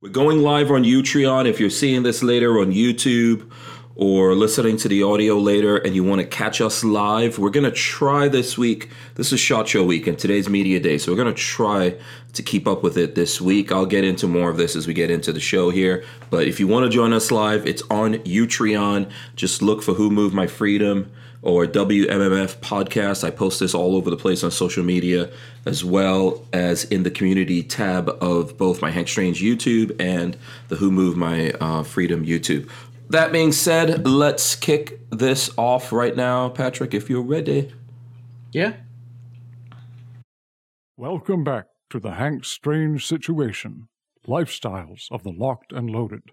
We're going live on Utreon. If you're seeing this later on YouTube or listening to the audio later and you want to catch us live, we're going to try this week. This is SHOT Show week and today's media day. So we're going to try to keep up with it this week. I'll get into more of this as we get into the show here. But if you want to join us live, it's on Utreon. Just look for Who Moved My Freedom or WMMF podcast. I post this all over the place on social media as well as in the community tab of both my Hank Strange YouTube and the Who Moved My uh, Freedom YouTube. That being said, let's kick this off right now, Patrick, if you're ready. Yeah. Welcome back to the Hank Strange Situation Lifestyles of the Locked and Loaded.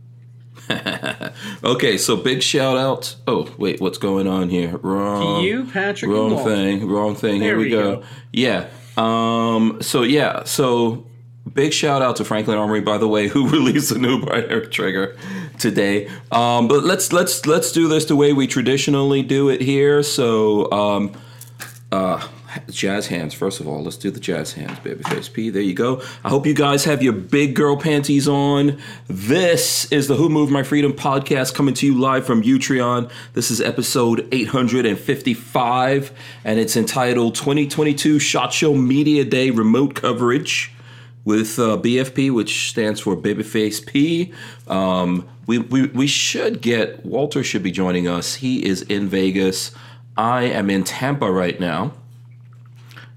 okay, so big shout out. Oh, wait, what's going on here? Wrong. To you, Patrick. Wrong thing. Wrong thing. There here we, we go. go. Yeah. Um. So yeah. So big shout out to Franklin Armory, by the way, who released a new binary trigger today. Um. But let's let's let's do this the way we traditionally do it here. So um. Uh. Jazz hands, first of all. Let's do the jazz hands, babyface P. There you go. I hope you guys have your big girl panties on. This is the Who Moved My Freedom podcast coming to you live from Utreon. This is episode 855, and it's entitled 2022 SHOT Show Media Day Remote Coverage with uh, BFP, which stands for Babyface P. Um, we, we, we should get, Walter should be joining us. He is in Vegas. I am in Tampa right now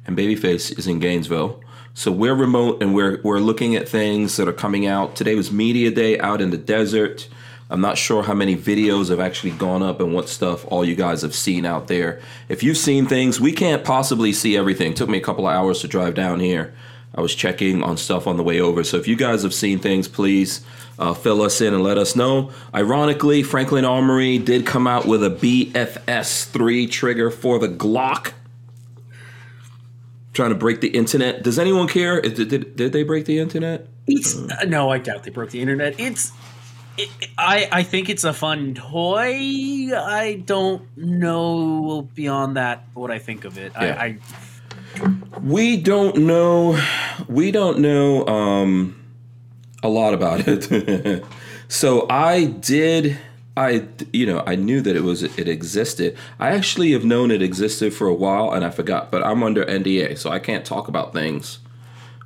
and Babyface is in Gainesville. So we're remote and we're we're looking at things that are coming out. Today was media day out in the desert. I'm not sure how many videos have actually gone up and what stuff all you guys have seen out there. If you've seen things, we can't possibly see everything. It took me a couple of hours to drive down here. I was checking on stuff on the way over. So if you guys have seen things, please uh, fill us in and let us know. Ironically, Franklin Armory did come out with a BFS3 trigger for the Glock trying to break the internet. Does anyone care? Did, did, did they break the internet? It's uh, no, I doubt they broke the internet. It's. It, I I think it's a fun toy. I don't know beyond that what I think of it. Yeah. I, I We don't know. We don't know um, a lot about it. so I did. I you know I knew that it was it existed. I actually have known it existed for a while and I forgot. But I'm under NDA, so I can't talk about things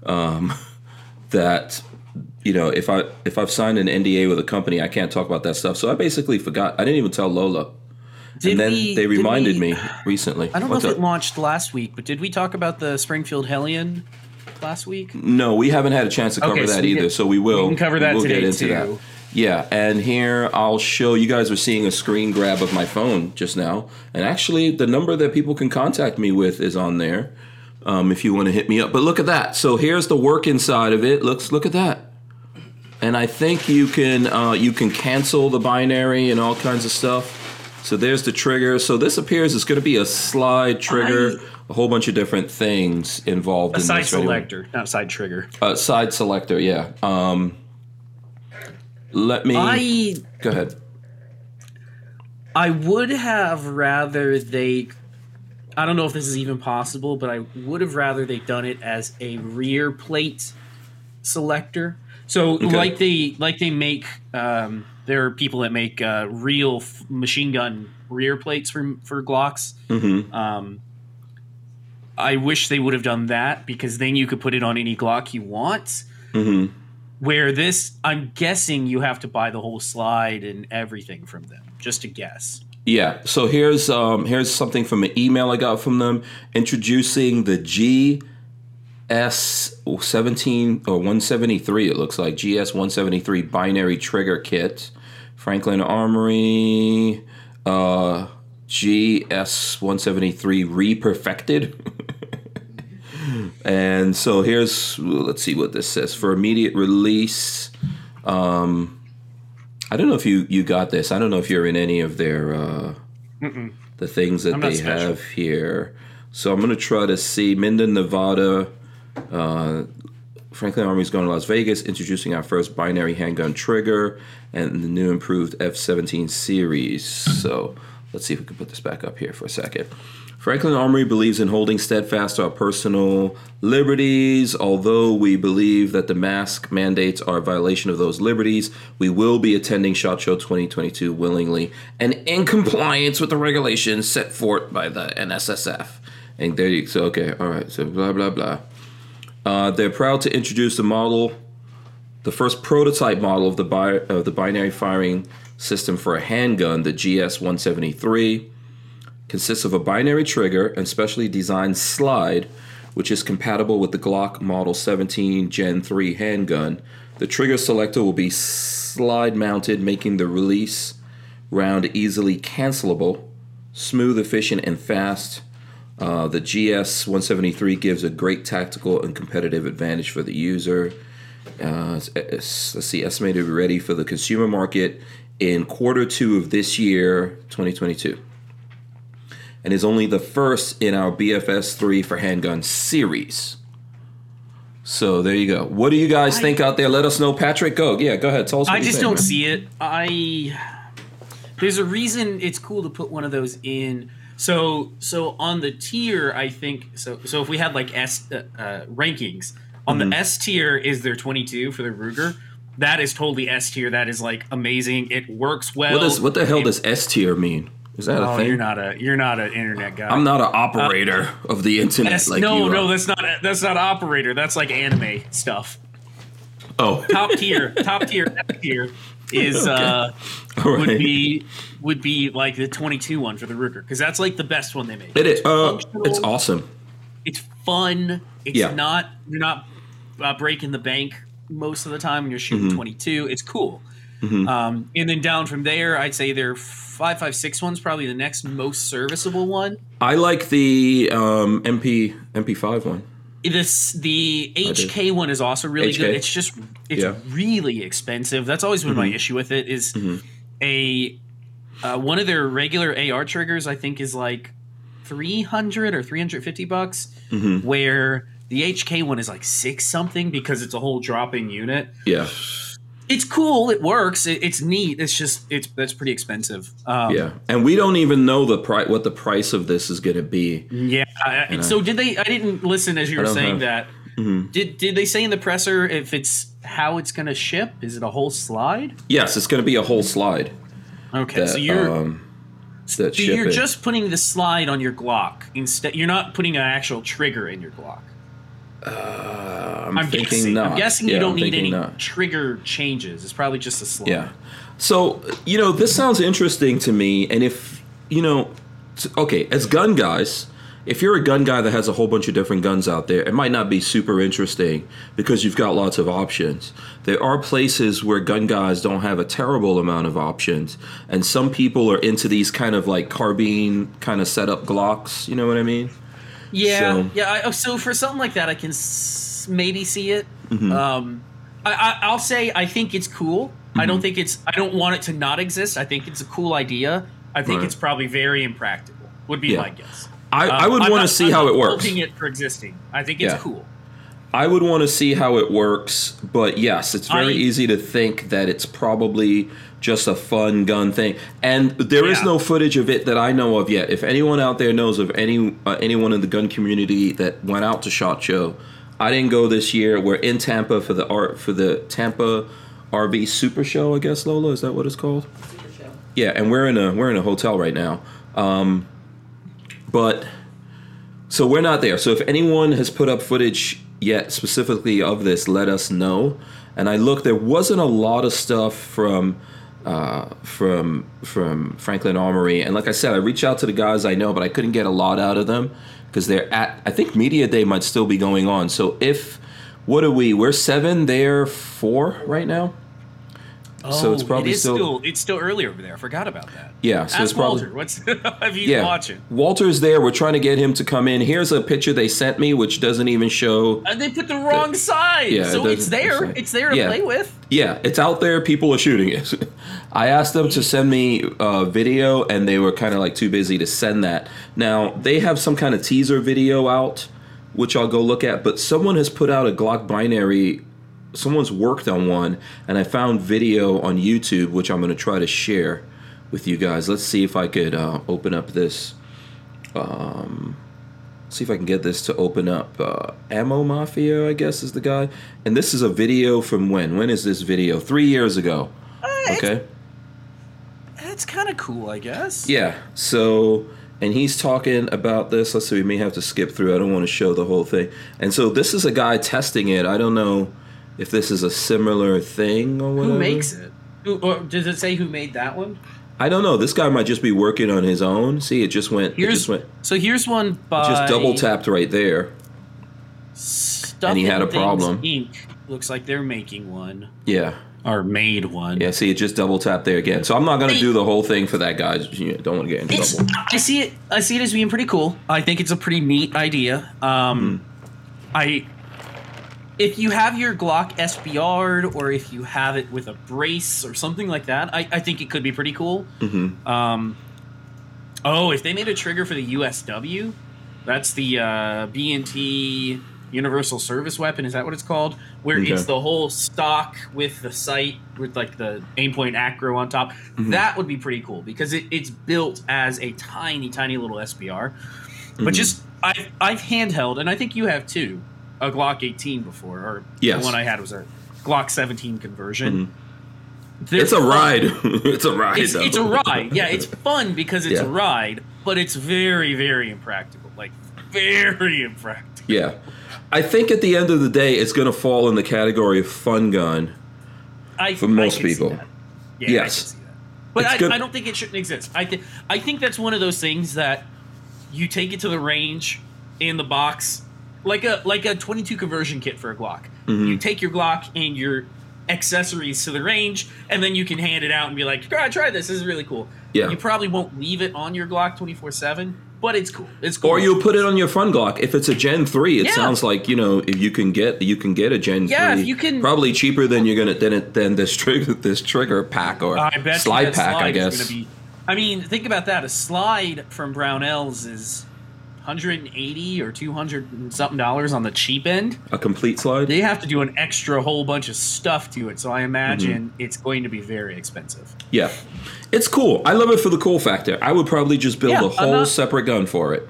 um, that you know if I if I've signed an NDA with a company, I can't talk about that stuff. So I basically forgot. I didn't even tell Lola. did and then we- they reminded we- me recently. I don't What's know if up? it launched last week, but did we talk about the Springfield Hellion last week? No, we haven't had a chance to cover Okay, that either, can- so we will. we can cover that we'll today, get into too. that. Yeah, and here I'll show you guys are seeing a screen grab of my phone just now, and actually the number that people can contact me with is on there. Um, if you want to hit me up, but look at that. So here's the work inside of it. Looks, look at that. And I think you can uh, you can cancel the binary and all kinds of stuff. So there's the trigger. So this appears it's going to be a slide trigger, a whole bunch of different things involved A in side this. Selector, not side trigger. Uh, side selector, yeah. Um, let me I go ahead. I would have rather they. I don't know if this is even possible, but I would have rather they done it as a rear plate selector. So like they like they make um, there are people that make uh, real f- machine gun rear plates for for Glocks. Mm-hmm. Um, I wish they would have done that because then you could put it on any Glock you want. Mm-hmm. Where this, I'm guessing you have to buy the whole slide and everything from them. Just to guess. Yeah. So here's um, here's something from an email I got from them introducing the GS seventeen or one seventy three. It looks like GS one seventy three binary trigger kit. Franklin Armory. Uh, GS one seventy three reperfected. And so here's let's see what this says for immediate release. Um, I don't know if you you got this. I don't know if you're in any of their uh, the things that they special. have here. So I'm gonna try to see Minden, Nevada. Uh, Franklin Army's going to Las Vegas, introducing our first binary handgun trigger and the new improved F-17 series. So let's see if we can put this back up here for a second. Franklin Armory believes in holding steadfast to our personal liberties. Although we believe that the mask mandates are a violation of those liberties, we will be attending SHOT Show 2022 willingly and in compliance with the regulations set forth by the NSSF. And there you so okay, all right, so blah blah blah. Uh, they're proud to introduce the model, the first prototype model of the bi- of the binary firing system for a handgun, the GS-173 consists of a binary trigger and specially designed slide, which is compatible with the Glock Model 17 Gen 3 handgun. The trigger selector will be slide mounted, making the release round easily cancelable, smooth, efficient, and fast. Uh, the GS 173 gives a great tactical and competitive advantage for the user. Uh, it's- it's- let's see, estimated to be ready for the consumer market in quarter two of this year, 2022 and is only the first in our BFS 3 for handgun series. So there you go. What do you guys I- think out there? Let us know. Patrick, go. Yeah, go ahead. Tell us I just think, don't man. see it. I there's a reason it's cool to put one of those in. So so on the tier, I think so. So if we had like S uh, uh, rankings on Mm-hmm. the S tier, is there 22 for the Ruger? That is totally S tier. That is like amazing. It works well. What, does, what the hell It- does S tier mean? Is that a Oh, thing? you're not a you're not an internet guy. I'm not an operator of the internet like no, no, that's not that's not operator. That's like anime stuff. Oh, Top tier, top tier, F tier is uh all right. would be would be like the 22 one for the Ruger because that's like the best one they make. it is. Uh, it's awesome. It's fun. It's Yeah. not you're not uh, breaking the bank most of the time when you're shooting Mm-hmm. 22. It's cool. Um, and then down from there, I'd say their five five six one's probably the next most serviceable one. I like the um, MP MP5 one. This the. HK one is also really HK? good. It's just it's Yeah. Mm-hmm. really expensive. That's always been my issue with it. Is a uh, one of their regular AR triggers I think is like three hundred or three hundred fifty bucks, Mm-hmm. where the HK one is like six something because it's a whole dropping unit. Yeah, It's cool. It works. It, it's neat. It's just it's that's pretty expensive. Um, yeah. And we don't even know the price. What the price of this is going to be. Yeah. I- so did they? I didn't listen as you were saying have- that. Did did they say in the presser if it's how it's going to ship? Is it a whole slide? Yes, it's going to be a whole slide. Okay, That, so you're um, so you're it. just putting the slide on your Glock instead. You're not putting an actual trigger in your Glock. Uh, I'm, I'm thinking guessing. not. I'm guessing Yeah, you don't I'm need any not. trigger changes. It's probably just a slide. Yeah. So, you know, this sounds interesting to me. And if, you know, t- okay, as gun guys, if you're a gun guy that has a whole bunch of different guns out there, it might not be super interesting because you've got lots of options. There are places where gun guys don't have a terrible amount of options. And some people are into these kind of like carbine kind of setup Glocks. You know what I mean? Yeah, So- yeah. I, oh, so for something like that, I can s- maybe see it. Mm-hmm. Um, I, I, I'll say I think it's cool. I Mm-hmm. don't think it's. I don't want it to not exist. I think it's a cool idea. I think Right. it's probably very impractical. Would be Yeah. my guess. I, I Um, would I'm want to see I'm how it works. it for existing. I think it's Yeah. cool. I would want to see how it works, but yes, it's very I- easy to think that it's probably just a fun gun thing. And there is Yeah. no footage of it that I know of yet. If anyone out there knows of any uh, anyone in the gun community that went out to Shot Show, I didn't go this year. We're in Tampa for the art for the Tampa RV Super Show. I guess Lola is that what it's called? Yeah, and we're in a we're in a hotel right now. Um, but so we're not there. So if anyone has put up footage yet specifically of this, let us know. And I looked, there wasn't a lot of stuff from uh, from from Franklin Armory. And like I said, I reached out to the guys I know, but I couldn't get a lot out of them because they're at. I think Media Day might still be going on. So if what are we? We're seven. They're four right now. So it's Oh, probably it still- still, it's still early over there. I forgot about that. Yeah. So Ask it's probably Walter. What's have you yeah. watching? Walter's there. We're trying to get him to come in. Here's a picture they sent me, which doesn't even show And they put the wrong side. Yeah, it so it's there. it's- It's there to yeah. play with. Yeah, it's out there. People are shooting it. I asked them to send me a video, and they were kind of like too busy to send that. Now they have some kind of teaser video out, which I'll go look at. But someone has put out a Glock binary. Someone's worked on one, and I found video on YouTube, which I'm going to try to share with you guys. Let's see if I could uh, open up this. Um, see if I can get this to open up. Uh, Ammo Mafia, I guess, is the guy. And this is a video from when? When is this video? Three years ago. Okay. That's kind of cool, I guess. Yeah. So, and he's talking about this. Let's see. We may have to skip through. I don't want to show the whole thing. And so this is a guy testing it. I don't know if this is a similar thing or whatever. Who makes it? Who, or does it say who made that one? I don't know. This guy might just be working on his own. See, it just went. it just went. so here's one by Just double tapped right there. Stuff and he had a problem. Inc. Looks like they're making one Yeah. Or made one. Yeah, see, it just double tapped there again. So I'm not going to do the whole thing for that guys. You don't want to get in It's, trouble. I see it. I see it as being pretty cool. I think it's a pretty neat idea. Um, Hmm. I, if you have your Glock SBR or if you have it with a brace or something like that, I, I think it could be pretty cool. Mhm. Um, oh, if they made a trigger for the USW, that's the uh, B&T Universal Service Weapon. Is that what it's called? Where Okay. it's the whole stock with the sight with like the aimpoint acro on top. Mm-hmm. That would be pretty cool because it, it's built as a tiny, tiny little SBR. Mm-hmm. But just I've I've handheld, and I think you have too, a Glock 18 before, or Yes. the one I had was a Glock 17 conversion. They're It's a ride. it's a ride. It's, it's a ride. Yeah, it's fun because it's Yeah. a ride, but it's very, very impractical. Like very impractical. Yeah. I think at the end of the day, it's going to fall in the category of fun gun. I, For most people. Yeah, Yes. I can see that. But I, I don't think it shouldn't exist. I think I think that's one of those things that you take it to the range in the box, like a like a 22 conversion kit for a Glock. Mm-hmm. You take your Glock and your accessories to the range, and then you can hand it out and be like, "Try, try this. This is really cool." Yeah. You probably won't leave it on your Glock 24 seven, but it's cool. It's cool. Or you'll put it on your fun Glock. If it's a Gen 3, it Yeah. sounds like, you know, if you can get you can get a Gen Yeah, 3. if you can- Probably cheaper than you're to than it than this trigger this trigger pack or I bet slide pack, I slide is guess. be- I mean, think about that. A slide from Brownells is 180 or 200 and something dollars on the cheap end. a complete slide? They have to do an extra whole bunch of stuff to it, so I imagine Mm-hmm. it's going to be very expensive. Yeah. It's cool. I love it for the cool factor. I would probably just build Yeah, a whole not- separate gun for it.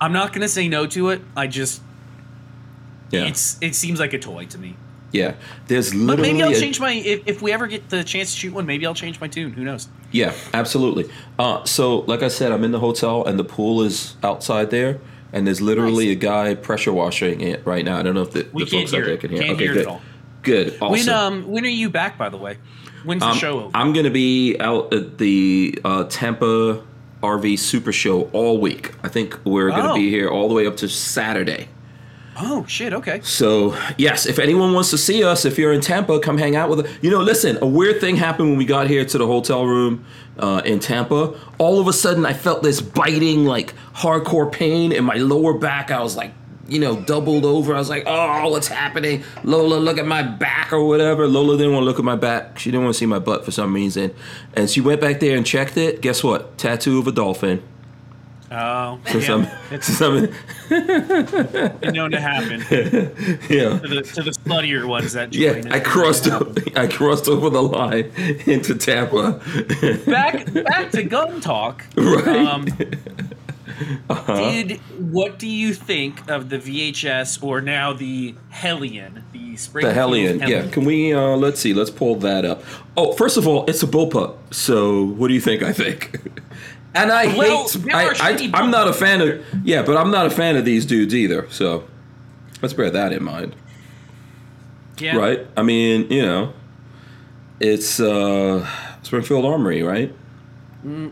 I'm not going to say no to it. I just Yeah. it's it seems like a toy to me. Yeah. There's But maybe I'll a- change my if, if we ever get the chance to shoot one, maybe I'll change my tune. Who knows? Yeah, absolutely. Uh, so, like I said, I'm in the hotel and the pool is outside there, and there's literally Nice. a guy pressure washing it right now. I don't know if the, the folks out there can hear. Can't okay, hear it good. at all. Good. Awesome. When um when are you back by the way? When's the Um, show over? I'm gonna be out at the uh, Tampa RV Super Show all week. I think we're gonna Oh. be here all the way up to Saturday. Oh shit, okay. So yes, if anyone wants to see us, if you're in Tampa, come hang out with us. You know, listen, a weird thing happened when we got here to the hotel room uh, in Tampa. All of a sudden, I felt this biting, like hardcore pain in my lower back. I was like, you know, doubled over. I was like, oh, what's happening? Lola, look at my back or whatever. Lola didn't want to look at my back. She didn't want to see my butt for some reason. And she went back there and checked it. Guess what? Tattoo of a dolphin. Oh, Since yeah. I'm, it's since I'm, been known to happen to yeah. the, to the sluttier ones that Yeah. I crossed. to happen. I crossed over the line into Tampa. back back to gun talk. Right. Um, Did what do you think of the VHS or now the Hellion, the the Springfield Hellion. Yeah, can we? uh Let's see. Let's pull that up. Oh, first of all, it's a bullpup. So, what do you think? I think. And I Well, hate. I, I, I'm not a fan of. Yeah, but I'm not a fan of these dudes either. So, let's bear that in mind. Yeah. Right. I mean, you know, it's uh Springfield Armory, right?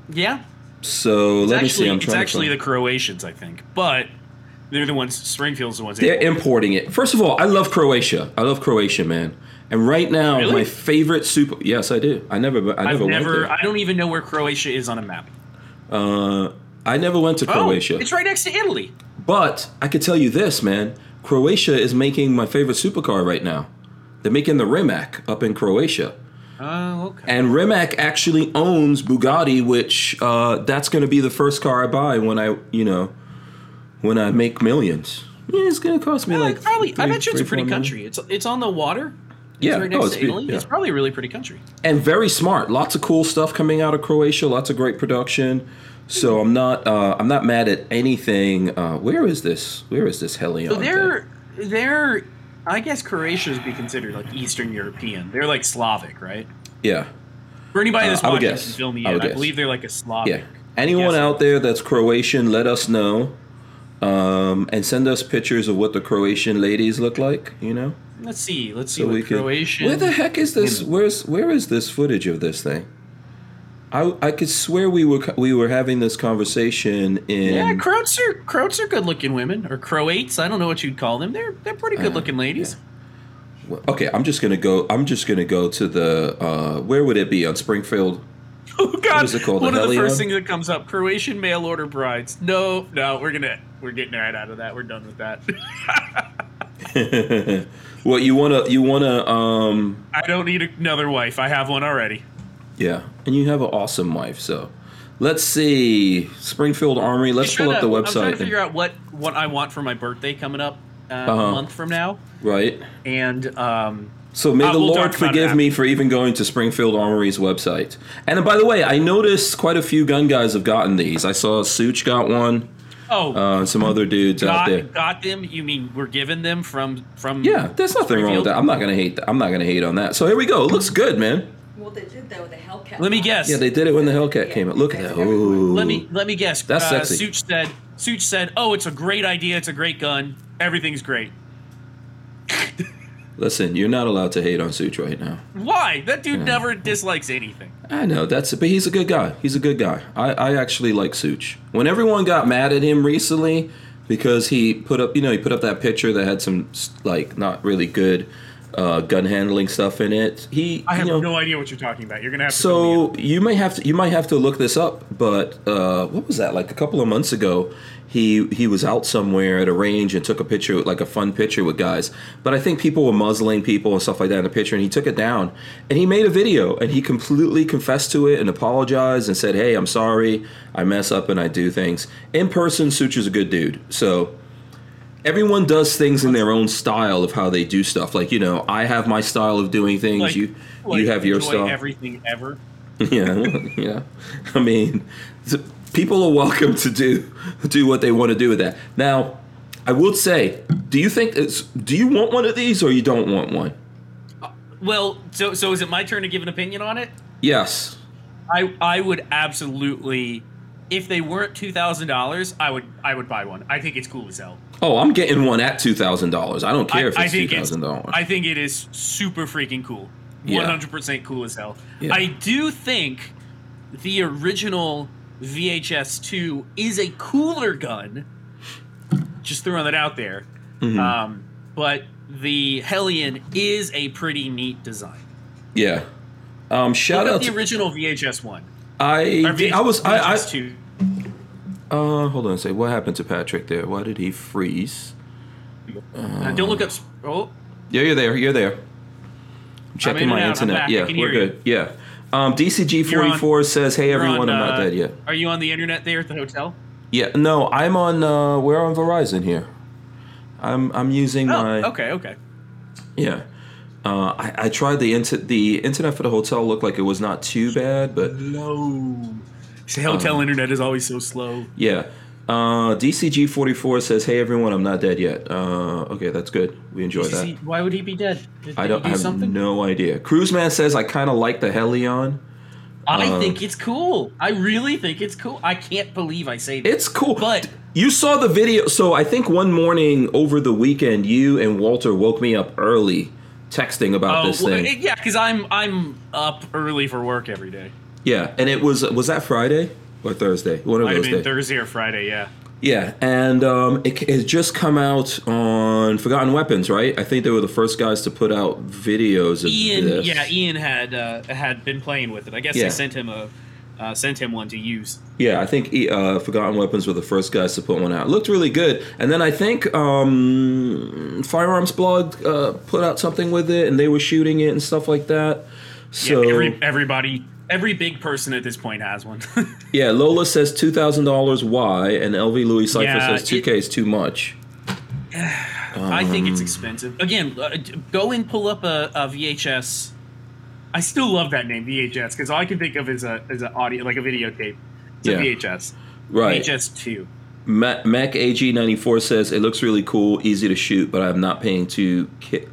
Yeah. So It's let me see. I'm it's actually to. the Croatians, I think, but they're the ones. Springfield's the ones. They're importing it. First of all, I love Croatia. I love Croatia, man. And right now, Really? my favorite super. Yes, I do. I never. I I've never, never. went there. I don't even know where Croatia is on a map. Uh, I never went to Croatia. Oh, it's right next to Italy. But I could tell you this, man. Croatia is making my favorite supercar right now. They're making the Rimac up in Croatia. Oh, okay. And Rimac actually owns Bugatti, which uh, that's going to be the first car I buy when I, you know, when I make millions. Yeah, it's going to cost me Uh, like probably. I three- bet you it's a pretty four million. country. It's it's on the water. Yeah. right Oh, it's be- yeah. It's probably a really pretty country. and very smart. Lots of cool stuff coming out of Croatia. Lots of great production. So I'm not uh, I'm not mad at anything. Uh, where is this? Where is this Hellion? So they're they're. I guess Croatia would be considered like Eastern European. They're like Slavic, right? yeah For anybody Uh, that's would watching can fill me I I believe they're like a Slavic. yeah. Anyone out there that's Croatian, let us know. Um, and send us pictures of what the Croatian ladies look like. You know. Let's see. Let's see So what we could. Croatian. Where the heck is this? Where's where is this footage of this thing? I I could swear we were we were having this conversation in. Yeah, Croats are Croats are good looking women or Croates. I don't know what you'd call them. They're they're pretty good looking ladies. Okay, I'm just gonna go. I'm just gonna go to the. Uh, where would it be on Springfield? Oh God! is it called, One the of the first things that comes up: Croatian mail order brides. No, no, we're gonna we're getting right out of that. We're done with that. What you wanna you wanna um I don't need another wife. I have one already. yeah, and you have an awesome wife. So let's see Springfield Armory. Let's pull trying up the to- I'm trying website. to figure out what what I want for my birthday coming up uh, Uh-huh. a month from now, right. and um, So may Uh, the we'll Lord forgive me for even going to Springfield Armory's website. And by the way, I noticed quite a few gun guys have gotten these. I saw Sootch got one. Oh, Uh, some other dudes out there. got, got them. You mean we're giving them from from? Yeah, there's nothing wrong with that. I'm not gonna hate. That. I'm not gonna hate on that. So here we go. It looks good, man. Well, they did that with the Hellcat. Let me guess. Yeah, they did it when the Hellcat came out. Look at that. Ooh. Let me let me guess. That's uh, sexy. Sootch said. Sootch said, "Oh, it's a great idea. It's a great gun. Everything's great." Listen, you're not allowed to hate on Sootch right now. Why? That dude never dislikes anything. I know that's, but he's a good guy. He's a good guy. I, I actually like Sootch. When everyone got mad at him recently because he put up, you know, he put up that picture that had some like not really good uh, gun handling stuff in it. He, I have you know, no idea what you're talking about. You're gonna have to. fill me in. So you may have to you might have to look this up, but uh, what was that? Like a couple of months ago, he he was out somewhere at a range and took a picture, like a fun picture with guys. But I think people were muzzling people and stuff like that in the picture, and he took it down. And he made a video, and he completely confessed to it and apologized and said, "Hey, I'm sorry. I mess up and I do things." In person, Sootch's a good dude, so everyone does things in their own style of how they do stuff. Like you know, I have my style of doing things. Like- you like, you have your style. Everything ever. yeah, yeah. I mean, people are welcome to do do what they want to do with that. Now, I would say, do you think it's do you want one of these or you don't want one? Uh, well, so so is it my turn to give an opinion on it? Yes. I I would absolutely. If they weren't two thousand dollars, I would I would buy one. I think it's cool as hell. Oh, I'm getting one at two thousand dollars. I don't care I, if it's two thousand dollars. I think it is super freaking cool. One hundred percent cool as hell. Yeah. I do think the original VHS two is a cooler gun. Just throwing that out there. Mm-hmm. Um, but the Hellion is a pretty neat design. Yeah. Um, shout Look out the to original VHS one. I. I was. I. I. uh, hold on a second. What happened to Patrick there? Why did he freeze? Uh, don't look up. sp- Oh, Yeah, you're there. You're there. I'm checking in my internet. Yeah, we're hear you. good. Yeah. Um, DCG44 says, "Hey everyone, on, I'm not uh, dead yet." Are you on the internet there at the hotel? Yeah, no, I'm on. Uh, we're on Verizon here. I'm I'm using Oh, my okay, okay. yeah. Uh, I, I tried the inter- the internet for the hotel looked like it was not too bad, but No. Hotel internet is always so slow. yeah. Uh, DCG44 says, "Hey everyone, I'm not dead yet." Uh, okay, that's good. We enjoy Is that. he- why would he be dead? Did, I don't. he I have something? no idea. Cruiseman says, "I kind of like the Hellion." I uh, think it's cool. I really think it's cool. I can't believe I say that. It's cool. But- you saw the video. So I think one morning over the weekend, you and Walter woke me up early, texting about oh, this well, thing. yeah, because I'm I'm up early for work every day. Yeah, and it was was that Friday or Thursday? One of Might those days. Thursday or Friday. Yeah. Yeah, and um, it it just come out on Forgotten Weapons, right? I think they were the first guys to put out videos of Ian, this. yeah, Ian had uh, had been playing with it. I guess Yeah. they sent him a uh, sent him one to use. Yeah, I think uh, Forgotten Weapons were the first guys to put one out. It looked really good. And then I think um, Firearms Blog uh, put out something with it, and they were shooting it and stuff like that. So yeah, every, everybody, every big person at this point has one. yeah, Lola says two thousand dollars. Why? And LV Louis Cipher Yeah, says two K is too much. I think it's expensive. Again, uh, go and pull up a, a VHS. I still love that name VHS because all I can think of is a is an audio like a videotape. It's Yeah. a VHS. Right. VHS two. Ma- Mac AG ninety four says it looks really cool, easy to shoot, but I'm not paying two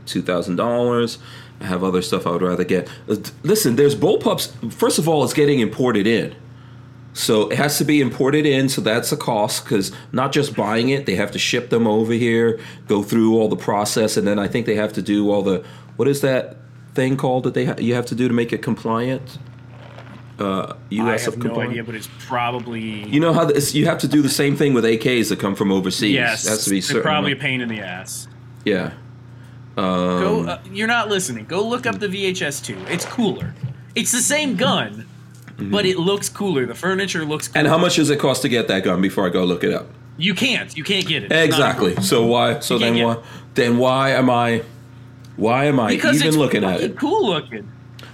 two thousand dollars. I have other stuff I would rather get. Uh, Listen, there's bullpups. First of all, it's getting imported in, so it has to be imported in. So that's a cost because not just buying it, they have to ship them over here, go through all the process, and then I think they have to do all the what is that thing called that they ha- you have to do to make it compliant. Uh, I have of no idea, but it's probably You know how this, you have to do the same thing with AKs that come from overseas. yes. it has to be certain. probably a pain in the ass. yeah. Go. Um, Uh, you're not listening. Go look up the VHS two. It's cooler. It's the same gun, but it looks cooler. The furniture looks. cooler. Mm-hmm. and how much does it cost to get that gun before I go look it up? You can't. You can't get it. It's Exactly. So why? So then why? Then why am I? Why am I Because even looking at it? Cool looking.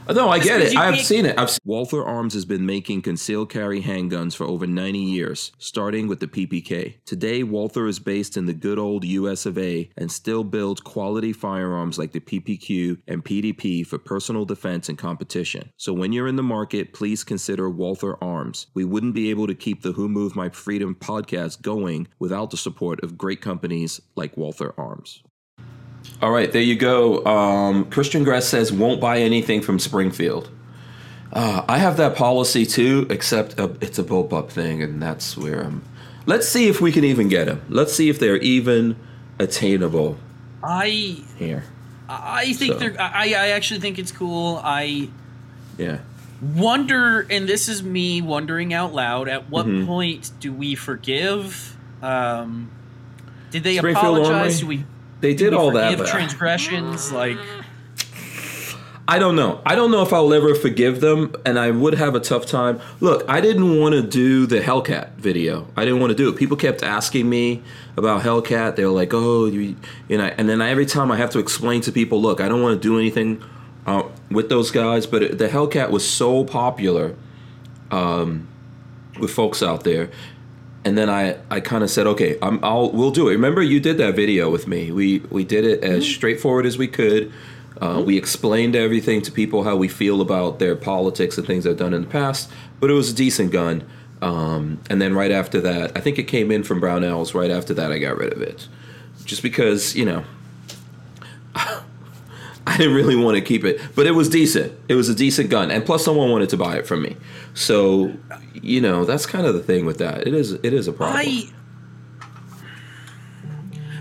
Oh, no, I get it. I've can't- seen it. I've se- Walther Arms has been making concealed carry handguns for over 90 years, starting with the PPK. Today, Walther is based in the good old US of A and still builds quality firearms like the PPQ and PDP for personal defense and competition. So when you're in the market, please consider Walther Arms. We wouldn't be able to keep the Who Moved My Freedom podcast going without the support of great companies like Walther Arms. All right, there you go. Um, Christian Gress says won't buy anything from Springfield. Uh, I have that policy too, except uh, it's a bullpup thing, and that's where I'm. Let's see if we can even get them. Let's see if they're even attainable I here. I think So. they're. I I actually think it's cool. I Yeah. wonder, and this is me wondering out loud. At what Mhm. point do we forgive? Um, did they Springfield apologize? Do we? They did all that, but transgressions. Like I don't know. I don't know if I'll ever forgive them, and I would have a tough time. Look, I didn't want to do the Hellcat video. I didn't want to do it. People kept asking me about Hellcat. They were like, "Oh, you," you know, and then I, every time I have to explain to people, "Look, I don't want to do anything uh, with those guys." But it, the Hellcat was so popular um, with folks out there, and then I, I kind of said, "Okay, I'm, I'll we'll do it." Remember, you did that video with me. We we did it as straightforward as we could. Uh, we explained everything to people how we feel about their politics and things they've done in the past, but it was a decent gun. Um, and then right after that, I think it came in from Brownells. Right after that, I got rid of it, just because you know I didn't really want to keep it, but it was decent. It was a decent gun, and plus, someone wanted to buy it from me. So, you know, that's kind of the thing with that. It is, it is a problem. I.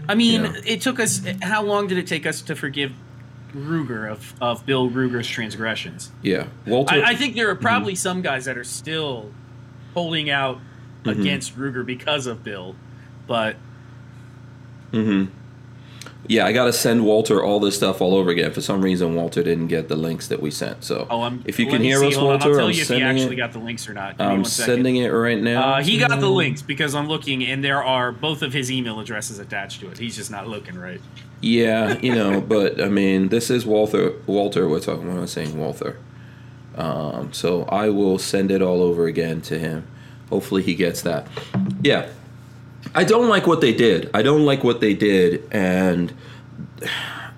I mean, Yeah. it took us. How long did it take us to forgive Ruger of, of Bill Ruger's transgressions? yeah, Walter. I, I think there are Mm-hmm. probably some guys that are still holding out Mm-hmm. against Ruger because of Bill, but yeah, I got to send Walter all this stuff all over again. For some reason, Walter didn't get the links that we sent. So, oh, I'm. if you can hear see, us, hold on, Walter, I'll tell I'm you if he actually it. got the links or not. Give I'm sending it right now. Uh, he got the links because I'm looking, and there are both of his email addresses attached to it. He's just not looking right. Yeah, you know, but I mean, this is Walter. Walter, we're talking. What am I saying, Walter? Um, so I will send it all over again to him. Hopefully, he gets that. Yeah, I don't like what they did. I don't like what they did, and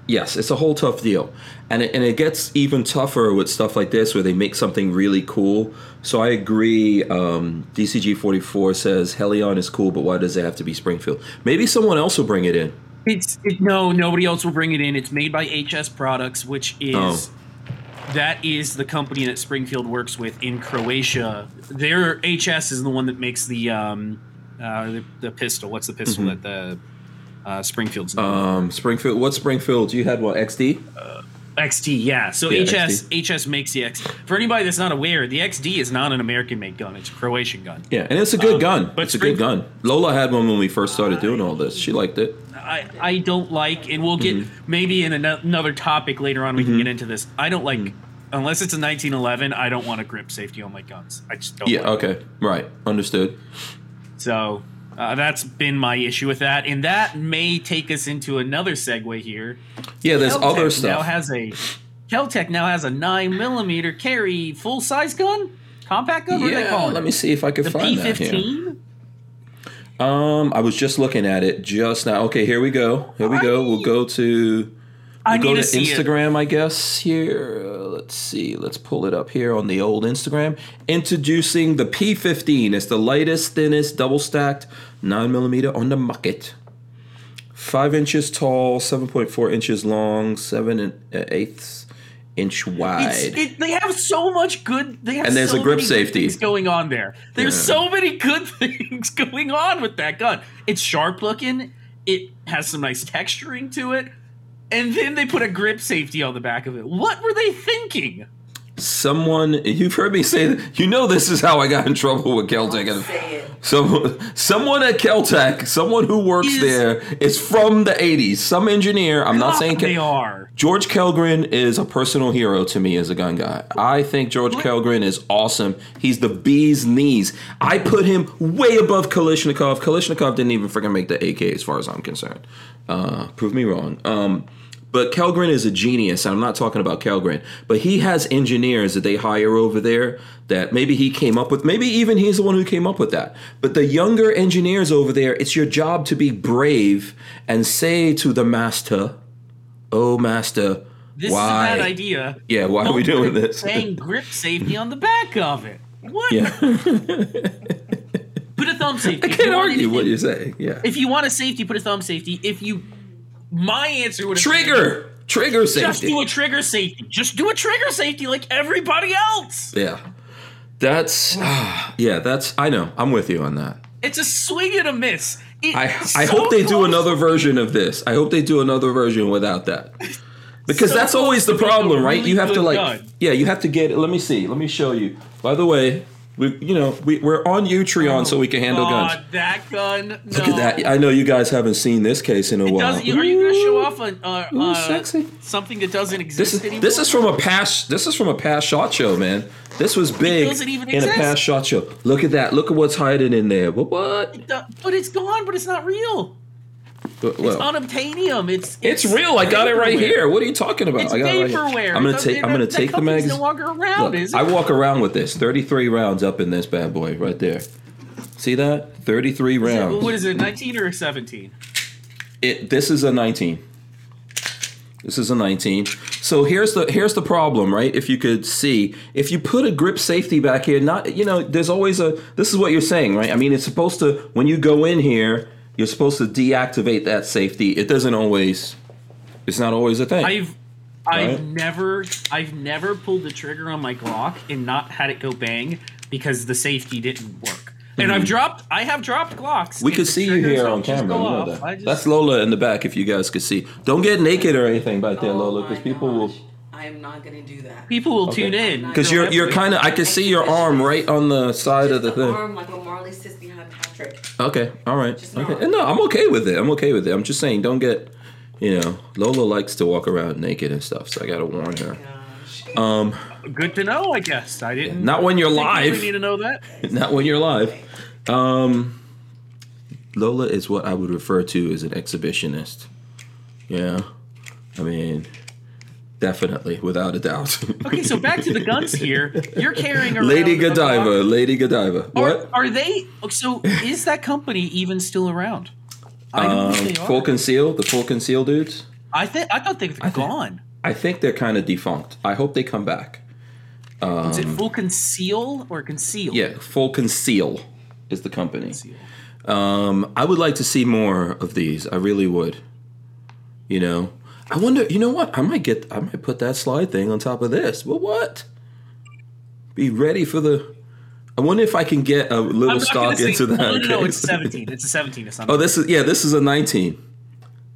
yes, it's a whole tough deal. And it, and it gets even tougher with stuff like this where they make something really cool. So I agree. Um, DCG forty four says Hellion is cool, but why does it have to be Springfield? Maybe someone else will bring it in. It's it, no, nobody else will bring it in. It's made by HS Products, which is Oh. that is the company that Springfield works with in Croatia. Their HS is the one that makes the um uh the, the pistol. What's the pistol that the uh, Springfield's known? Um, Springfield. What Springfield? You had what? XD. XT, yeah. So Yeah, HS HS makes the X. For anybody that's not aware, the XD is not an American made gun; it's a Croatian gun. Yeah, and it's a good Um, gun. but it's a good gun. Lola had one when we first started doing all this. She liked it. I, I don't like, and we'll get Mm-hmm. maybe in ano- another topic later on. We can get into this. I don't like Mm-hmm. unless it's a 1911. I don't want a grip safety on my guns. I just don't. Yeah. like it. Okay. Right. Understood. So uh, that's been my issue with that, and that may take us into another segue here. Yeah. There's other Now stuff. has a Keltec now has a nine millimeter carry full size gun, compact gun. What are they Yeah, calling let it? me see if I can the find P that here. Um, I was just looking at it just now. Okay, here we go. Here we go. We'll go to I we'll go to to see it. Instagram, I guess. Here, Uh, let's see. Let's pull it up here on the old Instagram. Introducing the P15. It's the lightest, thinnest, double stacked nine millimeter on the market. Five inches tall, seven point four inches long, seven and uh, eighths inch wide. It, they have so much good. They have And there's so a grip safety. going on there. There's Yeah. so many good things going on with that gun. It's sharp looking. It has some nice texturing to it, and then they put a grip safety on the back of it. What were they thinking? Someone, you've heard me say that. You know, this is how I got in trouble with KelTec. Say it. Someone at KelTec, someone who works Is- there, is from the 80s. Some engineer. I'm not saying they Cal- are. George Kellgren is a personal hero to me as a gun guy. I think George Kellgren is awesome. He's the bee's knees. I put him way above Kalashnikov. Kalashnikov didn't even freaking make the AK as far as I'm concerned. Uh, prove me wrong. Um, but Kellgren is a genius. I'm not talking about Kellgren, but he has engineers that they hire over there that maybe he came up with. Maybe even he's the one who came up with that. But the younger engineers over there, it's your job to be brave and say to the master, "Oh, master, This why?" is a bad idea. Yeah, why are we doing this? Saying grip safety on the back of it. What? Yeah, Put a thumb safety. I can't argue what you're saying. Yeah, If you want a safety, put a thumb safety. If you, my answer would have been, trigger, safety. Just do a trigger safety. Just do a trigger safety like everybody else. Yeah, that's yeah, that's. I know. I'm with you on that. It's a swing and a miss. It- I I so hope they do another version of this. I hope they do another version without that. Because So that's always the close to being a problem, right? You have to like gun. Yeah, you have to get let me see. Let me show you. By the way, we you know, we, we're on Utreon so we can handle God, guns. that gun. No. Look at that. I know you guys haven't seen this case in a while. Does, are you going to show off a, uh, Ooh, uh, something that doesn't This exist is anymore? this is from a past this is from a past shot show, man. This was big in a past shot show. Look at that. Look at what's hiding in there. What what? The- but it's gone. But it's not real. Well, It's unobtainium. It's It's real. I got it right here. What are you talking about? It's I got it right here. I'm gonna It- take. it- I'm gonna that take the company's magazine. No longer around, Look, is it? I walk around with this. 33 rounds up in this bad boy right there. See that? 33 rounds. What is it? 19 or 17? It. This is a 19. This is a 19. So here's the here's the problem, right? If you could see, if you put a grip safety back here, not you know, there's always a. This is what you're saying, right? I mean, it's supposed to when you go in here, you're supposed to deactivate that safety. It doesn't always. It's not always a thing. I've I've Right. never I've never pulled the trigger on my Glock and not had it go bang because the safety didn't work. And I've mm-hmm. dropped I have dropped Glocks. We could see you here on camera. go You know that. Just- That's Lola in the back. If you guys could see, don't get naked or anything back there, Oh Lola, because people will. I am not gonna do that. people will Okay. tune in Because you're you're kind of. I can see your arm right on the side of the the thing. arm like when Marley sits behind Patrick. Okay, all right. Just Okay, and no, I'm okay with it. I'm okay with it. I'm just saying, don't get. You know, Lola likes to walk around naked and stuff, so I gotta warn her. Um, good to know. I guess I didn't. not when you're live. need to know that. Not when you're live. Um, Lola is what I would refer to as an exhibitionist. Yeah, I mean, definitely, without a doubt. Okay, so back to the guns here. You're carrying around Lady Godiva. Lady Godiva. Are, What? are they? So is that company even still around? I don't Um, think they are. full conceal, the full conceal dudes. I think I thought they were gone. I think they're kind of defunct. I hope they come back. Is it full conceal or conceal? Um, Yeah, full conceal is the company. Um, I would like to see more of these. I really would. You know, I wonder. You know what? I might get. I might put that slide thing on top of this. Well, what? Be ready for the. I wonder if I can get a little stock into that. No, no, no, it's 17. It's a 17 or something. Oh, this is yeah. This is a 19.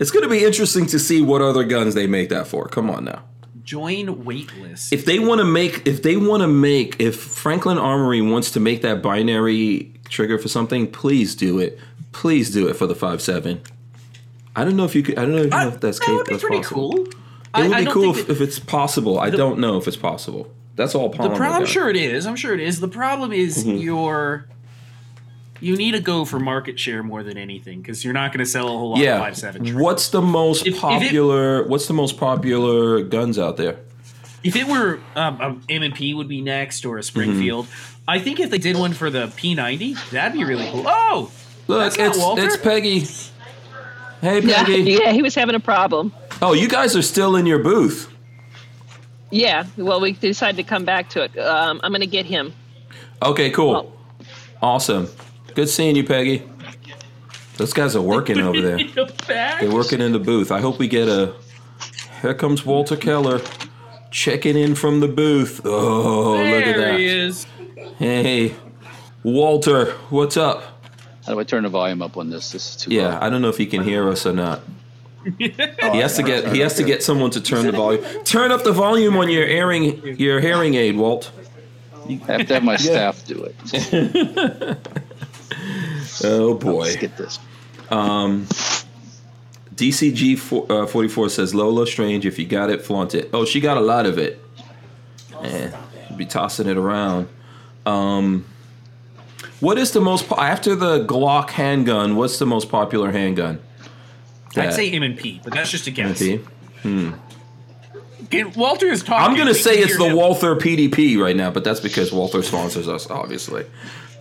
It's going to be interesting to see what other guns they make that for. Come on now. Join waitlist. If they want to make, if they want to make, if Franklin Armory wants to make that binary trigger for something, please do it. Please do it for the five seven. I don't know if you could. I don't know if, I- if that's that would be that's pretty possible. cool. It I- would be cool if, that- if it's possible. I don't know if it's possible. That's all the polymer. pro- I'm sure it is. I'm sure it is. The problem is Mm-hmm. your you need to go for market share more than anything because you're not going to sell a whole lot of Yeah. five seven. What's the most If- if it- popular? what's the most popular guns out there? if it were um, um, M&P would be next or a Springfield, Mm-hmm. I think if they did one for the P90, that'd be really cool. Oh, Look, it's it's Peggy. Hey, Yeah, Peggy. yeah, he was having a problem. Oh, you guys are still in your booth. Yeah, well, we decided to come back to it. Um, I'm going to get him. Okay, cool. Well- Awesome. Good seeing you, Peggy. Those guys are working over there. They're working in the booth. I hope we get a. Here comes Walter Keller, checking in from the booth. Oh, look at that. There he is. Hey, Walter, what's up? How do I turn the volume up on this? This is too Yeah, loud. I don't know if he can hear us or not. He has to get he has to get someone to turn the volume. Turn up the volume on your hearing your hearing aid, Walt. I have to have my staff do it. Oh boy. Let's get this. DCG four- uh, 44 says Lola Strange, if you got it, flaunt it. Oh, she got a lot of it. Man, be tossing it around. Um, what is the most, po- after the Glock handgun, what's the most popular handgun? I'd say M&P, but that's just a guess. MP? Okay, Walter is talking. I'm gonna say it's the him. Walther PDP right now, but that's because Walther sponsors us, obviously.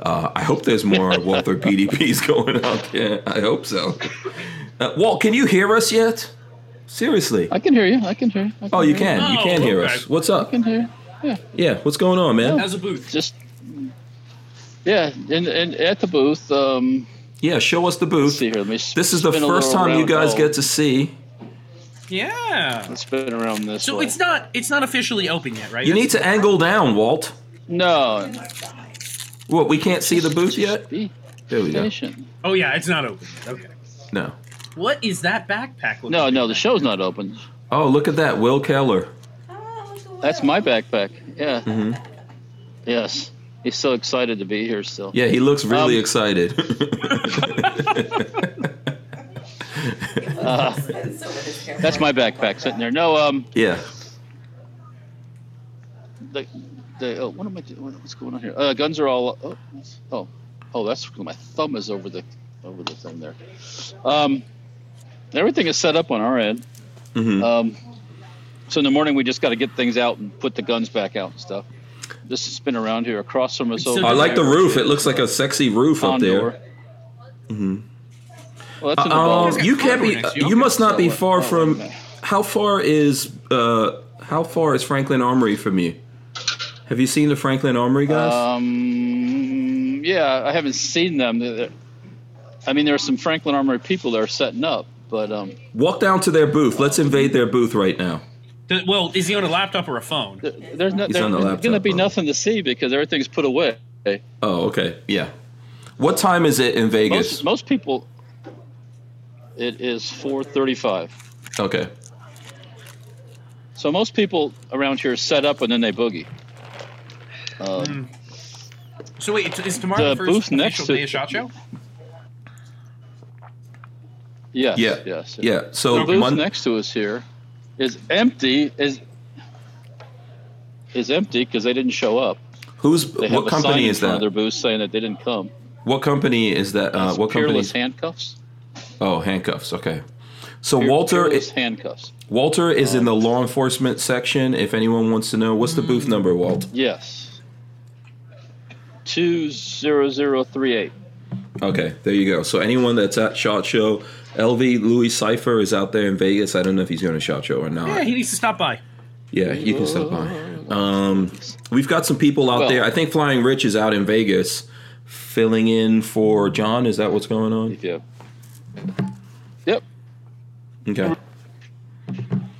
Uh, I hope there's more Walther PDPs going out there. I hope so. Uh, Walt, can you hear us yet? Seriously? I can hear you. I can hear you. I can Oh, you hear can. You Oh, can hear okay. us. What's I up? can hear you. Yeah, what's going on, man? As a booth. Just yeah, and, in at the booth. Um, Yeah, show us the let's booth. see here. Let me. This is the first little time you guys Oh, get to see. Yeah. Let's spin around this. So way. it's not it's not officially open yet, right? You need to angle down, Walt. no. What? We can't see the booth yet. There we go. Oh yeah, it's not open. yet. Okay. No. What is that backpack? looking No, no, the show's not open. Oh, look at that, Will Keller. That's my backpack. Yeah. Mm-hmm. Yes. He's so excited to be here still. Yeah, he looks really Um, excited. That's my backpack sitting there. No, um, yeah. the, the oh, what am I doing? What's going on here? Uh, guns are all. Oh, oh, oh, that's my thumb is over the over the thing there. Um, everything is set up on our end. hmm Um, so in the morning we just got to get things out and put the guns back out and stuff. This has been around here across from us. So I like the roof. It looks like a sexy roof up Condor. there. Mhm. Well, that's in the Um, you can't be. Condor you. You must not be far uh, from. uh, How far is uh? How far is Franklin Armory from you? Have you seen the Franklin Armory guys? Um, yeah, I haven't seen them. They're- they're- I mean, there are some Franklin Armory people that are setting up, but um, Walk down to their booth. Let's invade their booth right now. Th- Well, is he on a laptop or a phone? th- there's no, He's there's on the going to be bro. nothing to see because everything's put away. Oh, okay. Yeah. What time is it in Vegas? Most most people, it is 4:35. Okay. So most people around here set up and then they boogie. Um, So wait, is tomorrow The the, first booth next official to- day of Shot Show? Yes. Yeah. Yes. Yeah. So the booth Mon- next to us here is empty. Is is empty because they didn't show up. who's They what company is that? their booth saying that they didn't come. What company is that? Uh, what company? Peerless handcuffs. Oh, handcuffs. Okay. So Peer- Walter is handcuffs. Walter is in the law enforcement section. If anyone wants to know, what's the booth number, Walt? Yes. Two zero zero three eight. Okay, there you go. So anyone that's at Shot Show, LV Louis Cipher is out there in Vegas. I don't know if he's going to Shot Show or not. Yeah, he needs to stop by. Yeah, you can stop by. Um, we've got some people out Well- there. I think Flying Rich is out in Vegas, filling in for John. Is that what's going on? Yeah. Yep. Okay.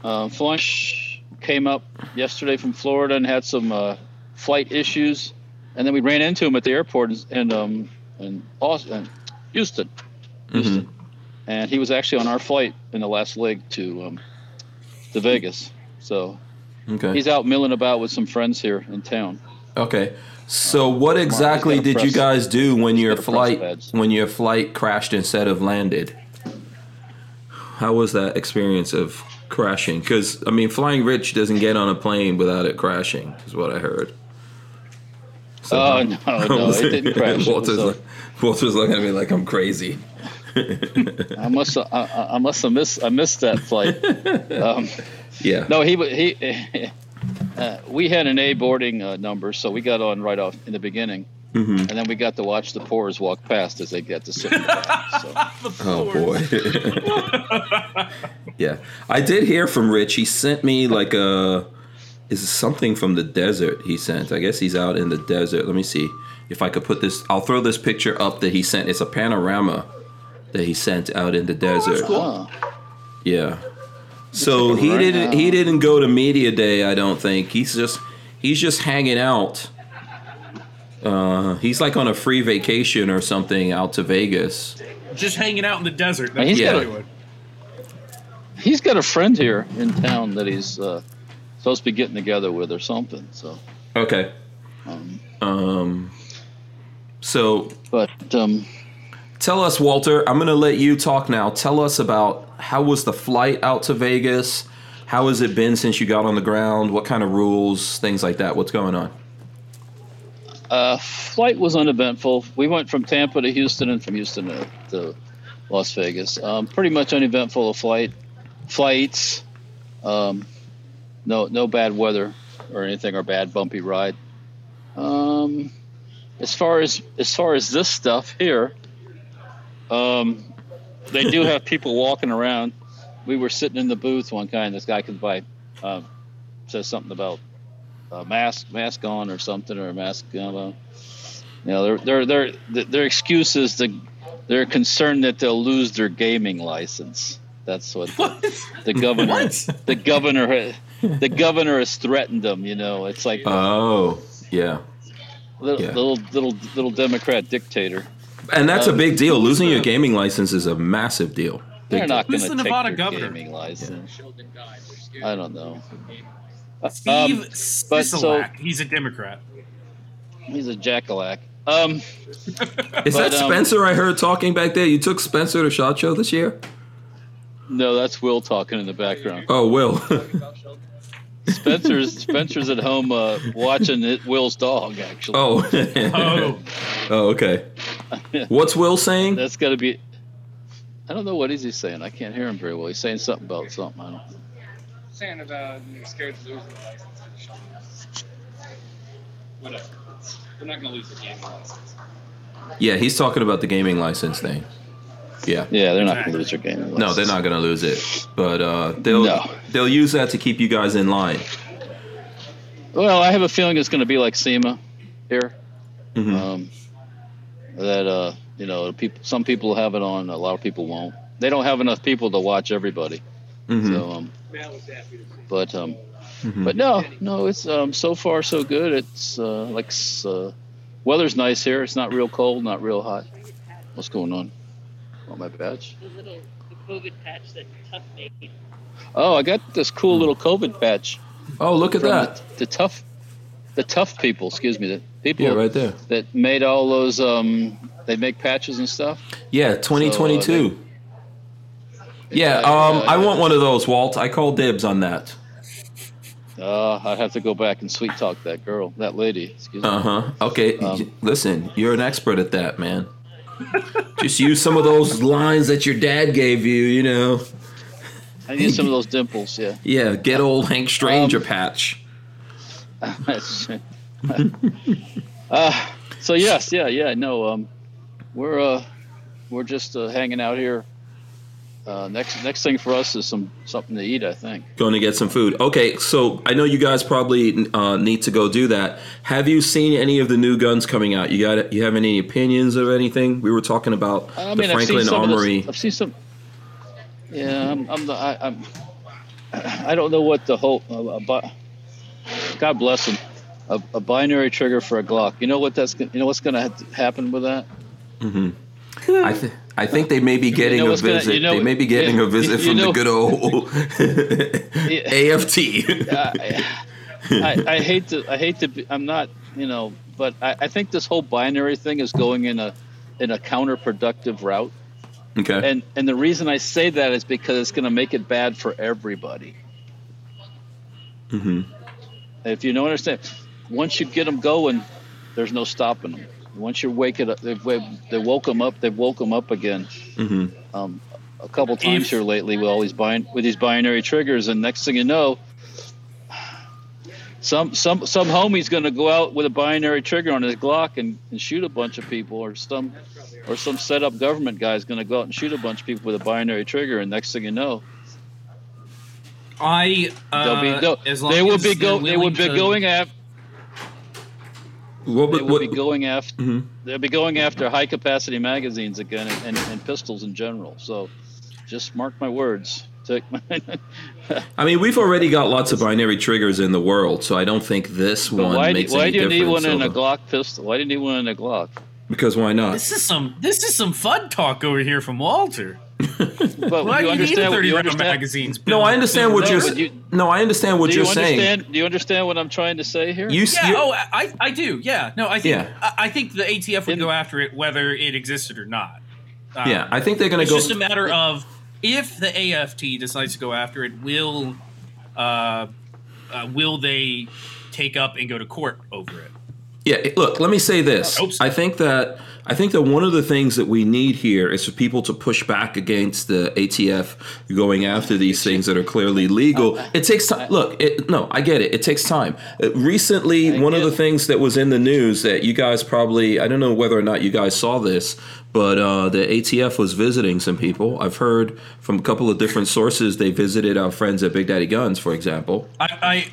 Uh, Flush came up yesterday from Florida and had some uh, flight issues, and then we ran into him at the airport and. in, um, in Austin, Houston, Houston, and he was actually on our flight in the last leg to um, to Vegas. So Okay. he's out milling about with some friends here in town. Okay. So what exactly did you guys do when your flight when your flight crashed instead of landed? How was that experience of crashing? Because I mean, Flying Rich doesn't get on a plane without it crashing, is what I heard. So Oh no, no, it didn't crash. It Walter's, like, Walter's looking at me like I'm crazy. I must I, I- I must have missed I missed that flight. Um, Yeah. no, he he. uh, we had an A boarding uh, number, so we got on right off in the beginning, Mm-hmm. and then we got to watch the poors walk past as they get to sit. in the back, so. Oh boy. yeah, I did hear from Rich. He sent me like a is something from the desert. He sent. I guess he's out in the desert. Let me see if I could put this. I'll throw this picture up that he sent. It's a panorama that he sent out in the desert. Oh, Yeah. So he right didn't. now. He didn't go to media day. I don't think he's just he's just hanging out. Uh, he's like on a free vacation or something out to Vegas. Just hanging out in the desert. And he's got what a- I'm doing. he's got a friend here in town that he's uh, supposed to be getting together with or something. So, Okay. um, Um. So but um, tell us, Walter. I'm gonna let you talk now. Tell us about how was the flight out to Vegas? How has it been since you got on the ground? What kind of rules, things like that? What's going on? uh, flight was uneventful. We went from Tampa to Houston and from Houston to, to Las Vegas. Um, pretty much uneventful flight. Flights. Um, no, no bad weather or anything or bad bumpy ride. Um, as far as as far as this stuff here, um, they do have people walking around. We were sitting in the booth one guy, and this guy comes by, um, says something about a mask mask on or something or a mask on. You know, their their their their excuse is that they're concerned that they'll lose their gaming license. That's what the, the governor the governor the governor has threatened them. You know, it's like Oh, yeah. little, yeah. little little little Democrat dictator. And that's a Um, big deal. Losing your gaming license is a massive deal. They're not going to take Nevada your governor? gaming license. I don't know. Steve Um, but so- He's a Democrat. he's a jackalack. Um, Is But, that um, Spencer I heard talking back there? You took Spencer to SHOT Show this year? no, that's Will talking in the background. Oh, Will. Spencer's Spencer's at home uh, watching it, Will's dog. Actually, oh. Oh, oh, okay. What's Will saying? that's got to be. I don't know what is he saying. I can't hear him very well. He's saying something about something. I don't. saying about you're scared to lose the license for the shop. Whatever. It's, they're not going to lose the gaming license. Yeah, he's talking about the gaming license thing. Yeah. Yeah, they're not going to lose their game. No, they're not going to lose it, but uh, they'll No. they'll use that to keep you guys in line. Well, I have a feeling it's going to be like SEMA here. Mhm. Um, that uh, you know, people. Some people have it on. A lot of people won't. They don't have enough people to watch everybody. Mhm. So, um, Matt was happy to see. but um, Mhm. but no, no, it's um, so far so good. It's uh, like uh, weather's nice here. It's not real cold, not real hot. What's going on? On my badge? The little the COVID patch that Tough made. Oh, I got this cool little COVID patch Oh, look at that. the, the tough, the tough people. Excuse me, the people Yeah, right there. that made all those. Um, they make patches and stuff. Yeah, 2022. yeah, uh, um, yeah, I want one of those, Walt. I call dibs on that. Uh, I'd have to go back and sweet talk that girl, that lady. Excuse me. Uh huh. Okay, Um, listen, you're an expert at that, man. Just use some of those lines that your dad gave you, you know. I need some of those dimples. Yeah. Yeah, get old Hank Stranger Um, patch. uh, so yes, yeah, yeah. No, um, we're uh, we're just uh, hanging out here. Uh, next next thing for us is some something to eat. I think. Going to get some food. Okay, so I know you guys probably uh, need to go do that. Have you seen any of the new guns coming out? You got you have any opinions of anything? We were talking about I the mean, seen Franklin Armory. I've seen some. Yeah, I'm. I'm, the, I, I'm I don't know what the whole. Uh, bi- God bless him. A, a binary trigger for a Glock. You know what that's. You know what's going to happen with that. I, th- I think they may be getting know a what's gonna- visit. you know- they may be getting yeah, a visit you from know- the good old AFT. I, I, I hate to. I hate to. Be, I'm not. You know. But I, I think this whole binary thing is going in a in a counterproductive route. okay. And and the reason I say that is because it's going to make it bad for everybody. Mm-hmm. If you don't understand, once you get them going, there's no stopping them. Once you wake it up, they've, they woke them up. They've woke them up again. hmm Um, a couple times If- here lately with all these bin- with these binary triggers, and next thing you know, some some some homie's going to go out with a binary trigger on his Glock and, and shoot a bunch of people, or some or some set up government guy's going to go out and shoot a bunch of people with a binary trigger, and next thing you know, I uh, they'll be they'll, as long they will as be go they will be to- going after What, they would- will what, be going after Mhm. they'll be going after high capacity magazines again and, and, and pistols in general. So just mark my words. Take my, I mean, we've already got lots of binary triggers in the world, so I don't think this But one why, makes why any do you need difference. one in a Glock pistol? Why do you need one in a Glock? because why not? This is some this is some fun talk over here from Walter. But Why you do you need a understand? thirty you round understand magazines? No, I understand what No, you're. but you- no, I understand what do you're you saying. Do you understand what I'm trying to say here? You, s- Yeah. you- Oh, I I do. Yeah. No, I think Yeah. I, I think the ATF would In- go after it whether it existed or not. Um, yeah. I think they're going It's to go. It's just a matter of if the AFT decides to go after it, will uh, uh, will they take up and go to court over it? Yeah, look, let me say this. I so. I think that I think that one of the things that we need here is for people to push back against the ATF going after these things that are clearly legal. It takes time. Look, it, no, I get it. It takes time. Uh, recently, one of the things that was in the news that you guys probably I don't know whether or not you guys saw this, but uh, the ATF was visiting some people. I've heard from a couple of different sources they visited our friends at Big Daddy Guns, for example. I,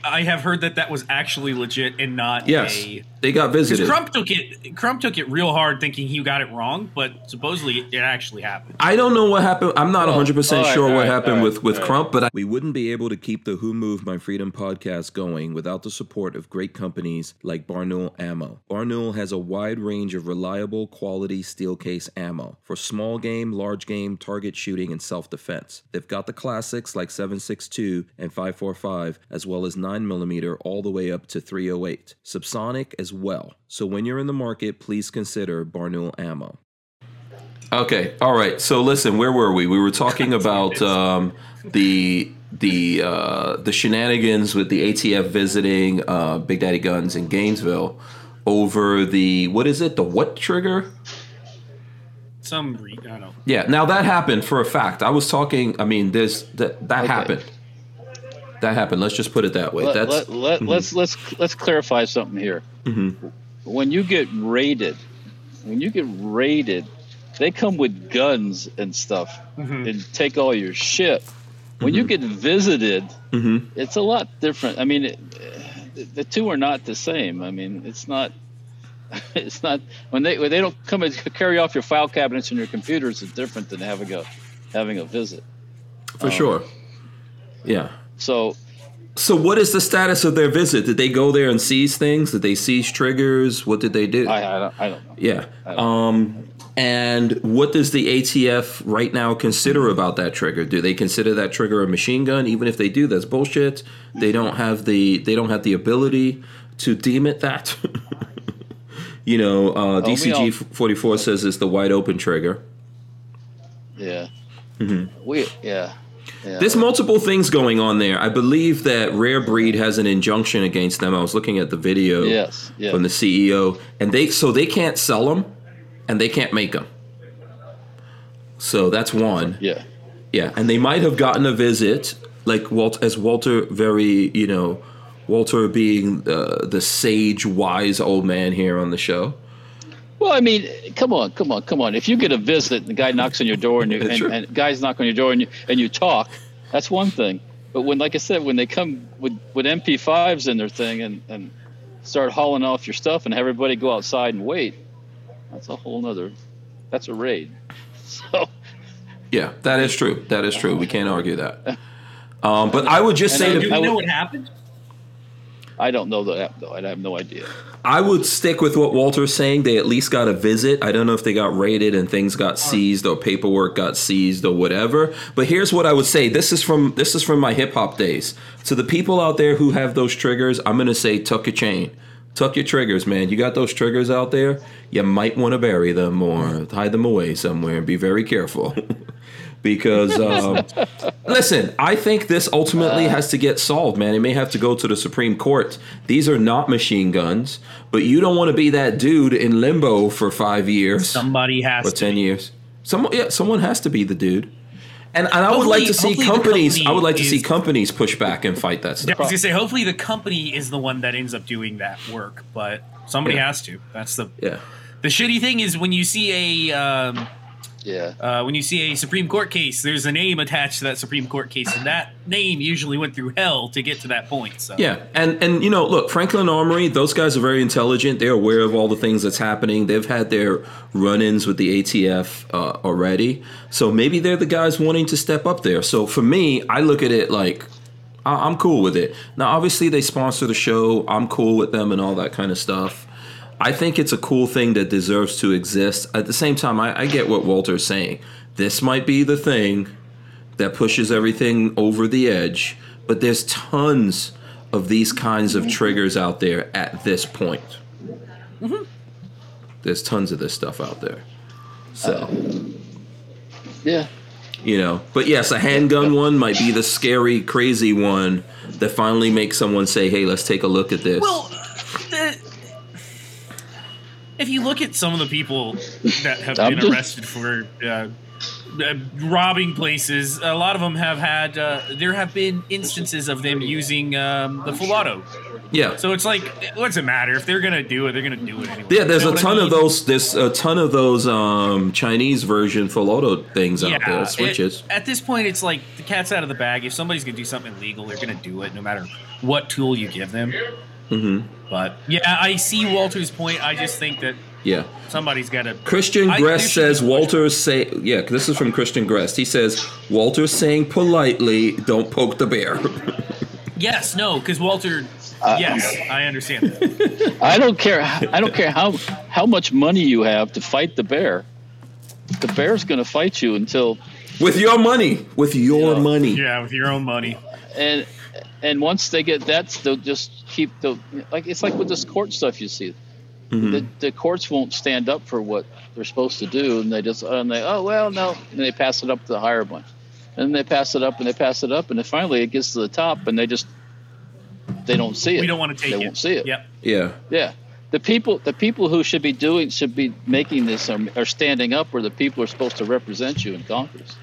I I have heard that that was actually legit and not Yes, a. they got visited. Crump took it. Crump took it real hard, thinking he got it wrong, but supposedly it, it actually happened. I don't know what happened. I'm not 100 percent all right, sure all what right, happened all right, with with all right. Crump, but I, we wouldn't be able to keep the Who Moved My Freedom podcast going without the support of great companies like Barnaul Ammo. Barnaul has a wide range of reliable, quality steel case ammo for small game, large game, target shooting, and self defense. They've got the classics like 7.62 and 5.45, as well as 9mm all the way up to 308. Subsonic as well. So when you're in the market, please consider Barnaul Ammo. Okay, all right. So listen, where were we? We were talking about um, the the uh, the shenanigans with the ATF visiting uh, Big Daddy Guns in Gainesville over the what is it? The what trigger? Some re- I don't know. Yeah. Now that happened for a fact. I was talking. I mean, there's that that Okay. happened. That happened. Let's just put it that way. let, That's let, let, let's let's let's clarify something here. When you get raided, when you get raided, they come with guns and stuff mm-hmm. and take all your shit. When you mm-hmm. get visited, Mhm. it's a lot different. I mean, it, the two are not the same. I mean, it's not. It's not when they when they don't come and carry off your file cabinets and your computers. It's different than having a having a visit. for um, sure. Yeah. So So what is the status of their visit? Did they go there and seize things? Did they seize triggers? What did they do? I I don't, I don't know. Yeah. Um, and what does the ATF right now consider about that trigger? Do they consider that trigger a machine gun? Even if they do, that's bullshit. They don't have the they don't have the ability to deem it that. you know, uh, DCG forty four says it's the wide open trigger. Yeah. We yeah. Yeah. There's multiple things going on there. I believe that Rare Breed has an injunction against them. I was looking at the video Yes, yes. from the CEO, and they so they can't sell them, and they can't make them. So that's one. yeah. Yeah, and they might have gotten a visit, like Walt, as Walter, very you know, Walter being uh, the sage, wise old man here on the show. Well, I mean, come on, come on, come on. If you get a visit, and the guy knocks on your door, and, you, and, Sure. and guys knock on your door, and you and you talk, that's one thing. But when, like I said, when they come with with MP5s in their thing and and start hauling off your stuff, and have everybody go outside and wait, that's a whole nother. That's a raid. So Yeah, that is true. That is true. We can't argue that. Um, but I would just And say I- to Do I know would- what happened? I don't know that though. I have no idea. I would stick with what Walter's saying. They at least got a visit. I don't know if they got raided and things got seized or paperwork got seized or whatever. But here's what I would say. This is from this is from my hip hop days. To the people out there who have those triggers, I'm gonna say tuck your chain. Tuck your triggers, man. You got those triggers out there. You might want to bury them or hide them away somewhere and be very careful. because um, listen, I think this ultimately has to get solved, man. It may have to go to the Supreme Court. These are not machine guns, but you don't want to be that dude in limbo for five years Somebody has or to. ten years. Someone, yeah, someone has to be the dude. And, and I would like to see hopefully the companies. I would like to see companies push back and fight that stuff. I stuff. was gonna say, hopefully the company is the one that ends up doing that work, but somebody Yeah. has to. That's the Yeah. the shitty thing is when you see a um, Yeah. uh, when you see a Supreme Court case, there's a name attached to that Supreme Court case, and that name usually went through hell to get to that point. So Yeah, and and you know, look, Franklin Armory, those guys are very intelligent. They're aware of all the things that's happening. They've had their run-ins with the ATF uh, already, so maybe they're the guys wanting to step up there. So for me, I look at it like I- I'm cool with it. Now, obviously, they sponsor the show. I'm cool with them and all that kind of stuff. I think it's a cool thing that deserves to exist. At the same time, I, I get what Walter's saying. This might be the thing that pushes everything over the edge, but there's tons of these kinds of triggers out there at this point. Mm-hmm. There's tons of this stuff out there. So, Yeah. you know, but yes, a handgun one might be the scary, crazy one that finally makes someone say, hey, let's take a look at this. Well, the, if you look at some of the people that have been arrested for uh, uh, robbing places, a lot of them have had. Uh, there have been instances of them using um, the full auto. yeah. So it's like, what's it matter if they're gonna do it? They're gonna do it anyway. Yeah, there's You a what I ton of those. There's a ton of those um, Chinese version full auto things out there, it- switches. at this point, it's like the cat's out of the bag. If somebody's gonna do something illegal, they're gonna do it, no matter what tool you give them. Hmm But yeah, I see Walter's point. I just think that Yeah. somebody's got to. Christian I- there Grest should says be a Walter's say yeah. This is from Christian Gress. He says Walter's saying politely, "Don't poke the bear." Yes, no, because Walter. Uh, yes, I understand that. I don't care. I don't care how how much money you have to fight the bear. The bear's going to fight you until with your money, with your Yeah. money. Yeah, with your own money. and and once they get that, they'll just keep the like it's like with this court stuff you see. Mhm. The, the courts won't stand up for what they're supposed to do, and they just and they oh well no, and they pass it up to the higher bunch, and they pass it up and they pass it up, and then finally it gets to the top, and they just they don't see it. We don't want to take They it. They won't see it. Yep. Yeah, Yeah. The people, the people who should be doing, should be making this, are, are standing up where the people are supposed to represent you in Congress.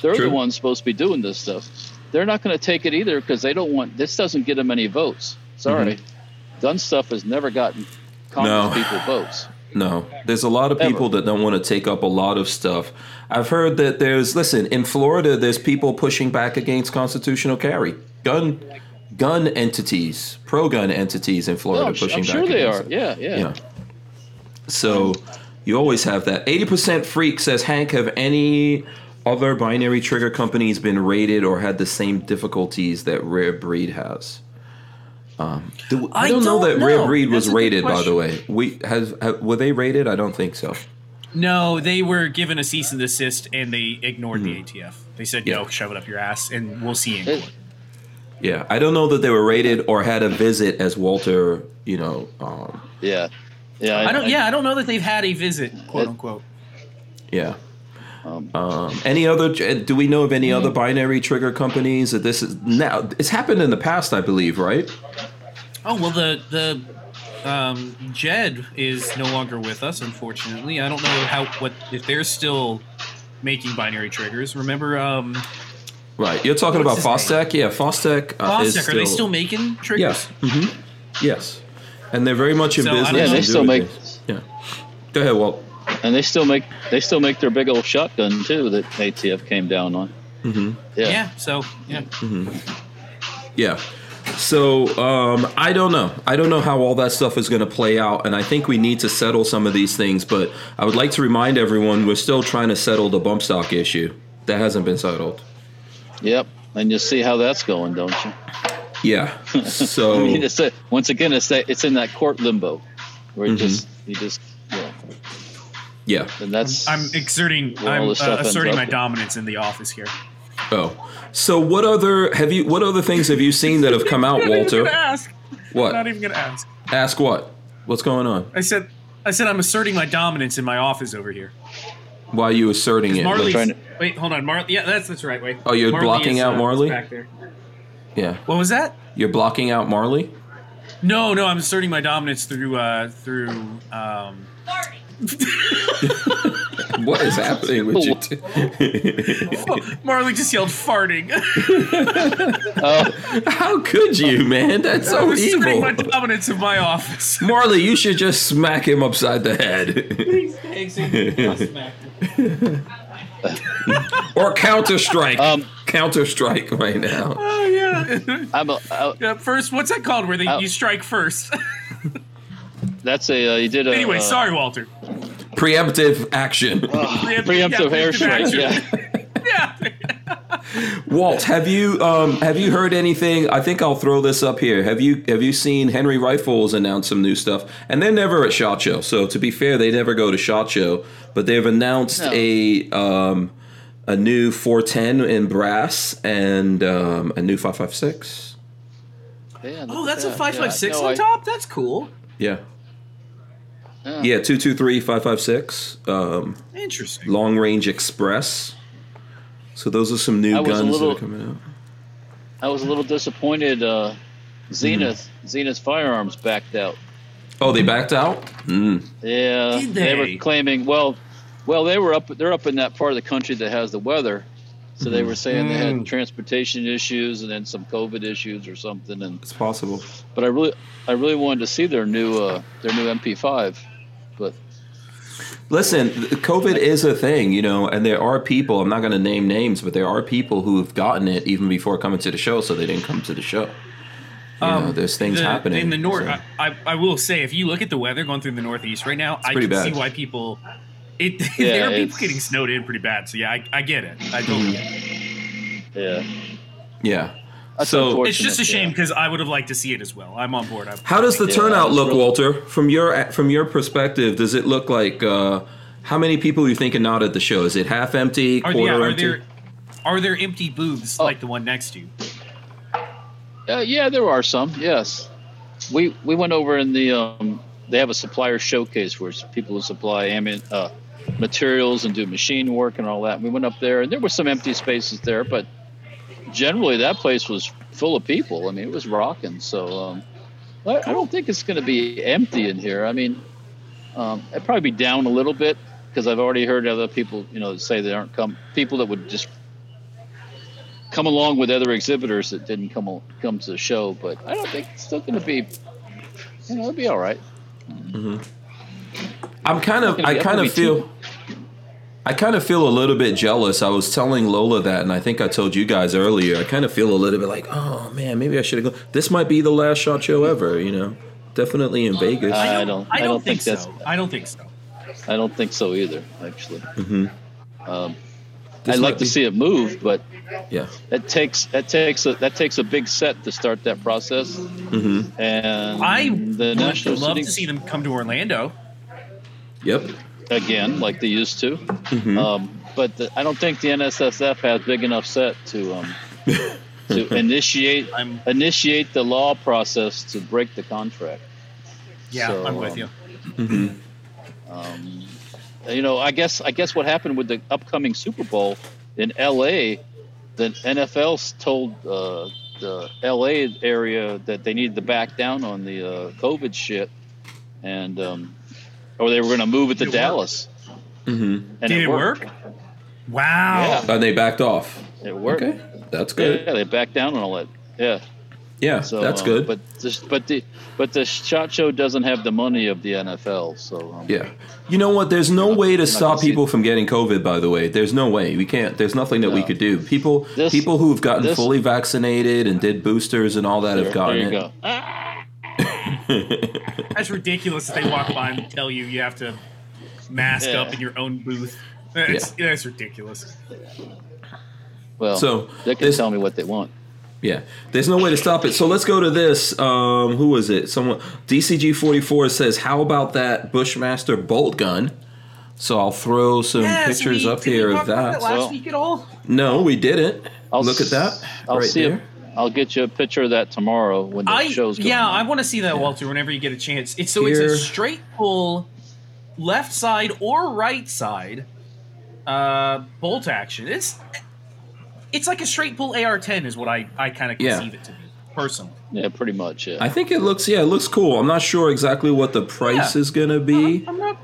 They're True. the ones supposed to be doing this stuff. They're not going to take it either because they don't want. This doesn't get them any votes. Sorry, mm-hmm. gun stuff has never gotten Congress No. people votes. no. There's a lot of Ever. people that don't want to take up a lot of stuff. I've heard that there's listen in Florida. There's people pushing back against constitutional carry, gun, gun entities, pro-gun entities in Florida No, I'm, pushing I'm back. sure they are. it. Yeah, yeah. Yeah. So you always have that. 80% Freak says, Hank, have any other binary trigger companies been rated or had the same difficulties that Rare Breed has? Um, do, I, I don't know don't that Rare know. Breed was That's a rated, by the way. We has have, were they rated? I don't think so. No, they were given a cease and desist, and they ignored the ATF. They said, Mm-hmm. Yeah. "No, shove it up your ass, and we'll see you in court." Yeah, I don't know that they were rated or had a visit as Walter. You know, um, yeah, yeah. I don't. Yeah, I don't know that they've had a visit, quote It- unquote. yeah. Um, Um, any other? Do we know of any other binary trigger companies that this is now? It's happened in the past, I believe, right? Oh well, the the um, Jed is no longer with us, unfortunately. I don't know how what if they're still making binary triggers. Remember, um, Right. You're talking about his? Fostech? Yeah, Fostech. Uh, is Fostech, are they still making triggers? Yes. hmm Yes. And they're very much in So, business. yeah, they still make, things. Yeah. Go ahead, Walt. and they still make, they still make their big old shotgun too that ATF came down on. Mm-hmm. Yeah. Yeah. So yeah. Yeah. So um, I don't know. I don't know how all that stuff is going to play out, and I think we need to settle some of these things. But I would like to remind everyone we're still trying to settle the bump stock issue. That hasn't been settled. Yep. And you see how that's going, don't you? Yeah. So I mean, it's a, once again, it's that it's in that court limbo where you Mhm. just you just yeah, yeah. and that's I'm exerting. I'm uh, this stuff ends asserting my dominance in the office here. Oh. So what other have you? What other things have you seen that have come out, I'm not even Walter? gonna ask. What? I'm not even gonna ask. Ask what? What's going on? I said. I said I'm asserting my dominance in my office over here. Why are you asserting it? Marley's, trying to- wait, hold on, Marley. Yeah, that's that's right. Wait. Oh, you're blocking out uh, Marley? back there. Yeah. What was that? You're blocking out Marley? No, no, I'm asserting my dominance through uh through um what is happening with you? Two? Marley just yelled farting. Oh, How could you, man? That's I so was asserting my dominance of my office. Marley, you should just smack him upside the head. or Counter Strike. um, Counter Strike right now. Oh yeah. I'm a, I, yeah. First, what's that called? Where they Oh. you strike first. That's a uh, you did a anyway, uh, sorry, Walter. Preemptive action. preemptive yeah, airstrike. preemptive Yeah. Yeah. Walt, have you um, have you heard anything? I think I'll throw this up here. Have you have you seen Henry Rifles announce some new stuff? And they're never at Shot Show. So to be fair, they never go to Shot Show. But they've announced No. a um, a new 410 in brass and um, a new 556. Yeah, Oh, at that's a that. five Yeah, no, on I- top. That's cool. Yeah. Yeah. Yeah, 223 556 um, Interesting. long range express. So those are some new I was a guns little- that are coming out. I was a little disappointed. Uh, Zenith, Mm-hmm. Zenith Firearms backed out. Oh, they backed out? Mm. Yeah, Did they? they? were claiming. Well, well, they were up. They're up in that part of the country that has the weather, so they were saying they had transportation issues and then some COVID issues or something. And It's possible. but I really, I really wanted to see their new, uh, their new MP5. But Listen, COVID is a thing, you know, and there are people, I'm not going to name names, but there are people who have gotten it even before coming to the show, so they didn't come to the show. You know, there's things Um, The- happening. in the north. so- I, I, I will say, if you look at the weather going through the northeast right now, I can bad. see why people. It Yeah, there are people getting snowed in pretty bad. So yeah, I, I get it. I totally get it. yeah, yeah. That's so. It's just a shame yeah. because I would have liked to see it as well. I'm on board. I, how does the turnout look, really- Walter? From your from your perspective, does it look like uh, how many people are you thinking not at the show? Is it half empty, are, quarter yeah, are empty? there are there empty booths Oh. like the one next to you? Uh, yeah, there are some. Yes, we we went over in the um, they have a supplier showcase where people who supply ammu- uh, materials and do machine work and all that. We went up there and there were some empty spaces there, but generally that place was full of people. I mean, it was rocking. So um, I, I don't think it's going to be empty in here. I mean, um, it'd probably be down a little bit because I've already heard other people, you know, say they aren't come people that would just come along with other exhibitors that didn't come come to the show. But I don't think it's still going to be, you know, it'll be all right. I'm kind of, I kind of gonna too- feel, I kind of feel a little bit jealous. I was telling Lola that, and I think I told you guys earlier. I kind of feel a little bit like, oh man, maybe I should have gone. This might be the last shot show ever. You know, definitely in Vegas. I don't. I don't, think, that's. so. I don't think so. I don't think so either. Actually, Mhm. um, I'd might like to see it move, but yeah. that takes that takes a that takes a big set to start that process. hmm And I the would national love City- to see them come to Orlando. Yep. Again, like they used to. Mhm. Um, but the, I don't think the NSSF has big enough set to um, to initiate I'm initiate the law process to break the contract. yeah, So, I'm with um, you. hmm Um, you know, I guess I guess what happened with the upcoming Super Bowl in LA, the NFL's told uh, the LA area that they needed to back down on the uh, COVID shit, and um, or they were going to move it to it work? Dallas. hmm And Did it worked. work? Wow. And they backed off. It worked. Okay, that's good. Yeah, they backed down on all that. Yeah, Yeah, so that's um, good. But this, but the but the shot show doesn't have the money of the NFL. So um, yeah. You know what? There's no not- way to stop people from getting COVID. By the way, there's no way. We can't. There's nothing that we could do. People, This- people who've gotten this- fully vaccinated and did boosters and all that there, have gotten there you it. go. That's ridiculous that they walk by and tell you you have to mask Yeah. up in your own booth. That's, that's ridiculous. Well, So, they can this- tell me what they want. Yeah, there's no way to stop it. So let's go to this. Um, who was it? Someone DCG 44 says, "How about that Bushmaster bolt gun?" So I'll throw some Yes, pictures we- up did we here talk of about that. last Well- week at all? No, we didn't. I'll Look at that s- I'll right see. there. If, I'll get you a picture of that tomorrow when the I show's going. yeah, on. I want to see that Walter whenever you get a chance. It's so it's a straight pull, left side or right side, uh, bolt action. It's it's like a straight pull AR-10 is what I I kind of Yeah. conceive it to be personally. Yeah, pretty much. Yeah. I think it looks. Yeah, it looks cool. I'm not sure exactly what the price Yeah. is gonna be. I'm not.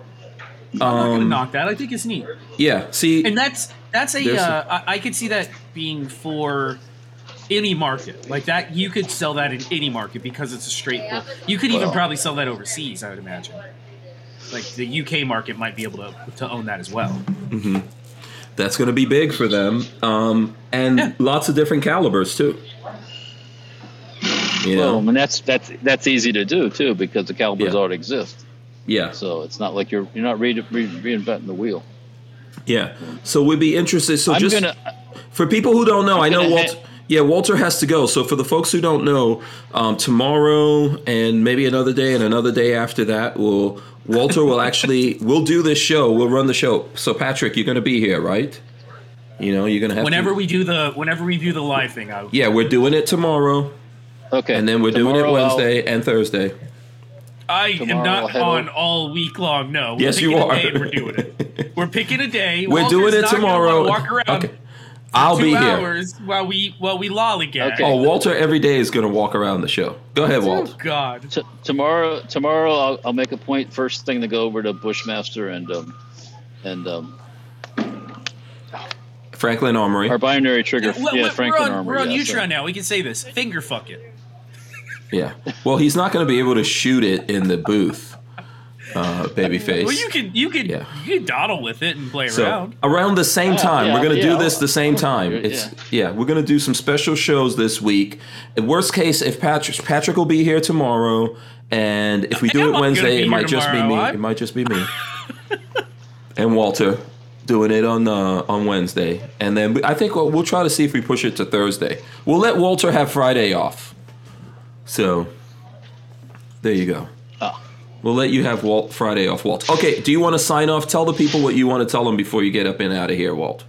I'm not gonna Um, knock that. I think it's neat, yeah. See, and that's that's a. Uh, I I could see that being for any market like that. You could sell that in any market because it's a straight pull. You could even Well- probably sell that overseas. I would imagine. Like the UK market might be able to to own that as well. that's going to be big for them, um, and Yeah. lots of different calibers too. You know, Well, and that's that's that's easy to do too because the calibers Yeah. already exist. yeah. So it's not like you're you're not re- re- reinventing the wheel. Yeah. So we'd be interested. So I'm just gonna for people who don't know, I know gonna Walter. ha- Yeah, Walter has to go. So for the folks who don't know, um, tomorrow and maybe another day and another day after that, will Walter will actually we'll do this show. We'll run the show. So Patrick, you're going to be here, right? You know, you're going to have Whenever to, we do the whenever we do the live thing, I, Yeah, we're doing it tomorrow, okay, and then we're doing it tomorrow I'll- Wednesday and Thursday. I am Tomorrow I'll not on over- all week long. No, we're Yes, you picking a are. day and we're doing it. We're picking a day. We're Walter's doing it not tomorrow. Walk around Okay. I'll two be here. hours while we while we lollygag. Okay. Oh, Walter every day is going to walk around the show. Go ahead, Walter. Oh Walt. God! T- tomorrow, tomorrow I'll, I'll make a point first thing to go over to Bushmaster and um, and um, Franklin Armory. our binary trigger. Yeah, Yeah, we're, Franklin on, Armory. we're on yeah, Utron so- now. We can say this. Finger fuck it. Yeah. Well, he's not going to be able to shoot it in the booth, uh, babyface. Well, you could you could Yeah. you could dawdle with it and play So around. around the same time, yeah, we're gonna yeah, do this the same time. It's yeah, we're gonna do some special shows this week. In worst case, if Patrick Patrick will be here tomorrow, and if we do I'm it Wednesday, it here might just be me. tomorrow. It might just be me and Walter doing it on uh, on Wednesday, and then we, I think we'll, we'll try to see if we push it to Thursday. We'll let Walter have Friday off. So there you go. We'll let you have Walt Friday off, Walt. Okay, do you want to sign off? Tell the people what you want to tell them before you get up and out of here, Walt.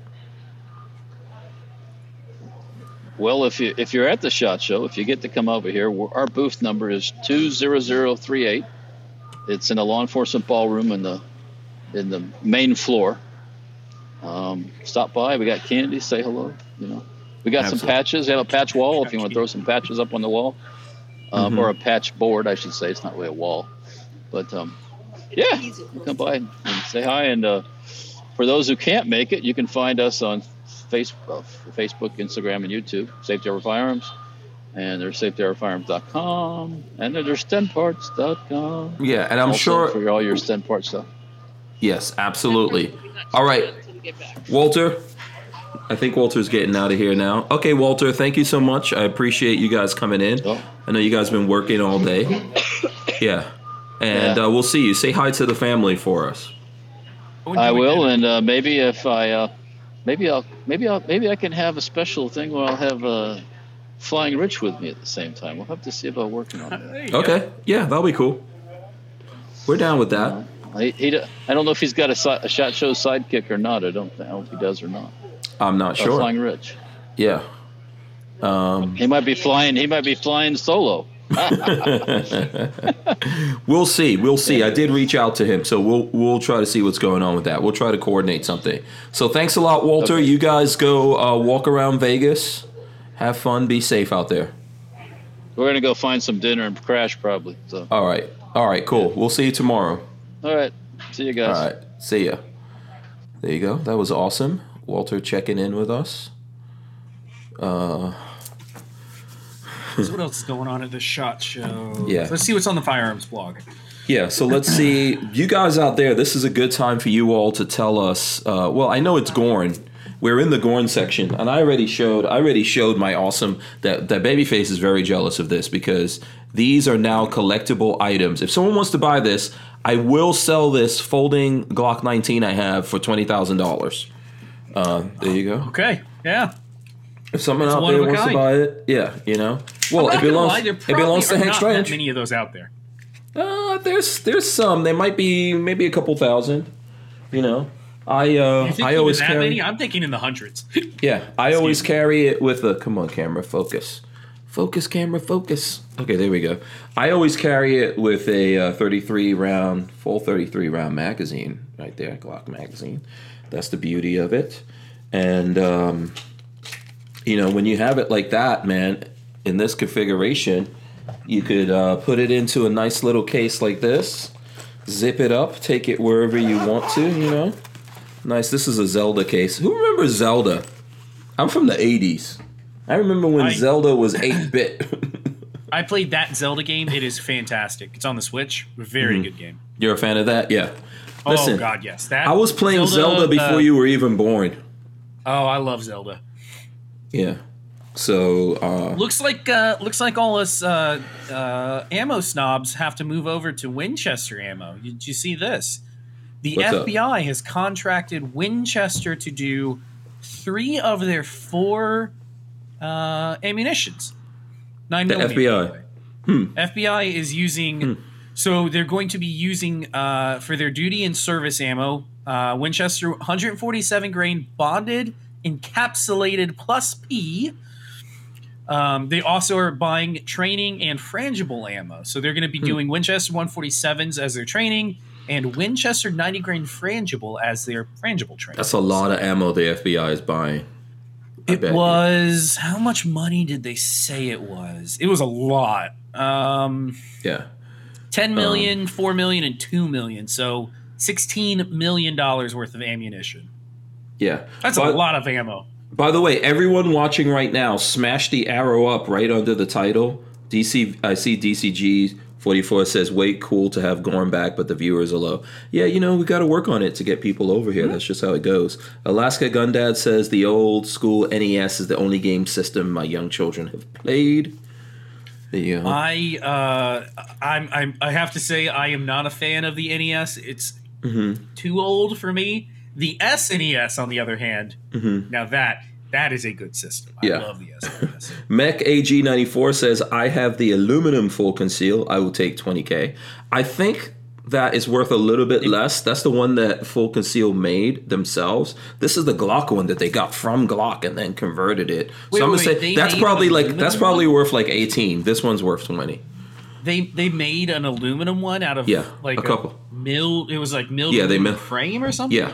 Well, if you if you're at the shot show, if you get to come over here, we're- our booth number is two zero zero three eight. It's in the law enforcement ballroom in the in the main floor. Um, stop by. We got candy. Say hello. You know, we got Absolutely. some patches. We have a patch wall if you want to throw some patches up on the wall, um, Mm-hmm. or a patch board, I should say. It's not really a wall, but um, yeah, come by and, and say hi. And uh, for those who can't make it, you can find us on face, uh, Facebook, Instagram, and YouTube. Safety Harbor Firearms. And there's safetyharborfirearms.com. And there's stenparts.com. Yeah, and I'm also sure. For all your stent part stuff. Yes, absolutely. All right, Walter. I think Walter's getting out of here now. Okay, Walter, thank you so much. I appreciate you guys coming in. Oh. I know you guys have been working all day. Yeah. And Yeah. Uh, we'll see you. Say hi to the family for us. I will, and uh, maybe if I, uh, maybe I'll, maybe I'll, maybe I can have a special thing where I'll have uh, Flying Rich with me at the same time. We'll have to see about working on that. There you go. Okay. Yeah, that'll be cool. We're down with that. He, he, I don't know if he's got a, si- a shot show sidekick or not. I don't, I don't know if he does or not. I'm not Uh, sure. Flying Rich. Yeah. Um, He might be flying. He might be flying solo. we'll see. We'll see. I did reach out to him, so we'll we'll try to see what's going on with that. We'll try to coordinate something. So thanks a lot, Walter. Okay. You guys go uh, walk around Vegas. Have fun. Be safe out there. We're gonna go find some dinner and crash probably. So, All right. All right. Cool. We'll see you tomorrow. all right. See you guys. All right. See ya. There you go. That was awesome. Walter checking in with us. Uh, So what else is going on at the shot show? Yeah. Let's see what's on the firearms blog. Yeah, so let's see. You guys out there, this is a good time for you all to tell us. Uh, well, I know it's Gorn. We're in the Gorn section, and I already showed. I already showed my awesome. That that babyface is very jealous of this because these are now collectible items. If someone wants to buy this, I will sell this folding Glock 19 I have for twenty thousand dollars. Uh, there you go. Okay. Yeah. If someone out there wants to buy it, yeah, you know. Well, it belongs. lie, It belongs to Hank not Strange. Many of those out there. Uh, there's there's some. There might be maybe a couple thousand. You know, I uh I always carry. many? I'm thinking in the hundreds. Yeah, I always me. carry it with a. Come on, camera, focus, focus, camera, focus. Okay, there we go. I always carry it with a uh, 33 round, full 33 round magazine right there, Glock magazine. That's the beauty of it, and um, you know when you have it like that, man, in this configuration, you could uh, put it into a nice little case like this. zip it up, take it wherever you want to. You know, nice. This is a Zelda case. Who remembers Zelda? I'm from the '80s. I remember when I- Zelda was 8 bit. I played that Zelda game. It is fantastic. It's on the Switch. Very good game. You're a fan of that? Yeah. oh God, yes. That I was playing Zelda, before uh, you were even born. Oh, I love Zelda. Yeah. So, uh, Looks like uh, looks like all us uh, uh, ammo snobs have to move over to Winchester ammo. Did you see this? The What's up? FBI has contracted Winchester to do three of their four uh, ammunitions. Nine The FBI. way. FBI is using. So they're going to be using uh, for their duty and service ammo. Uh, Winchester 147 grain bonded encapsulated plus P. Um, they also are buying training and frangible ammo. So they're going to be doing Winchester 147s as their training and Winchester 90 grain frangible as their frangible training. that's a lot of ammo the FBI is buying. I It bet you. was how much money did they say it was? It was a lot. Um, Yeah. 10 Um, million, 4 million, and 2 million. So 16 million dollars worth of ammunition. Yeah. That's But- a lot of ammo. By the way, everyone watching right now, smash the arrow up right under the title. DC, I see DCG 44 says, "Wait, cool to have Gorn back, but the viewers are low." Yeah, you know we got to work on it to get people over here. That's just how it goes. Alaska Gundad says the old school NES is the only game system my young children have played. You go. I uh, I'm, I'm I have to say I am not a fan of the NES. It's too old for me. The SNES, on the other hand, mm-hmm. now that that is a good system. I Yeah. love the SNES. Mech AG94 says, I have the aluminum full conceal. I will take 20K. I think that is worth a little bit less. That's the one that full conceal made themselves. This is the Glock one that they got from Glock and then converted it. Wait, so I'm gonna wait, say that's probably like that's probably one? worth like 18. This one's worth 20. they they made an aluminum one out of Yeah, like a couple. milled. It was like milled Yeah, they mill- frame or something. Yeah,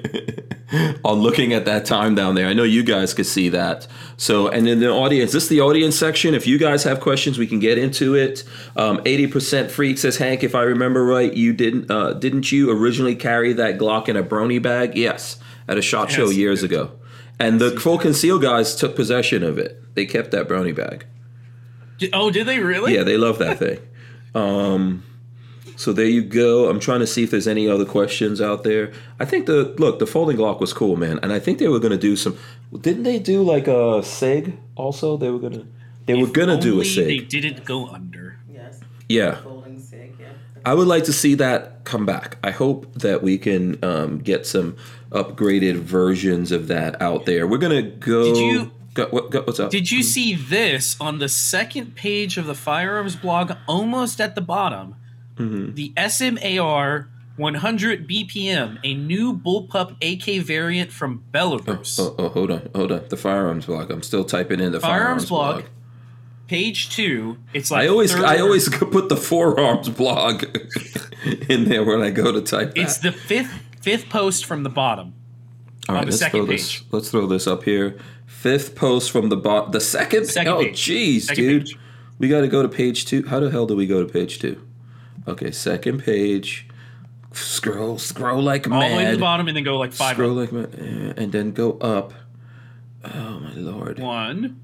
on looking at that time down there. I know you guys could see that. So, and in the audience, this is the audience section. If you guys have questions, we can get into it. Um, Eighty percent freak says Hank. If I remember right, you didn't uh, didn't you originally carry that Glock in a brony bag? Yes, at a shot show Yes, you years ago. And the full conceal guys took possession of it. They kept that brony bag. Oh, did they really? Yeah, they love that thing. Um, so there you go. I'm trying to see if there's any other questions out there. I think the look, the folding Glock was cool, man, and I think they were gonna do some. Didn't they do like a Sig? Also, they were gonna. They were gonna do a Only They didn't go under. Yes. Yeah, Folding sig, yeah. I would like to see that come back. I hope that we can um, get some upgraded versions of that out there. We're gonna go. Did you- Go, what, go, what's up? Did you see this on the second page of the firearms blog, almost at the bottom? Mm-hmm. The SMAR 100 BPM, a new bullpup AK variant from Belarus. Oh, oh, hold on, hold on. The firearms blog. I'm still typing in the Firearms firearms, blog. blog. Page two. It's like I always third- I always put the forearms blog in there when I go to type. It's that. the fifth fifth post from the bottom. All right, let's throw this. page. Let's throw this up here. Fifth post from the bot. The second. Second oh, jeez, dude. page. We got to go to page two. How the hell do we go to page two? Okay, second page. Scroll, scroll like All the way to the bottom and then go like five. Scroll up. like mad, and then go up. Oh my lord. One,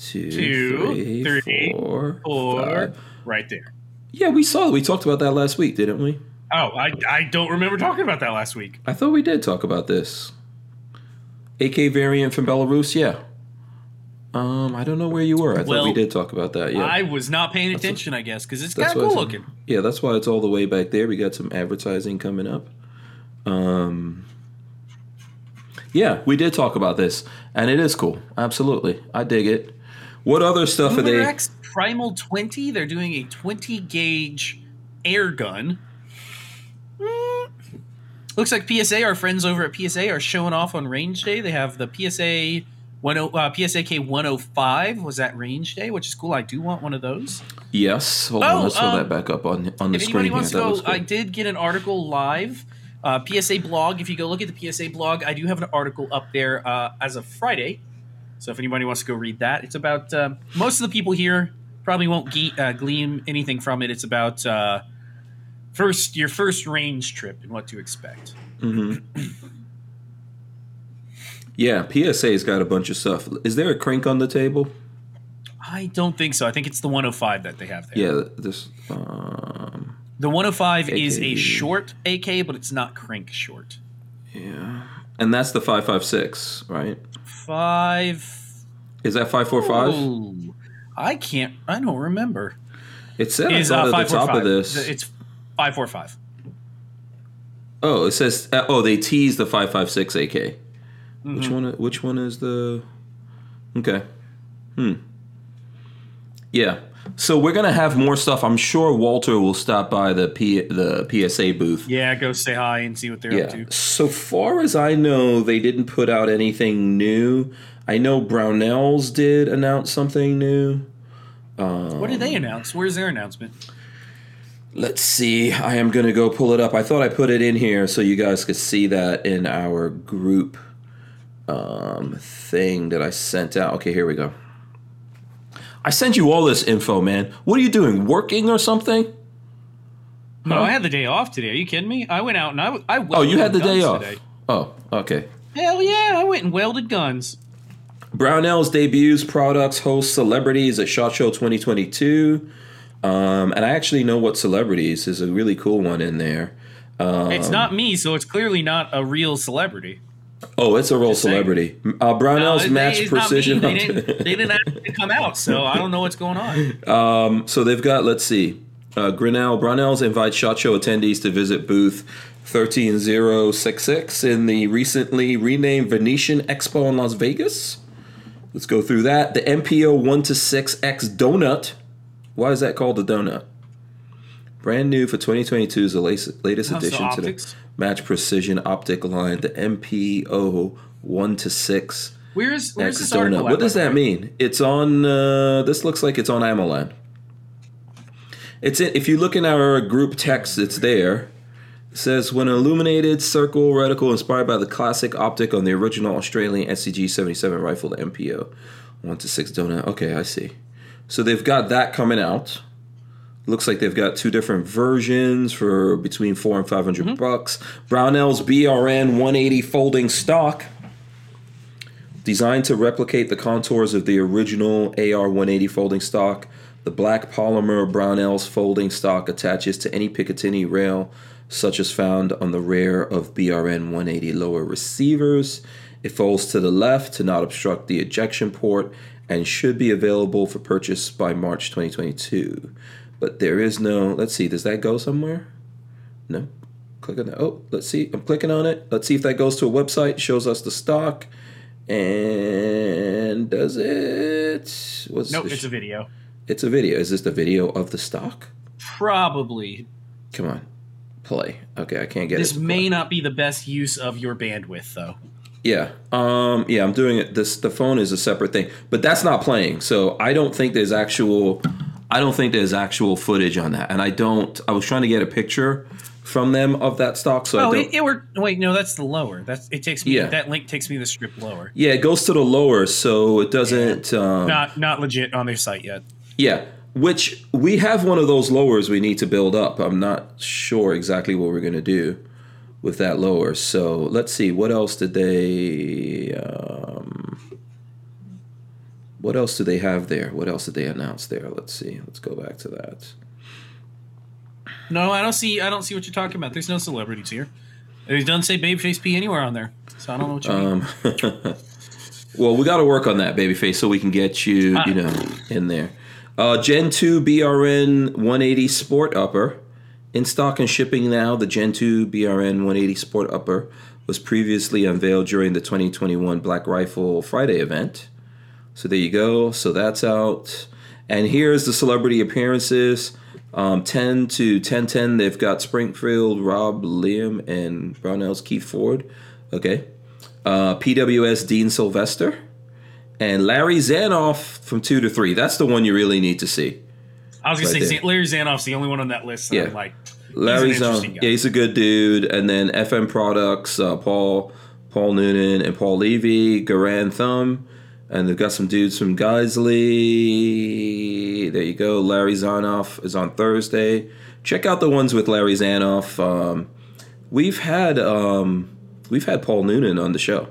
Two, two, three, three, four, four, five. right there. Yeah, we saw. We talked about that last week, didn't we? Oh, I, I don't remember talking about that last week. I thought we did talk about this. AK variant from Belarus, yeah. Um, I don't know where you were. I thought we did talk about that. Yeah, I was not paying attention, I guess, because it's kind of cool looking. Yeah, that's why it's all the way back there. We got some advertising coming up. Um, yeah, we did talk about this, and it is cool. Absolutely, I dig it. What other stuff are they? Umarex Primal 20, they're doing a 20 gauge air gun. Looks like PSA, our friends over at PSA, are showing off on Range Day. They have the PSA 10, uh, PSAK 105 was at Range Day, which is cool. I do want one of those. Yes. Hold Oh, on. Let's throw um, that back up on on the if screen anybody here. wants to go, I did get an article live. Uh, PSA blog. If you go look at the PSA blog, I do have an article up there uh, as of Friday. So if anybody wants to go read that, it's about uh, most of the people here probably won't ge- uh, glean anything from it. It's about uh, first your first range trip and what to expect. Yeah, PSA's got a bunch of stuff. Is there a crank on the table? I don't think so. I think it's the 105 that they have there. Yeah, this. Um, The 105 is a short AK, but it's not crank short. yeah, and that's the five five six, right? Five. Is that five four five? Ooh, I can't. I don't remember. It said Is I uh, at the top five? of this. It's five four five. Oh, it says. Uh, oh, they teased the five five AK. Which Mm-hmm. one? Which one is the? Okay. Hmm. Yeah. So we're gonna have more stuff. I'm sure Walter will stop by the P the PSA booth. Yeah, go say hi and see what they're up to. So far as I know, they didn't put out anything new. I know Brownells did announce something new. What did they announce? Where's their announcement? Let's see. I am going to go pull it up. I thought I put it in here so you guys could see that in our group um, thing that I sent out. Okay, here we go. I sent you all this info, man. What are you doing? Working or something? No, I had the day off today. Are you kidding me? I went out and I I Oh, you had the day off. today. Oh, okay. Hell yeah! I went and welded guns. Brownells debuts products, hosts celebrities at SHOT Show 2022. Um, and I actually know what celebrities. is a really cool one in there. it's not me, so it's clearly not a real celebrity. Oh, it's a real saying. celebrity. Uh, Brownells they- match it's not me. precision. They didn't, they didn't actually come out, so I don't know what's going on. So they've got, let's see, uh, Grinnell, Brownells invites SHOT Show attendees to visit booth 13066 in the recently renamed Venetian Expo in Las Vegas. Let's go through that. The MPO 1 to 6X Donut. Why is that called a donut? Brand new for 2022 is the latest, latest How's the addition to the? Match Precision optic line, the MPO 1 to 6 Where's where's this article? What does that mean? It's on. Uh, this looks like it's on AmmoLand. It's in, if you look in our group text, it's there. It says when an illuminated circle reticle inspired by the classic optic on the original Australian StG seventy seven rifle, the MPO one to six donut. Okay, I see. So they've got that coming out. Looks like they've got two different versions for between four and five Mm-hmm. bucks. Brownell's BRN 180 folding stock designed to replicate the contours of the original AR 180 folding stock. The black polymer Brownells folding stock attaches to any Picatinny rail, such as found on the rear of BRN 180 lower receivers. It folds to the left to not obstruct the ejection port and should be available for purchase by March 2022. But there is no, let's see, does that go somewhere? No. Click on that. Oh, let's see. I'm clicking on it. Let's see if that goes to a website, shows us the stock. And does it? What's Nope, the it's a video. it's a video. Is this the video of the stock? Probably. Come on, play. Okay, I can't get This it. to may play. not be the best use of your bandwidth, though. Yeah. Um. Yeah, I'm doing it. This the phone is a separate thing, but that's not playing. So I don't think there's actual. I don't think there's actual footage on that, and I don't. I was trying to get a picture from them of that stock, so I Oh, it, it were wait, no, that's the lower. That's it takes me. Yeah. That link takes me to the strip lower. yeah, it goes to the lower, so it doesn't. Um, Not not legit on their site yet. Yeah, which we have one of those lowers we need to build up. I'm not sure exactly what we're going to do with that lower. So let's see. What else did they. Um, what else do they have there? What else did they announce there? Let's see. Let's go back to that. No, I don't see. I don't see what you're talking about. There's no celebrities here. It doesn't say Babyface P anywhere on there, so I don't know what you mean. Um, well, we got to work on that, babyface, so we can get you, Ah. you know, in there. Uh, Gen 2 BRN 180 Sport Upper. In stock and shipping now, the Gen 2 BRN 180 Sport Upper was previously unveiled during the 2021 Black Rifle Friday event. So there you go. So that's out. And here's the celebrity appearances. Um, 10 to 1010, they've got Springfield, Rob Leatham, and Brownells, Keith Ford. Okay. Uh, PWS, Dean Sylvester. And Larry Zanoff from 2 to 3. That's the one you really need to see. I was gonna say there. Larry Zanoff's the only one on that list that Yeah. I'm like. Larry's on. Yeah, he's a good dude. And then FM Products, uh, Paul, Paul Noonan, and Paul Levy, Garand Thumb, and they've got some dudes from Geissele. There you go. Larry Zanoff is on Thursday. Check out the ones with Larry Zanoff. Um, we've had um, we've had Paul Noonan on the show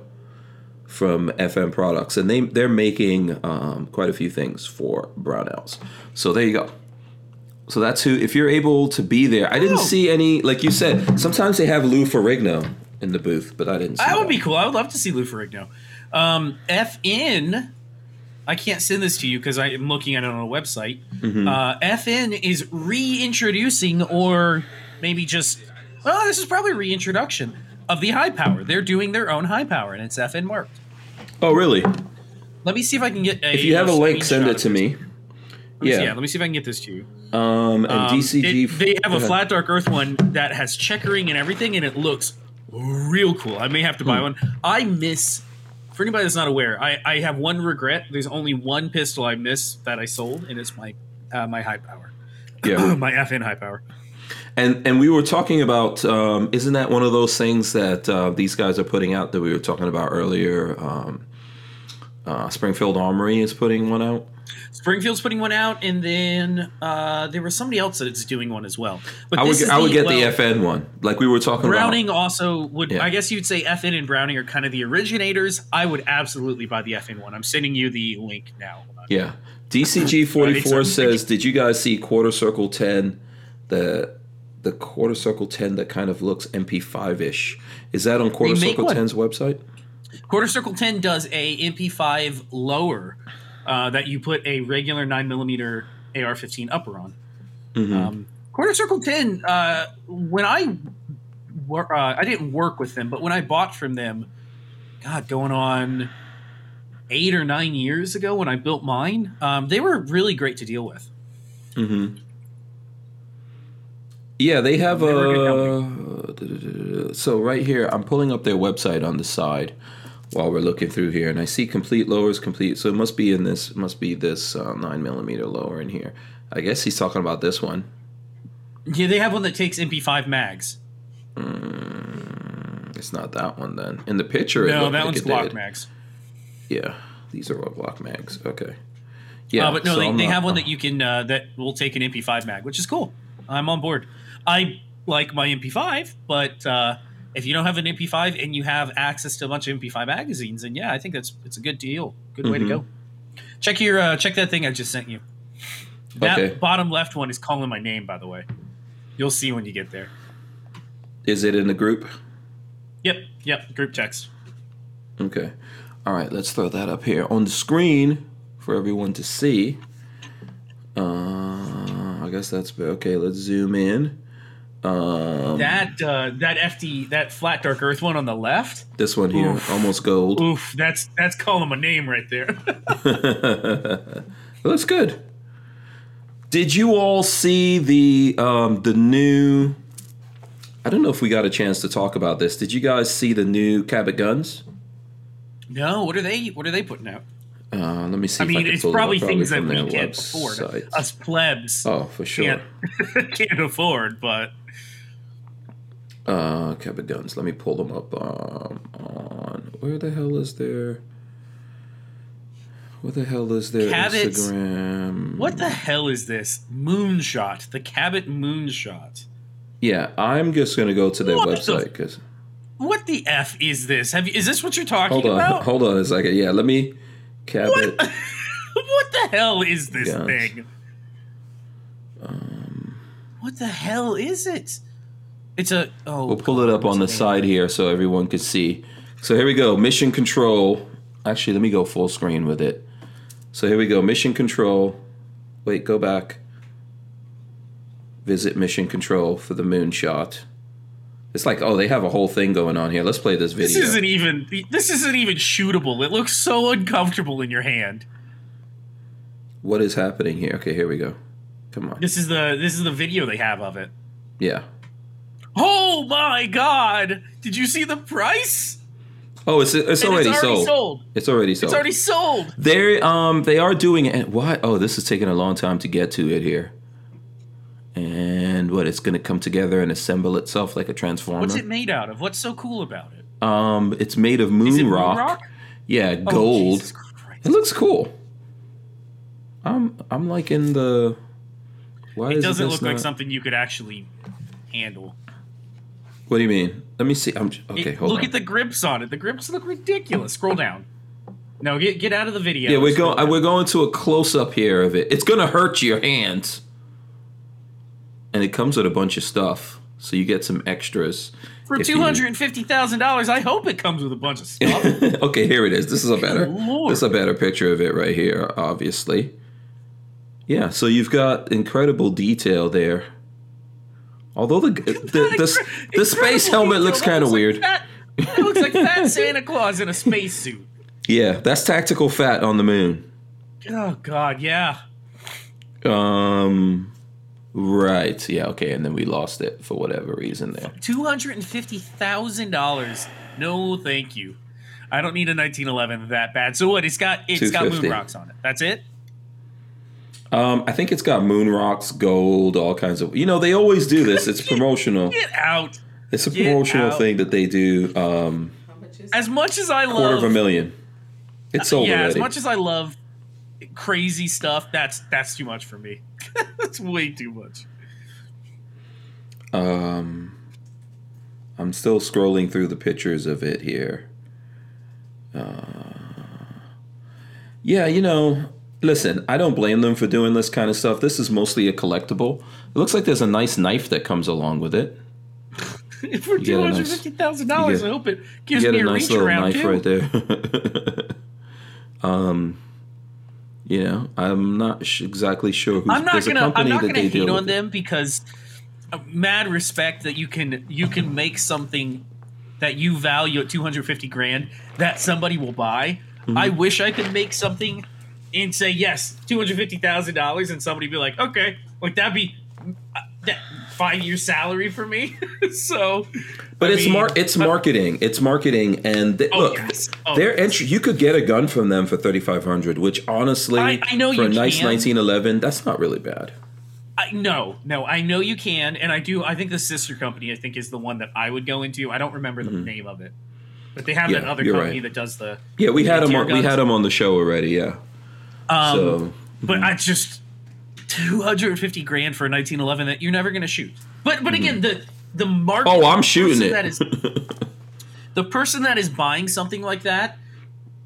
from FM Products, and they they're making um, quite a few things for Brownells. So there you go. So that's who. If you're able to be there, I didn't Oh. see any. Like you said, sometimes they have Lou Ferrigno in the booth, but I didn't. see That would be cool. I would love to see Lou Ferrigno. Um, FN, I can't send this to you because I'm looking at it on a website. Mm-hmm. Uh, FN is reintroducing, or maybe just, well, this is probably reintroduction of the high power. They're doing their own high power, and it's FN marked. Oh, really? Let me see if I can get a. If you have a link, send it to me. Let me see- Yeah. let me see if I can get this to you. Um, and Um, DCG. it- they have a flat dark earth one that has checkering and everything, and it looks real cool. I may have to Hmm. buy one. I miss. For anybody that's not aware, I, I have one regret. There's only one pistol I miss that I sold, and it's my uh, my high power, Yeah. my FN high power. And and we were talking about. Um, isn't that one of those things that uh, these guys are putting out that we were talking about earlier? Um, uh, Springfield Armory is putting one out. Springfield's putting one out, and then uh, there was somebody else that's doing one as well. But I would I would get well, the FN one, like we were talking about Browning about. also would. Yeah. I guess you'd say FN and Browning are kind of the originators. I would absolutely buy the FN one. I'm sending you the link now. Yeah. DCG forty four says, "Did you guys see quarter circle ten? The the quarter circle ten that kind of looks MP five ish. Is that on quarter circle one. 10's website? Quarter Circle 10 does a MP5 lower uh, that you put a regular 9mm AR-15 upper on. Mm-hmm. Um, Quarter Circle 10, uh, when I wor- uh, I didn't work with them, but when I bought from them, God, going on eight or nine years ago when I built mine, um, they were really great to deal with. Mm-hmm. Yeah, they have a. So right here, I'm pulling up their website on the side while we're looking through here, and I see complete lowers complete. So it must be in this. Must be this uh, nine millimeter lower in here. I guess he's talking about this one. Yeah, they have one that takes MP5 mags. It's not that one then. In the picture, No, that like one's Glock did. mags. Yeah, these are all Glock mags. Okay. Yeah, Uh, but no, so they, I'm they not- have one that you can uh, that will take an MP5 mag, which is cool. I'm on board. I like my MP5, but uh, if you don't have an MP5 and you have access to a bunch of MP5 magazines, then yeah, I think that's it's a good deal. Good way to Mhm. go. Check your uh, check that thing I just sent you. That Okay. bottom left one is calling my name, by the way. You'll see when you get there. Is it in the group? Yep, yep. Group text. Okay. All right, let's throw that up here on the screen for everyone to see. Uh, I guess that's okay. Let's zoom in. Um, That uh, that FD that flat dark earth one on the left. this one here, Oof. almost gold. Oof, that's that's calling my name right there. That's good. Did you all see the um, the new? I don't know if we got a chance to talk about this. Did you guys see the new Cabot guns? no, what are they? What are they putting out? Uh, let me see. I if I mean, can it's it probably things that we can't afford. Us plebs Oh, for sure. can't, can't afford, but Uh, Cabot guns. Let me pull them up um, on where the hell is their where the hell is their Cabot's- Instagram? what the hell is this? Moonshot, the Cabot Moonshot. Yeah, I'm just gonna go to their What website because What the f is this? Have you? Is this what you're talking hold on, about? hold on a second. Yeah, let me Cabot. What? what the hell is this Guns. thing? Um, What the hell is it? It's a. Oh, We'll pull it up on the side here so everyone can see. So here we go. Mission control. Actually, let me go full screen with it. So here we go. Mission control. Wait, go back. Visit mission control for the moonshot. It's like, oh, they have a whole thing going on here. Let's play this video. This isn't even. This isn't even shootable. It looks so uncomfortable in your hand. what is happening here? Okay, here we go. Come on. This is the this is the video they have of it. Yeah. Oh my god! Did you see the price? Oh, it's it's And already, it's already sold. sold. It's already sold. It's already sold. They um they are doing it. What? Oh, this is taking a long time to get to it here. And what? It's gonna come together and assemble itself like a transformer. What's it made out of? What's so cool about it? Um, it's made of moon, it moon rock. rock? Yeah, Oh, gold. It looks cool. I'm I'm liking the. Why It doesn't look like something you could actually handle. What do you mean? Let me see. I'm j- okay. It- hold look on. at the grips on it. The grips look ridiculous. Scroll down. No, get get out of the video. yeah, we're Scroll going. down. Uh, we're going to a close up here of it. It's gonna hurt your hands. And it comes with a bunch of stuff, so you get some extras. For two hundred and fifty thousand dollars, I hope it comes with a bunch of stuff. okay, here it is. This is a better. Lord. This is a better picture of it right here. Obviously. Yeah. So you've got incredible detail there. Although the the, the, the space helmet looks kind of looks like weird. fat- That looks like fat Santa Claus in a spacesuit. Yeah, that's tactical fat on the moon. Oh God, yeah. Um, right. Yeah. Okay. And then we lost it for whatever reason there. Two hundred and fifty thousand dollars. No, thank you. I don't need a 1911 that bad. So what? It's got it's got moon rocks on it. That's it. Um, I think it's got moon rocks, gold, all kinds of. You know, they always do this. It's promotional. Get out. It's a Get promotional out. thing that they do. Um, How much is As much as I love, quarter of a million. It's sold yeah. already. As much as I love crazy stuff, that's that's too much for me. that's way too much. Um, I'm still scrolling through the pictures of it here. Uh, yeah, you know, listen, I don't blame them for doing this kind of stuff. This is mostly a collectible. It looks like there's a nice knife that comes along with it. For two hundred fifty thousand dollars, I hope it gives me a nice reach little around knife too. right there. um, you know, I'm not sh- exactly sure who's. I'm not gonna. I'm not gonna hate on them because uh, mad respect that you can you can make something that you value at 250 grand that somebody will buy. Mm-hmm. I wish I could make something and say yes, 250 thousand dollars, and somebody be like, okay, like that'd be uh, that five year salary for me. so, But I it's mean, mar- it's uh, marketing. It's marketing, and they, Oh, look, yes. Oh, their yes. entry. You could get a gun from them for thirty five hundred, which honestly, I- I know for you a nice nineteen eleven, that's not really bad. I, no, no, I know you can, and I do. I think the sister company, I think, is the one that I would go into. I don't remember the name of it, but they have that Mm-hmm. Other company right. that does the. Yeah, we had the him. tear On, we had him on the show already. Yeah. Um, so but I just two hundred and fifty grand for a nineteen eleven that you're never going to shoot. But but again, the the market. oh, I'm the shooting person it. That is, the person that is buying something like that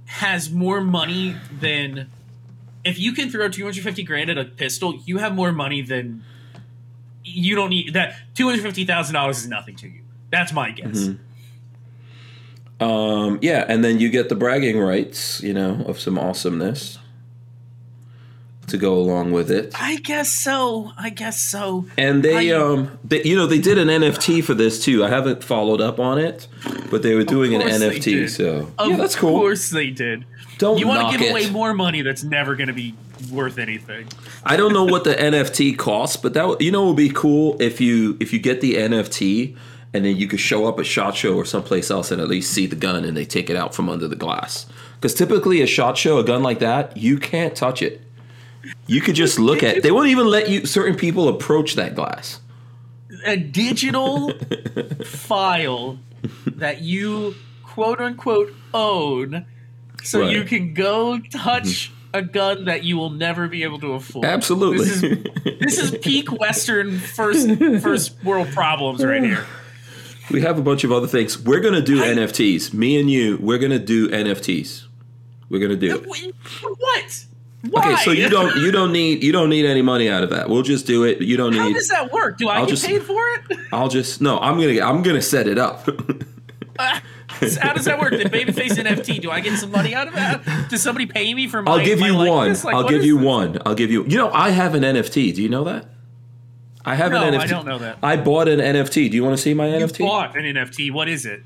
has more money than. If you can throw two hundred fifty grand at a pistol, you have more money than. You don't need that. Two hundred fifty thousand dollars is nothing to you. That's my guess. Mm-hmm. um, yeah, and then you get the bragging rights, you know, of some awesomeness to go along with it. I guess so. I guess so. And they, I- um, they, you know, they did an NFT for this too. I haven't followed up on it, but they were doing an NFT. So Of yeah, that's cool. Of course they did. Don't You want to give it. away more money that's never going to be worth anything. I don't know what the NFT costs, but that you know would be cool if you if you get the NFT and then you could show up at Shot Show or someplace else and at least see the gun and they take it out from under the glass. Because typically a Shot Show, a gun like that, you can't touch it. You could just look at. They won't even let you certain people approach that glass. A digital file that you quote unquote own so Right. you can go touch mm-hmm. a gun that you will never be able to afford. Absolutely. This is, this is peak Western first first world problems right here. we have a bunch of other things. We're gonna do NFTs. Me and you, we're gonna do NFTs. We're gonna do it. What? Why? Okay, so you don't you don't need you don't need any money out of that. We'll just do it. You don't How need. does that work? Do I I'll get just- paid for it? I'll just no. I'm gonna I'm gonna set it up. How does that work? The Babyface NFT. Do I get some money out of that? Does somebody pay me for my? I'll give my you one. Like, I'll give you this? one. I'll give you. You know, I have an NFT. Do you know that? I have No, an NFT. I don't know that. I bought an NFT. Do you want to see my You NFT? bought an NFT. What is it?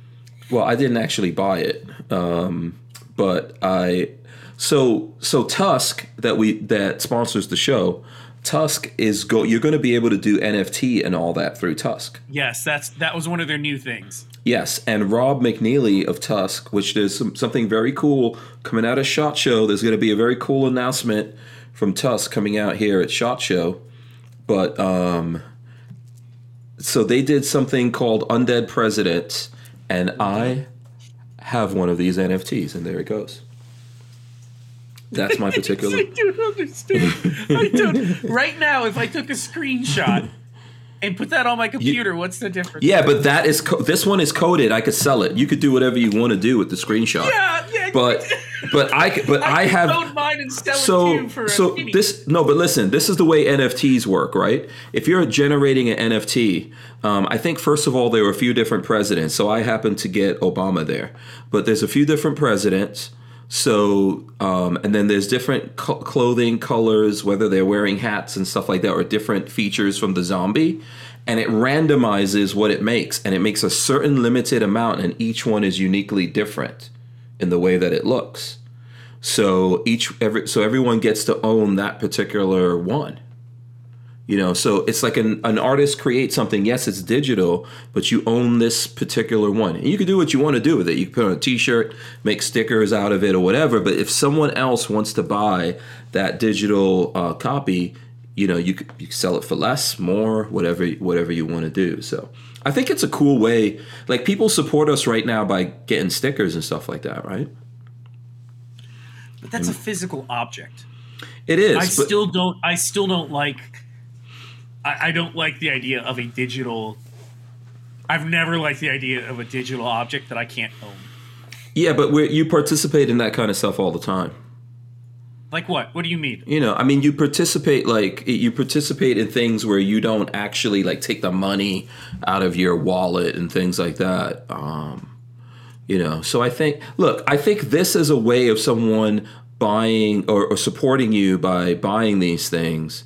Well, I didn't actually buy it, um, but I. So so TUSC that we that sponsors the show. TUSC is go. You're going to be able to do NFT and all that through TUSC. Yes, that's that was one of their new things. Yes, and Rob McNeely of TUSC, which there's some, something very cool coming out of Shot Show. There's going to be a very cool announcement from TUSC coming out here at Shot Show. But um, so they did something called Undead President, and I have one of these NFTs, and there it goes. That's my particular. I don't understand. I don't. Right now, if I took a screenshot and put that on my computer, what's the difference? Yeah, but that is co- this one is coded. I could sell it. You could do whatever you want to do with the screenshot. yeah, yeah. But but I but I, I, have code mine and sell it to so for so this no but listen this is the way nfts work right if you're generating an nft um, i think first of all there were a few different presidents so i happen to get obama there but there's a few different presidents so um, and then there's different co- clothing colors whether they're wearing hats and stuff like that or different features from the zombie. And it randomizes what it makes and it makes a certain limited amount and each one is uniquely different in the way that it looks. So each every so everyone gets to own that particular one you know so it's like an, an artist creates something yes it's digital but you own this particular one and you can do what you want to do with it you can put on a t-shirt make stickers out of it or whatever but if someone else wants to buy that digital uh, copy you know you could, you could sell it for less more whatever whatever you want to do so i think it's a cool way like people support us right now by getting stickers and stuff like that right but that's a physical object. it is I but- still don't. I still don't like. I, I don't like the idea of a digital. I've never liked the idea of a digital object that I can't own. Yeah, but we're, you participate in that kind of stuff all the time. Like what? What do you mean? You know, I mean, you participate like you participate in things where you don't actually like take the money out of your wallet and things like that. Um, you know, so I think, look, I think this is a way of someone buying or, or supporting you by buying these things.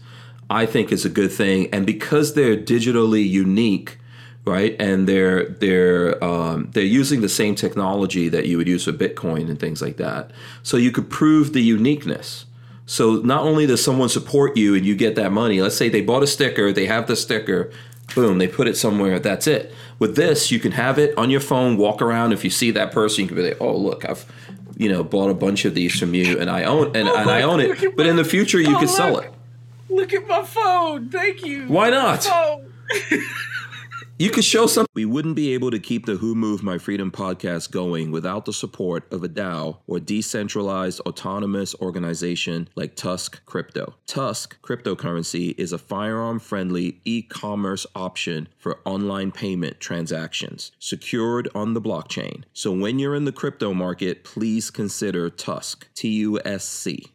I think is a good thing, and because they're digitally unique, right? And they're they're um, they're using the same technology that you would use for Bitcoin and things like that. So you could prove the uniqueness. So not only does someone support you and you get that money, let's say they bought a sticker, they have the sticker, boom, they put it somewhere, that's it. With this, you can have it on your phone, walk around. If you see that person, you can be like, oh look, I've you know bought a bunch of these from you, and I own and, and I own it. But in the future, you Oh, could sell it. Look at my phone. Thank you. Why not? Phone. Oh. You could show some. We wouldn't be able to keep the Who Moved My Freedom podcast going without the support of a DAO or decentralized autonomous organization like TUSC Crypto. TUSC cryptocurrency is a firearm friendly e commerce option for online payment transactions secured on the blockchain. So when you're in the crypto market, please consider TUSC, T U S C.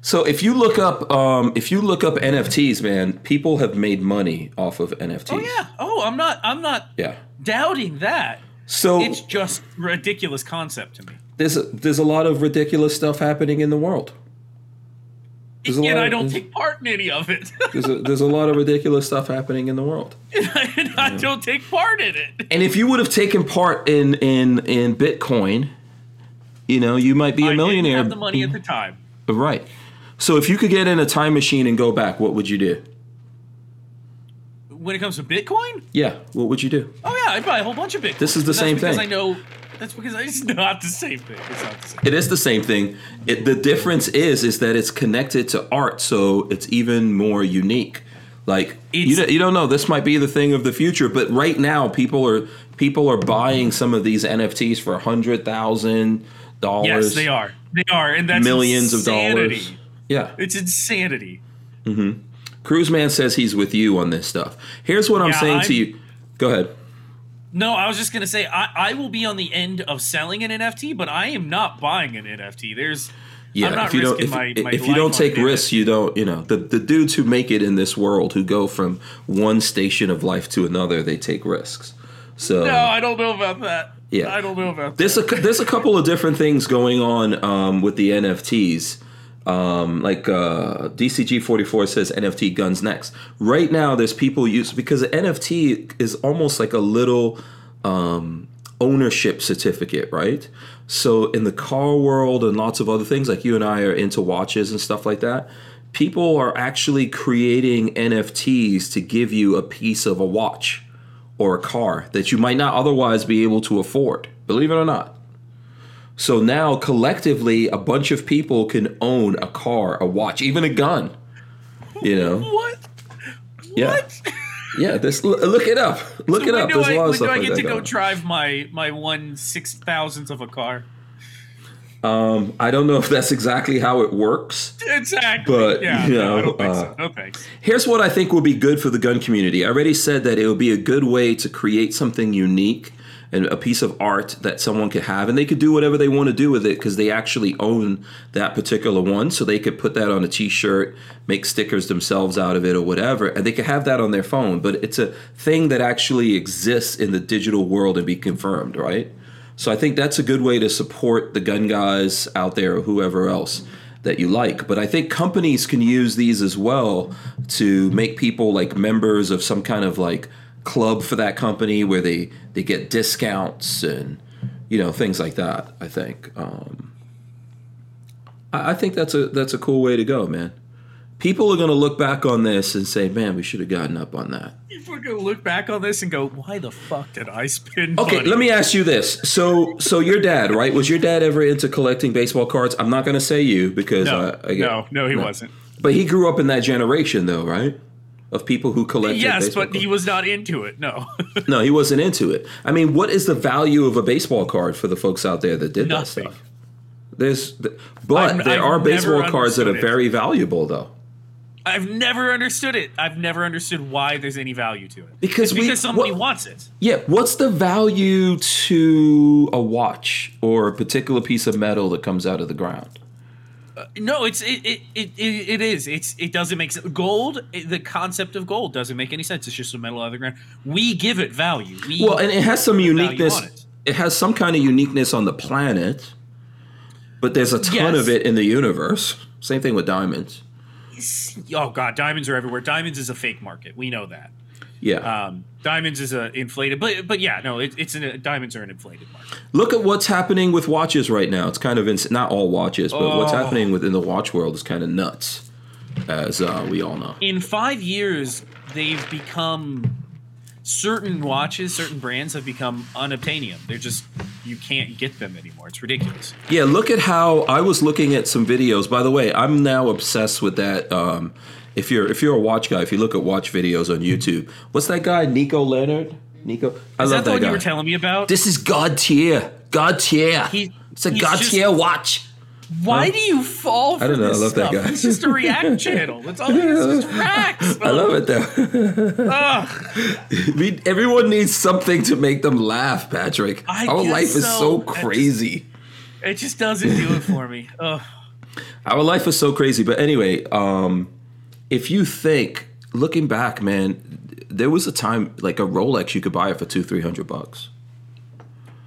So if you look up, um, if you look up NFTs, man, people have made money off of NFTs. Oh yeah. Oh, I'm not. I'm not Yeah. doubting that. So It's just ridiculous concept to me. there's a, there's a lot of ridiculous stuff happening in the world. There's lot I don't take part in any of it. There's a, there's a lot of ridiculous stuff happening in the world. and I don't take part in it. And if you would have taken part in in in Bitcoin, you know, you might be a I millionaire. didn't have the money at the time. Right. So if you could get in a time machine and go back, what would you do? When it comes to Bitcoin, Yeah, what would you do? oh yeah, I'd buy a whole bunch of Bitcoin. This is the same because thing. I know. That's because it's not the same thing. It's not the same. It is the same thing. It, the difference is is that it's connected to art, so it's even more unique. Like you, don't- you don't know, this might be the thing of the future, but right now people are people are buying some of these NFTs for a hundred thousand dollars. Yes, they are. They are, and that's millions of insanity. dollars. Yeah, It's insanity. Cruise Man says he's with you on this stuff. Here's what I'm Yeah, saying to I'm- you. Go ahead. No, I was just gonna say I, I will be on the end of selling an NFT, but I am not buying an NFT. There's Yeah, if you don't if, my- my if you don't take risks, you don't. You know the the dudes who make it in this world, who go from one station of life to another, they take risks. So no, I don't know about that. Yeah. I don't know about that. There's a there's a couple of different things going on um, with the NFTs. Um, like uh, DCG44 says NFT guns next. Right now, there's people use because NFT is almost like a little um, ownership certificate, right? So in the car world and lots of other things, like you and I are into watches and stuff like that. people are actually creating NFTs to give you a piece of a watch or a car that you might not otherwise be able to afford. Believe it or not. So now collectively, a bunch of people can own a car, a watch, even a gun. You know? What? Yeah. What? Yeah, this look it up. Look it when up. There's I, a lot of when stuff do I get that to go on. drive my my one six thousandth of a car? Um, I don't know if that's exactly how it works. Exactly. But, yeah, you no, I know, don't think uh, so. No. Here's what I think will be good for the gun community. I already said that it would be a good way to create something unique and a piece of art that someone could have, and they could do whatever they want to do with it because they actually own that particular one. So they could put that on a T-shirt, make stickers themselves out of it, or whatever, and they could have that on their phone. But it's a thing that actually exists in the digital world and be confirmed, right? So I think that's a good way to support the gun guys out there or whoever else that you like. But I think companies can use these as well to make people like members of some kind of like club for that company where they they get discounts and you know things like that. I think um, I, I think that's a that's a cool way to go, man. People are going to look back on this and say, "Man, we should have gotten up on that." We're gonna look back on this and go, "Why the fuck did I spend?" Okay, money? let me ask you this. So, so your dad, right? Was your dad ever into collecting baseball cards? I'm not going to say you because No, uh, I get- no, no, he wasn't. But he grew up in that generation, though, right? Of people who collected. Yes, but he was not into it. No, no, he wasn't into it. I mean, what is the value of a baseball card for the folks out there that did Nothing. that stuff? There's, but I've- there I've are baseball cards that are it. very valuable, though. I've never understood it. I've never understood why there's any value to it. Because we- because somebody what- wants it. Yeah, what's the value to a watch or a particular piece of metal that comes out of the ground? No, it's it it, it, it it is. It's it doesn't make sense. Gold, it- the concept of gold doesn't make any sense. It's just a metal out of the ground. We give it value. We, Well, and it has some uniqueness. it. It has some kind of uniqueness on the planet, but there's a ton Yes. of it in the universe. Same thing with diamonds. oh god, diamonds are everywhere. Diamonds is a fake market. We know that. Yeah. Um, diamonds is a inflated, but but yeah, no, it, it's an, diamonds are an inflated market. Look at what's happening with watches right now. It's kind of ins- not all watches, but what's Oh. happening within the watch world is kind of nuts, as uh, we all know. In five years, they've become certain watches, certain brands have become unobtainium. They're just you can't get them anymore. It's ridiculous. Yeah, look at how I was looking at some videos. By the way, I'm now obsessed with that. Um, if you're if you're a watch guy, if you look at watch videos on YouTube, what's that guy Nico Leonard? Nico, I Is love that the that one guy. you were telling me about? this is God tier, God tier. He- it's a God just- tier watch. Why do you fall for I don't know, I love that guy. It's just a React channel. That's all it is. It's just Reacts. I love it though. We, everyone needs something to make them laugh, Patrick. I Our life is so. so I just- crazy. It just doesn't do it for me. Ugh. Our life is so crazy. But anyway, um, if you think looking back, man, there was a time like a Rolex you could buy it for two, three hundred bucks.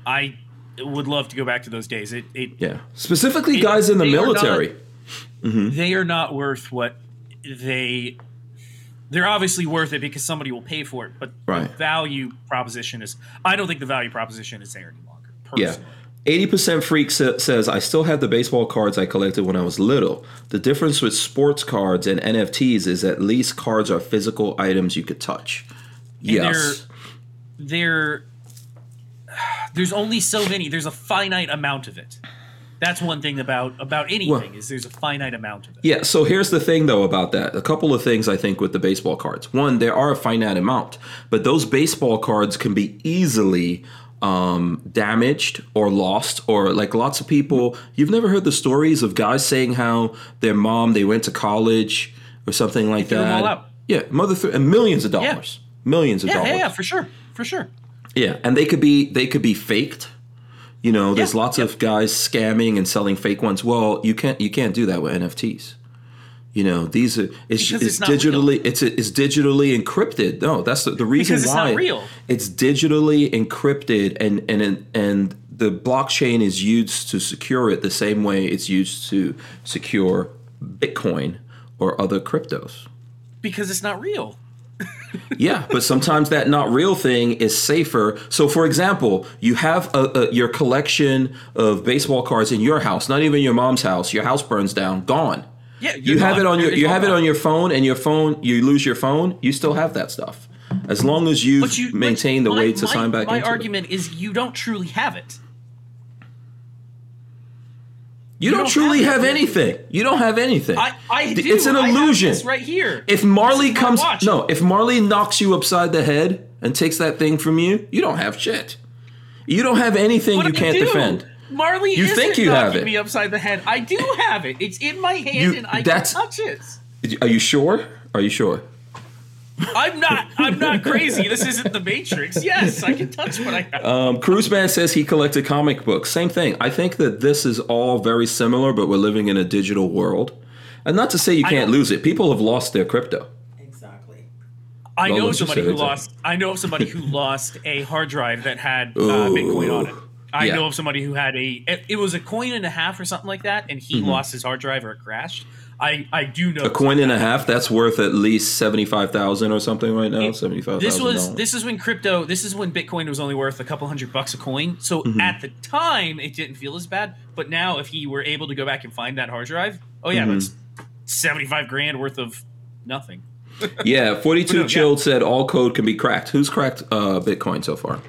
I would love to go back to those days. It, it yeah, specifically it, guys in the military. Are not, mm-hmm. They are not worth what they. They're obviously worth it because somebody will pay for it, but right. the value proposition is. I don't think the value proposition is there any longer. Personally. Yeah. 80% Freak sa- says, I still have the baseball cards I collected when I was little. The difference with sports cards and NFTs is at least cards are physical items you could touch. And yes. They're, they're, there's only so many, there's a finite amount of it. That's one thing about about anything well, is there's a finite amount of it. Yeah, so here's the thing though about that. A couple of things I think with the baseball cards. One, there are a finite amount, but those baseball cards can be easily um, damaged or lost, or like lots of people. You've never heard the stories of guys saying how their mom they went to college or something like Threw that. them all out. Yeah, mother threw and millions of dollars, millions of yeah, dollars. yeah yeah for sure for sure Yeah, and they could be they could be faked. You know, there's Yeah, lots of guys scamming and selling fake ones. Well, you can't you can't do that with NFTs. You know, these are it's, it's, it's digitally it's it's digitally encrypted. No, that's the, the reason Because it's why not real. it's digitally encrypted and and and the blockchain is used to secure it the same way it's used to secure Bitcoin or other cryptos. because it's not real Yeah, but sometimes that not real thing is safer. So, for example, you have a, a, your collection of baseball cards in your house, not even your mom's house. Your house burns down, gone. Yeah, you have it on your you have it on your phone, and your phone you lose your phone, you still have that stuff. As long as you you maintain the my- way to my- sign back My into it. argument is you don't truly have it. You, you don't, don't truly have have, anything. You don't have anything. I, I do. It's an illusion. right here. if Marley This is my comes, no, if Marley knocks you upside the head and takes that thing from you, you don't have shit. You don't have anything But you can't defend. Marley You isn't think you have knocking it. me upside the head. I do have it. It's in my hand You- and I that's- can touch it. Are you sure? Are you sure? I'm not. I'm not crazy. This isn't the Matrix. Yes, I can touch what I have. Um, Cruiseman says he collected comic books. Same thing. I think that this is all very similar, but we're living in a digital world. And not to say you can't lose it. People have lost their crypto. Exactly. I know let's somebody who lost. I know of somebody who lost a hard drive that had uh, Ooh. Bitcoin on it. I Yeah. know of somebody who had a. It, it was a coin and a half or something like that, and he lost his hard drive or it crashed. I I do know Mm-hmm. A coin and a half, that's worth at least 75,000 or something right now. It- $75,000. This was this is when crypto. This is when Bitcoin was only worth a couple hundred bucks a coin. So Mm-hmm. at the time, it didn't feel as bad. But now, if he were able to go back and find that hard drive, oh yeah, Mm-hmm. that's seventy five grand worth of nothing. Yeah, 42 But no, yeah. Chilled said all code can be cracked. Who's cracked uh, Bitcoin so far?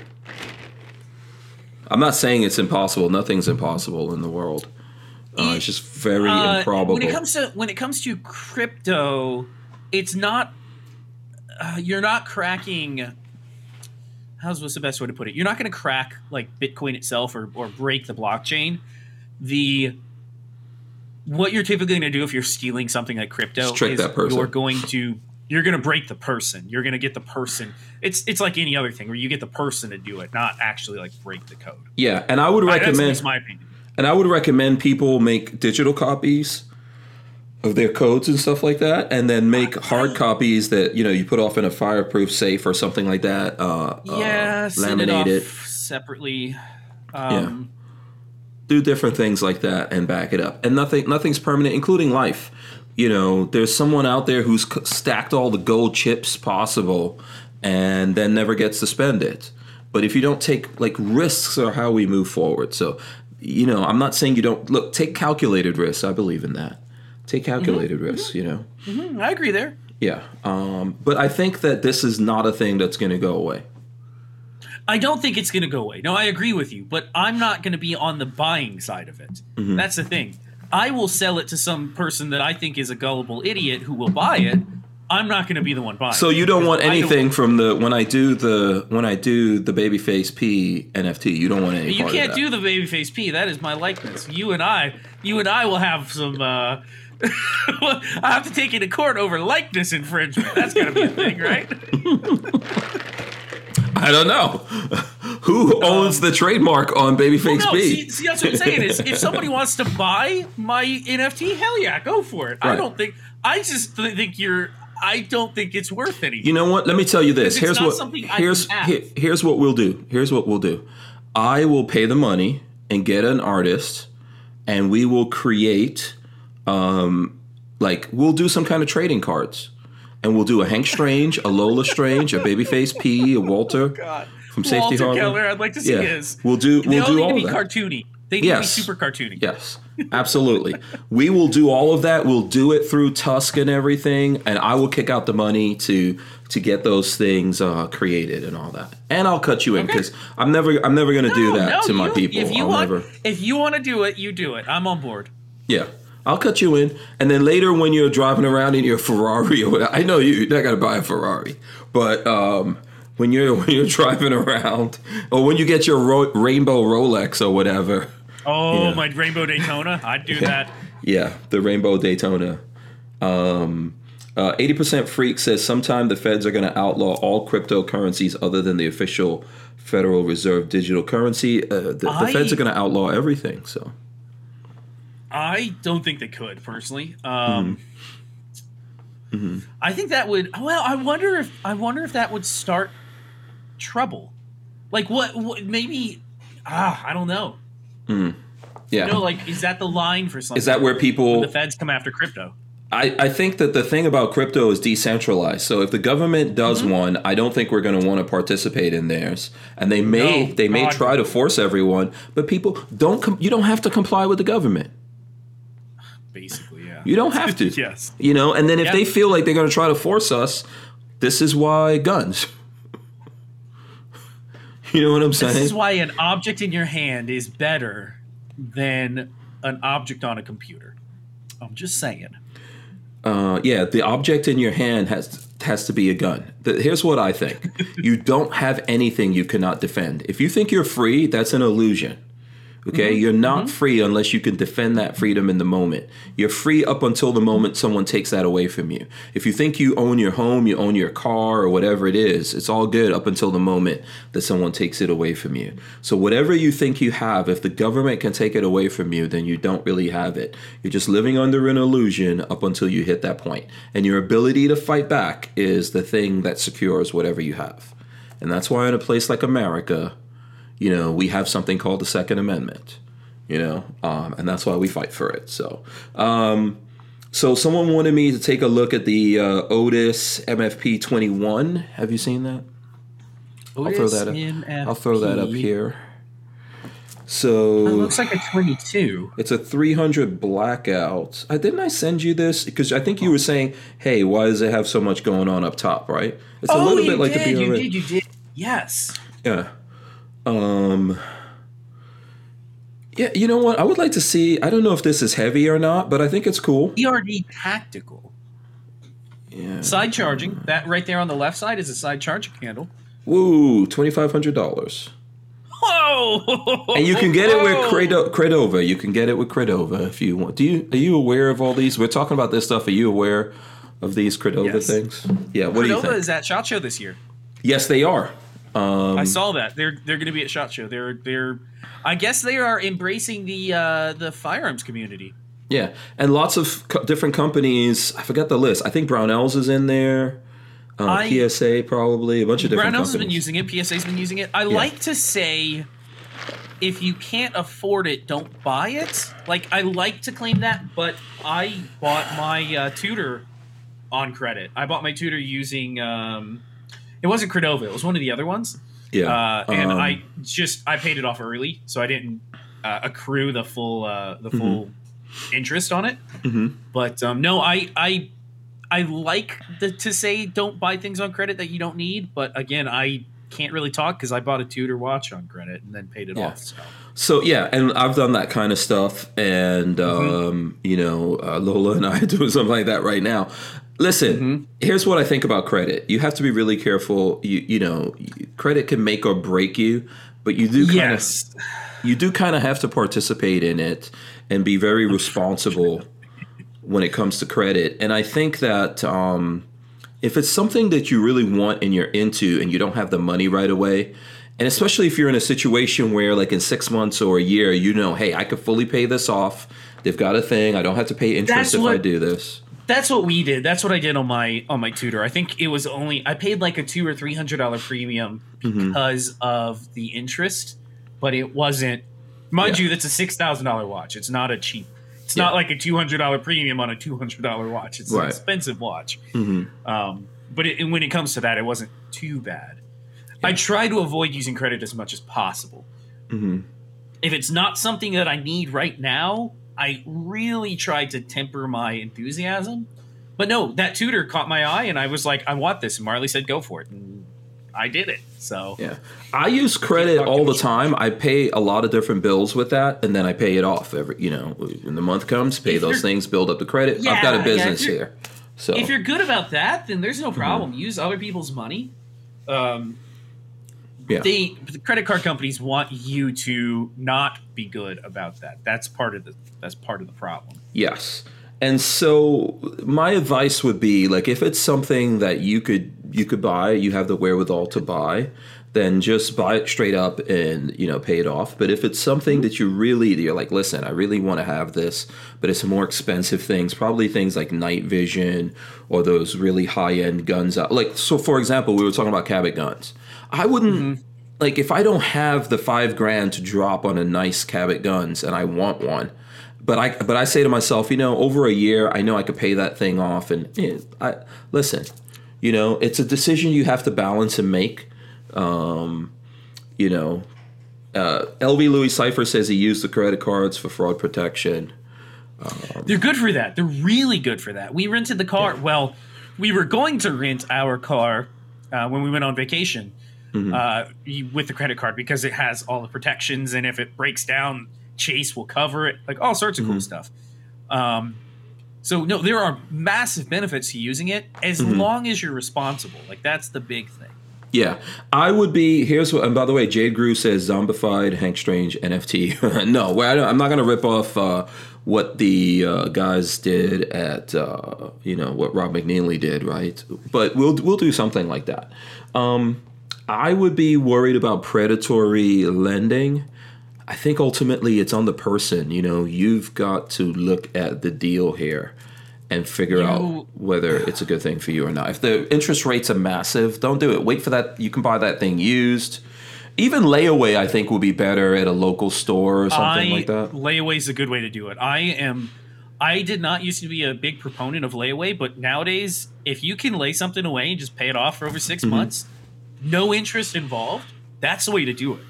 I'm not saying it's impossible. Nothing's impossible in the world. Uh, it's just very Uh, improbable. When it comes to when it comes to crypto, it's not. Uh, you're not cracking. How's what's the best way to put it? You're not going to crack like Bitcoin itself or or break the blockchain. The what you're typically going to do if you're stealing something like crypto Just trick is that person. you're going to you're going to break the person. You're going to get the person. It's it's like any other thing where you get the person to do it, not actually like break the code. yeah, and I would I- that's recommend my opinion. and I would recommend people make digital copies of their codes and stuff like that, and then make hard copies that you know you put off in a fireproof safe or something like that. Uh, Yeah, uh, send it laminate it. off separately. Um, do different things like that and back it up. And nothing nothing's permanent, including life. You know, there's someone out there who's stacked all the gold chips possible and then never gets to spend it. But if you don't take like risks are how we move forward. So, you know, I'm not saying you don't look take calculated risks. I believe in that. Take calculated risks, you know. Mm, I agree there. Yeah. Um, but I think that this is not a thing that's going to go away. I don't think it's going to go away. No, I agree with you, but I'm not going to be on the buying side of it. Mm-hmm. That's the thing. I will sell it to some person that I think is a gullible idiot who will buy it. I'm not going to be the one buying. So you don't want anything from the when I do the when I do the babyface P NFT. You don't want any. You can't do the babyface P. That is my likeness. You and I, you and I will have some. uh I have to take you to court over likeness infringement. That's got to be a thing, right? I don't know. Who owns the trademark on Babyface Um, no, B? see, see, that's what I'm saying. Is if somebody wants to buy my NFT, hell yeah, go for it. I don't think. I just think you're. I don't think it's worth anything. you know what? Let me tell you this. Here's what. Here's here- here's what we'll do. Here's what we'll do. I will pay the money and get an artist, and we will create, um, like we'll do some kind of trading cards, and we'll do a Hank Strange, a Lola Strange, a Babyface P, a Walter from Safety Walter Harbor. Keller, I'd like to see Yeah. his. We'll do- we'll all do need all to be that. cartoony. They need Yes. to be super cartoony. Yes, absolutely. we will do all of that. We'll do it through TUSC and everything, and I will kick out the money to to get those things uh, created and all that. And I'll cut you in Okay. because I'm never I'm never going to do that no, to my you- people. If you I'll want, never. if you want to do it, you do it. I'm on board. Yeah. I'll cut you in, and then later when you're driving around in your Ferrari or whatever, I know you, you're not gonna buy a Ferrari, but um, when you're when you're driving around, or when you get your ro- rainbow Rolex or whatever, Oh, Yeah. my Rainbow Daytona. I'd do that. Yeah, the Rainbow Daytona. Um, uh, 80% Freak says sometime the feds are going to outlaw all cryptocurrencies other than the official Federal Reserve digital currency. Uh, the, the feds are going to outlaw everything. So I don't think they could personally. Um, Mm-hmm. I think that would. Well, I wonder if I wonder if that would start trouble. Like what? what maybe. Ah, I don't know. yeah, No, like is that the line for something? is that where people? the feds come after crypto? I, I think that the thing about crypto is decentralized. So if the government does Mm-hmm. one, I don't think we're going to want to participate in theirs. And they may No, they may God, try to force everyone, but people don't. Com- you don't have to comply with the government. Basically. Yeah. You don't have to. Yes. You know, and then if they feel like they're going to try to force us, this is why guns. you know what I'm saying? This is why an object in your hand is better than an object on a computer. I'm just saying. Uh, yeah, the object in your hand has has to be a gun. The, here's what I think: you don't have anything you cannot defend. If you think you're free, that's an illusion. Okay, mm-hmm. you're not mm-hmm. free unless you can defend that freedom in the moment. You're free up until the moment someone takes that away from you. If you think you own your home, you own your car, or whatever it is, it's all good up until the moment that someone takes it away from you. So, whatever you think you have, if the government can take it away from you, then you don't really have it. You're just living under an illusion up until you hit that point. And your ability to fight back is the thing that secures whatever you have. And that's why, in a place like America, you know, we have something called the Second Amendment, you know, um, and that's why we fight for it. So, um, so someone wanted me to take a look at the uh, Otis MFP 21. Have you seen that? I'll throw that up. I'll throw that up here. So It looks like a 22. it's a 300 blackout. Uh, didn't I send you this? Because I think you were saying, "Hey, why does it have so much going on up top?" Right? It's a oh, little bit like did, the you did, you did. Yes. Yeah. Um. Yeah, you know what? I would like to see. I don't know if this is heavy or not, but I think it's cool. ERD tactical. Yeah. Side charging. That right there on the left side is a side charging handle. Woo! Twenty five hundred dollars, Whoa! and you can get it with Whoa! Credo- Credova. You can get it with Credova if you want. Do you? Are you aware of all these? We're talking about this stuff. Are you aware of these Credova Yes. things? Yeah. What do you think? is at Shot Show this year. yes, they are. Um, I saw that. They're they're going to be at Shot Show. They're they're. I guess they are embracing the uh, the firearms community. Yeah, and lots of co- different companies. I forgot the list. I think Brownells is in there. Uh, I- PSA probably a bunch of different companies. Brownells has been using it. PSA's been using it. I like to say, if you can't afford it, don't buy it. Like I like to claim that, but I bought my uh, Tudor on credit. I bought my Tudor using. Um, it wasn't Credova. It was one of the other ones. Yeah, Uh, and um, I just I paid it off early, so I didn't uh, accrue the full uh, the full interest on it. Mhm. But um, no, I I I like the, to say don't buy things on credit that you don't need. But again, I can't really talk because I bought a Tudor watch on credit and then paid it Yeah. off. So. So yeah, and I've done that kind of stuff, and Mm-hmm. um, you know, uh, Lola and I are doing something like that right now. Listen, Mm-hmm. here's what I think about credit. You have to be really careful. You you know, credit can make or break you, but you do kind of you do kind of have to participate in it and be very responsible when it comes to credit. And I think that um, if it's something that you really want and you're into and you don't have the money right away, and especially if you're in a situation where, like in six months or a year, you know, hey, I could fully pay this off. They've got a thing. I don't have to pay interest That's if I do this. That's what we did. That's what I did on my on my Tudor. I think it was only I paid like a two or three hundred dollar premium Mm-hmm. because of the interest, but it wasn't. Mind Yeah. you, that's a six thousand dollar watch. It's not a cheap. It's Yeah. not like a two hundred dollar premium on a two hundred dollar watch. It's an expensive watch. Mhm. Um, but it, when it comes to that, it wasn't too bad. I try to avoid using credit as much as possible. Mhm. If it's not something that I need right now, I really tried to temper my enthusiasm. But no, that Tudor caught my eye, and I was like, "I want this." And Marley said, "Go for it," and I did it. So Yeah. I use credit all the time. I pay a lot of different bills with that, and then I pay it off every, you know, when the month comes, pay If those things, build up the credit. I've got a business you're- here. So if you're good about that, then there's no Mm-hmm. problem. Use other people's money. Um, yeah. they the credit card companies want you to not be good about that. That's part of the that's part of the problem. Yes. And so my advice would be like if it's something that you could you could buy, you have the wherewithal to buy, then just buy it straight up and you know pay it off. But if it's something that you really you're like, listen, I really want to have this, but it's more expensive things, probably things like night vision or those really high end guns out. Like so for example, we were talking about Cabot guns. I wouldn't like if I don't have the five grand to drop on a nice Cabot guns and I want one, but I but I say to myself, you know, over a year, I know I could pay that thing off, and eh, I listen, you know, it's a decision you have to balance and make. Um, you know, uh, LV Louis Cipher says he used the credit cards for fraud protection. They're good for that. They're really good for that. We rented the car. Well, we were going to rent our car uh, when we went on vacation Mm-hmm. uh, with the credit card because it has all the protections, and if it breaks down, Chase will cover it. Like all sorts of Mm-hmm. cool stuff. Um, so no, there are massive benefits to using it as Mm-hmm. long as you're responsible. Like that's the big thing. Yeah, I would be. Here's what. And by the way, Jade Grew says zombified Hank Strange NFT. no, well, I don't, I'm not going to rip off uh, what the uh, guys did at uh, you know what Rob McNeely did, right? But we'll we'll do something like that. Um, I would be worried about predatory lending. I think ultimately it's on the person. You know, you've got to look at the deal here and figure You- out whether it's a good thing for you or not. If the interest rates are massive, don't do it. Wait for that. You can buy that thing used. Even layaway, I think, will be better at a local store or something I, like that. Layaway is a good way to do it. I am. I did not used to be a big proponent of layaway, but nowadays, if you can lay something away and just pay it off for over 6 Mm-hmm. months, no interest involved, that's the way to do it.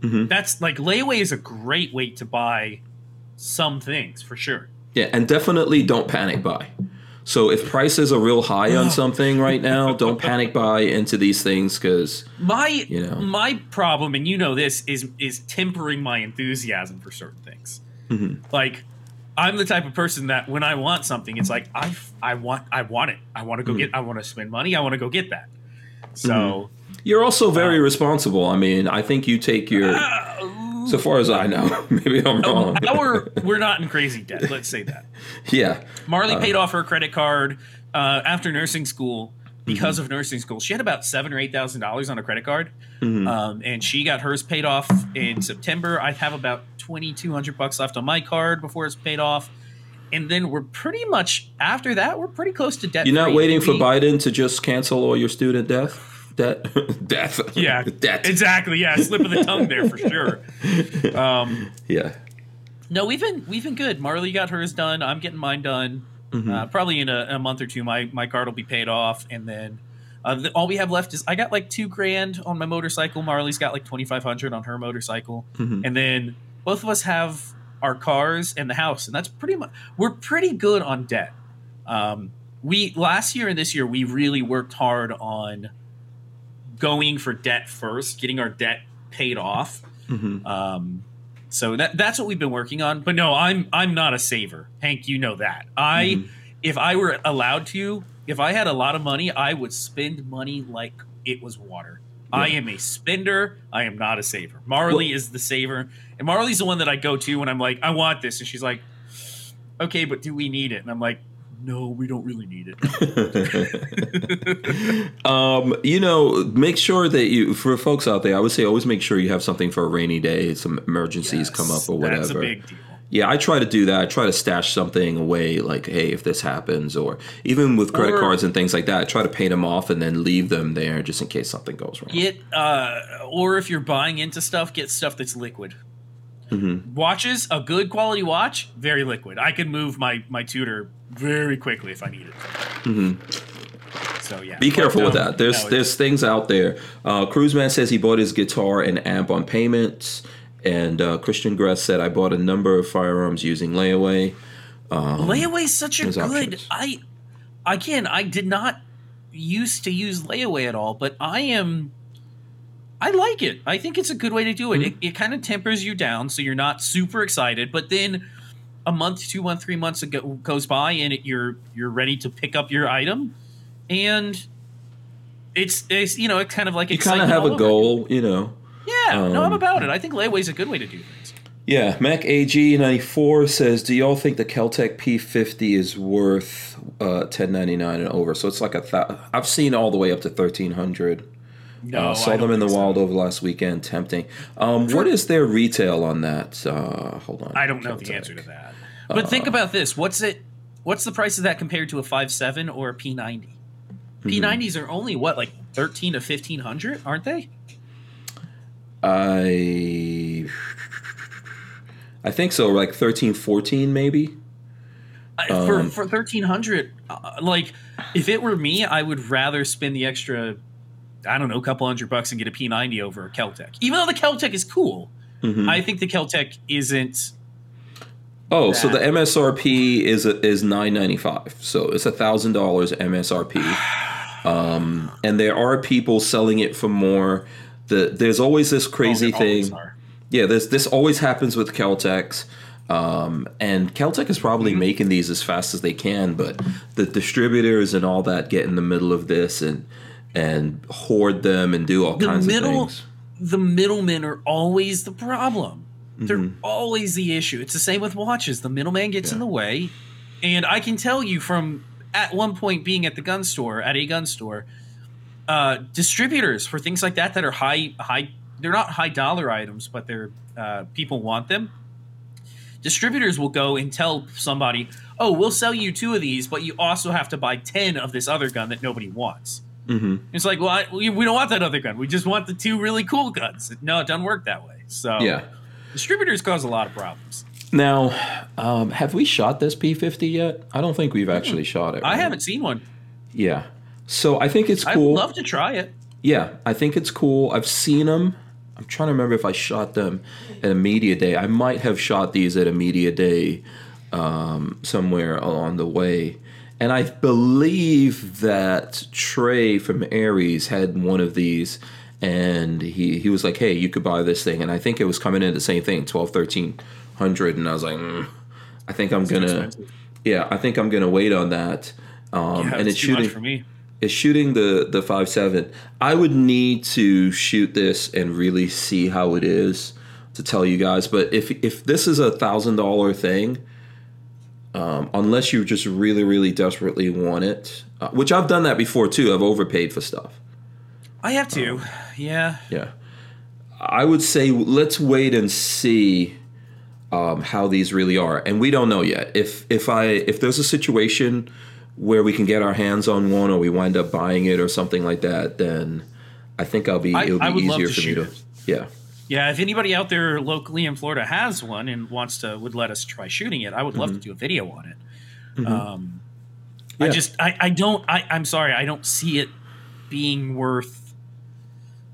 Mm-hmm. That's like layaway is a great way to buy some things for sure. Yeah, and definitely don't panic buy. So if prices are real high on something right now, don't panic buy into these things because My You know. my problem, and you know this, is is tempering my enthusiasm for certain things. Mm-hmm. Like, I'm the type of person that when I want something, it's like I I want I want it. I want to go mm-hmm. get. I want to spend money. I want to go get that. So mm-hmm. You're also very responsible. I mean, I think you take your. So far as I know, maybe I'm wrong. our we're not in crazy debt. Let's say that. Yeah, Marley paid off her credit card uh, after nursing school because Mm-hmm. of nursing school. She had about seven or eight thousand dollars on a credit card, Mm-hmm. um, and she got hers paid off in September. I have about twenty two hundred bucks left on my card before it's paid off, and then we're pretty much after that we're pretty close to debt. you're not waiting for Biden to just cancel all your student debt, debt, death. Yeah, debt. exactly. Yeah, slip of the tongue there for sure. Um, Yeah, No, we've been we've been good. Marley got hers done. I'm getting mine done. Mm-hmm. Uh, probably in a, a month or two, my my card will be paid off, and then uh, the, all we have left is I got like two grand on my motorcycle. Marley's got like twenty five hundred on her motorcycle, Mm-hmm. and then both of us have our cars and the house, and that's pretty much we're pretty good on debt. Um, we last year and this year we really worked hard on going for debt first, getting our debt paid off. Mm-hmm. Um, so that that's what we've been working on. But no, I'm I'm not a saver, Hank. You know that. I Mm-hmm. if I were allowed to, if I had a lot of money, I would spend money like it was water. I am a spender. I am not a saver. Marley is the saver, and Marley's the one that I go to when I'm like, I want this, and she's like, Okay, but do we need it? And I'm like, No, we don't really need it. um, you know, make sure that you for folks out there. I would say always make sure you have something for a rainy day. Some emergencies come up or whatever. That's a big deal. Yeah, I try to do that. I try to stash something away, like, hey, if this happens, or even with credit Or- cards and things like that, I try to pay them off and then leave them there just in case something goes wrong. Get uh, or if you're buying into stuff, get stuff that's liquid. Mm-hmm. Watches, a good quality watch, very liquid. I can move my my Tudor very quickly if I need it. So yeah, Mm-hmm. Be careful with that. There's no, there's things out there. Uh, Cruiseman says he bought his guitar and amp on payments, and uh, Christian Gress said I bought a number of firearms using layaway. layaway is such a good. options. I again, I did not used to use layaway at all, but I am. I like it. I think it's a good way to do it. Mm-hmm. It, it kind of tempers you down, so you're not super excited. But then, a month, two months, three months ago goes by, and it, you're you're ready to pick up your item, and it's it's you know it's kind of like You kind of have a goal, you know. Yeah, no, I'm Um, about it. I think layaway's a good way to do things. Yeah, Mac AG ninety four says, "Do y'all think the KelTec P fifty is worth uh, ten ninety nine and over?" So it's like a th- I've seen all the way up to thirteen hundred. No, uh, I saw them in the so. wild over last weekend, tempting. Um, what is their retail on that? Uh, hold on, I don't know the answer to that. But Uh, think about this: what's it? What's the price of that compared to a five seven or a P ninety? P nineties are only what, like thirteen to fifteen hundred, aren't they? I I think so, like 13, 14 maybe. Uh, for Um, for thirteen hundred, uh, like if it were me, I would rather spend the extra, I don't know, a couple hundred bucks and get a P ninety over a KelTec. Even though the KelTec is cool, Mhm. I think the KelTec isn't Oh, so the. MSRP is is nine ninety five. So it's a thousand dollars MSRP. Um, and there are people selling it for more. The there's always this crazy Oh, thing. Yeah, this this always happens with KelTecs. Um, and KelTec is probably Mm-hmm. making these as fast as they can, but the distributors and all that get in the middle of this and and hoard them and do all The kinds middle, of things. the middlemen are always the problem. They're Mm-hmm. always the issue. It's the same with watches. The middleman gets in the way, and I can tell you from at one point being at the gun store at a gun store, uh, distributors for things like that that are high high. They're not high dollar items, but they're uh, people want them. Distributors will go and tell somebody, "Oh, we'll sell you two of these, but you also have to buy ten of this other gun that nobody wants." Hmm It's like, well, I, we, we don't want that other gun. We just want the two really cool guns. No, it doesn't work that way. So Yeah. distributors cause a lot of problems. Now, um, have we shot this P50 yet? I don't think we've actually shot it. I haven't seen one. Yeah. So I think it's I'd cool. love to try it. Yeah, I think it's cool. I've seen them. I'm trying to remember if I shot them at a media day. I might have shot these at a media day um, somewhere along the way. And I believe that Trey from Aries had one of these and he, he was like, hey, you could buy this thing. And I think it was coming in the same thing, 12, 1300. And I was like, mm, I think I'm going to, yeah, I think I'm going to wait on that. Um, Yeah, and it's it's too much shooting for me. It's shooting the the five seven. I would need to shoot this and really see how it is to tell you guys. But if if this is a thousand dollar thing, um, unless you just really really desperately want it, uh, which I've done that before too. I've overpaid for stuff. I have to. Um, yeah. Yeah, I would say let's wait and see um, how these really are, and we don't know yet. If if I if there's a situation where we can get our hands on one, or we wind up buying it, or something like that, then I think I'll be I- it'll be easier to for me to. it. Yeah, Yeah, if anybody out there locally in Florida has one and wants to would let us try shooting it, I would love to do a video on it. Um, I Mm-hmm. Yeah. just I, I don't I, I'm sorry I don't see it being worth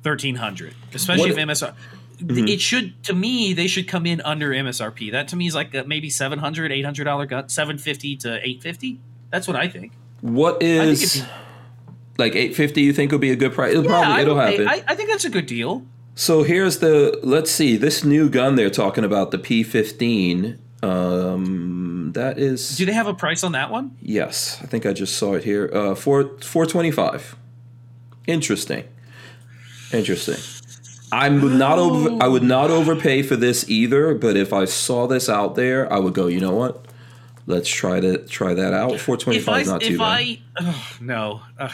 thirteen hundred, especially What- Mm-hmm. if MSR. It should to me they should come in under MSRP. That to me is like a maybe 700 800 dollar gun, seven fifty to eight fifty. That's what I think. What is I think like eight fifty? You think will be a good price? It'll probably it'll would pay- happen. I, I think that's a good deal. So here's the let's see this new gun they're talking about the P15. Um, that is Do they have a price on that one? Yes, I think I just saw it here. Uh, four four twenty five. Interesting. Interesting. I'm not over. I would not overpay for this either. But if I saw this out there, I would go. You know what? Let's try to try that out. Four twenty If I five is not too if bad. I ugh, no. Ugh.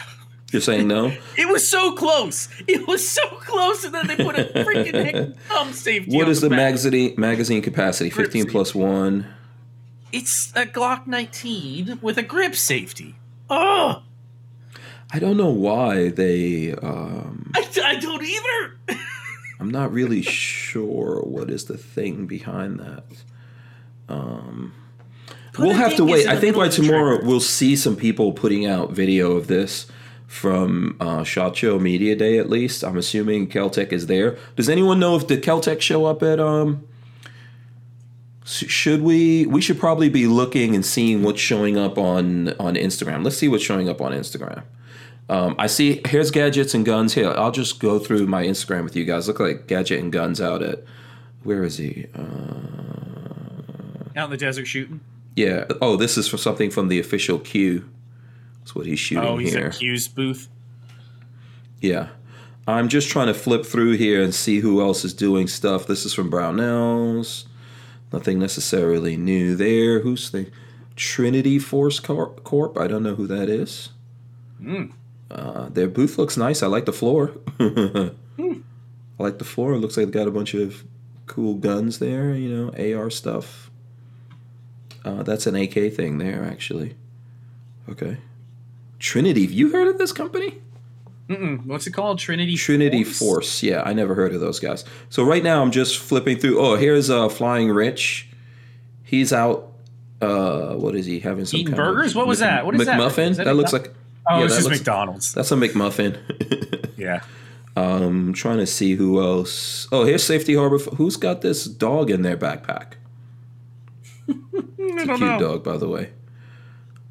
You're saying no? It was so close. It was so close, and then they put a freaking thumb safety. what is the back. magazine magazine capacity? Grip Fifteen safety. plus one. It's a Glock 19 with a grip safety. Oh, I don't know why they. Um, I, I don't either. I'm not really sure what is the thing behind that. Put we'll have to wait. I think by tomorrow we'll see some people putting out video of this from uh, Shot Show Media Day. At least I'm assuming KelTec is there. Does anyone know if the KelTec show up at um? Should we? We should probably be looking and seeing what's showing up on on Instagram. Let's see what's showing up on Instagram. Um, I see. Here's gadgets and guns. Here, I'll just go through my Instagram with you guys. Look like gadget and guns out at. Where is he? Uh, out in the desert shooting. yeah. Oh, this is for something from the official Q. That's what he's shooting Oh, he's here. at Q's booth. Yeah. I'm just trying to flip through here and see who else is doing stuff. This is from Brownells. Nothing necessarily new there. Who's the Trinity Force Corp? I don't know who that is. Uh, their booth looks nice. I like the floor. I like the floor. It looks like they got a bunch of cool guns there. You know, AR stuff. Uh, that's an AK thing there, actually. Okay. Trinity. Have you heard of this company? Mm-mm. What's it called? Trinity. Trinity Force. Yeah, I never heard of those guys. So right now I'm just flipping through. Oh, here's uh Flying Rich. He's out. Uh, what is he having? Some Eating kind of burgers? What was that? What is that? McMuffin? That, that looks like. Oh, yeah, it's just looks- McDonald's. That's a McMuffin. Yeah. I'm trying to see who else. Oh, here's Safety Harbor. Who's got this dog in their backpack? It's a don't cute know. dog, by the way.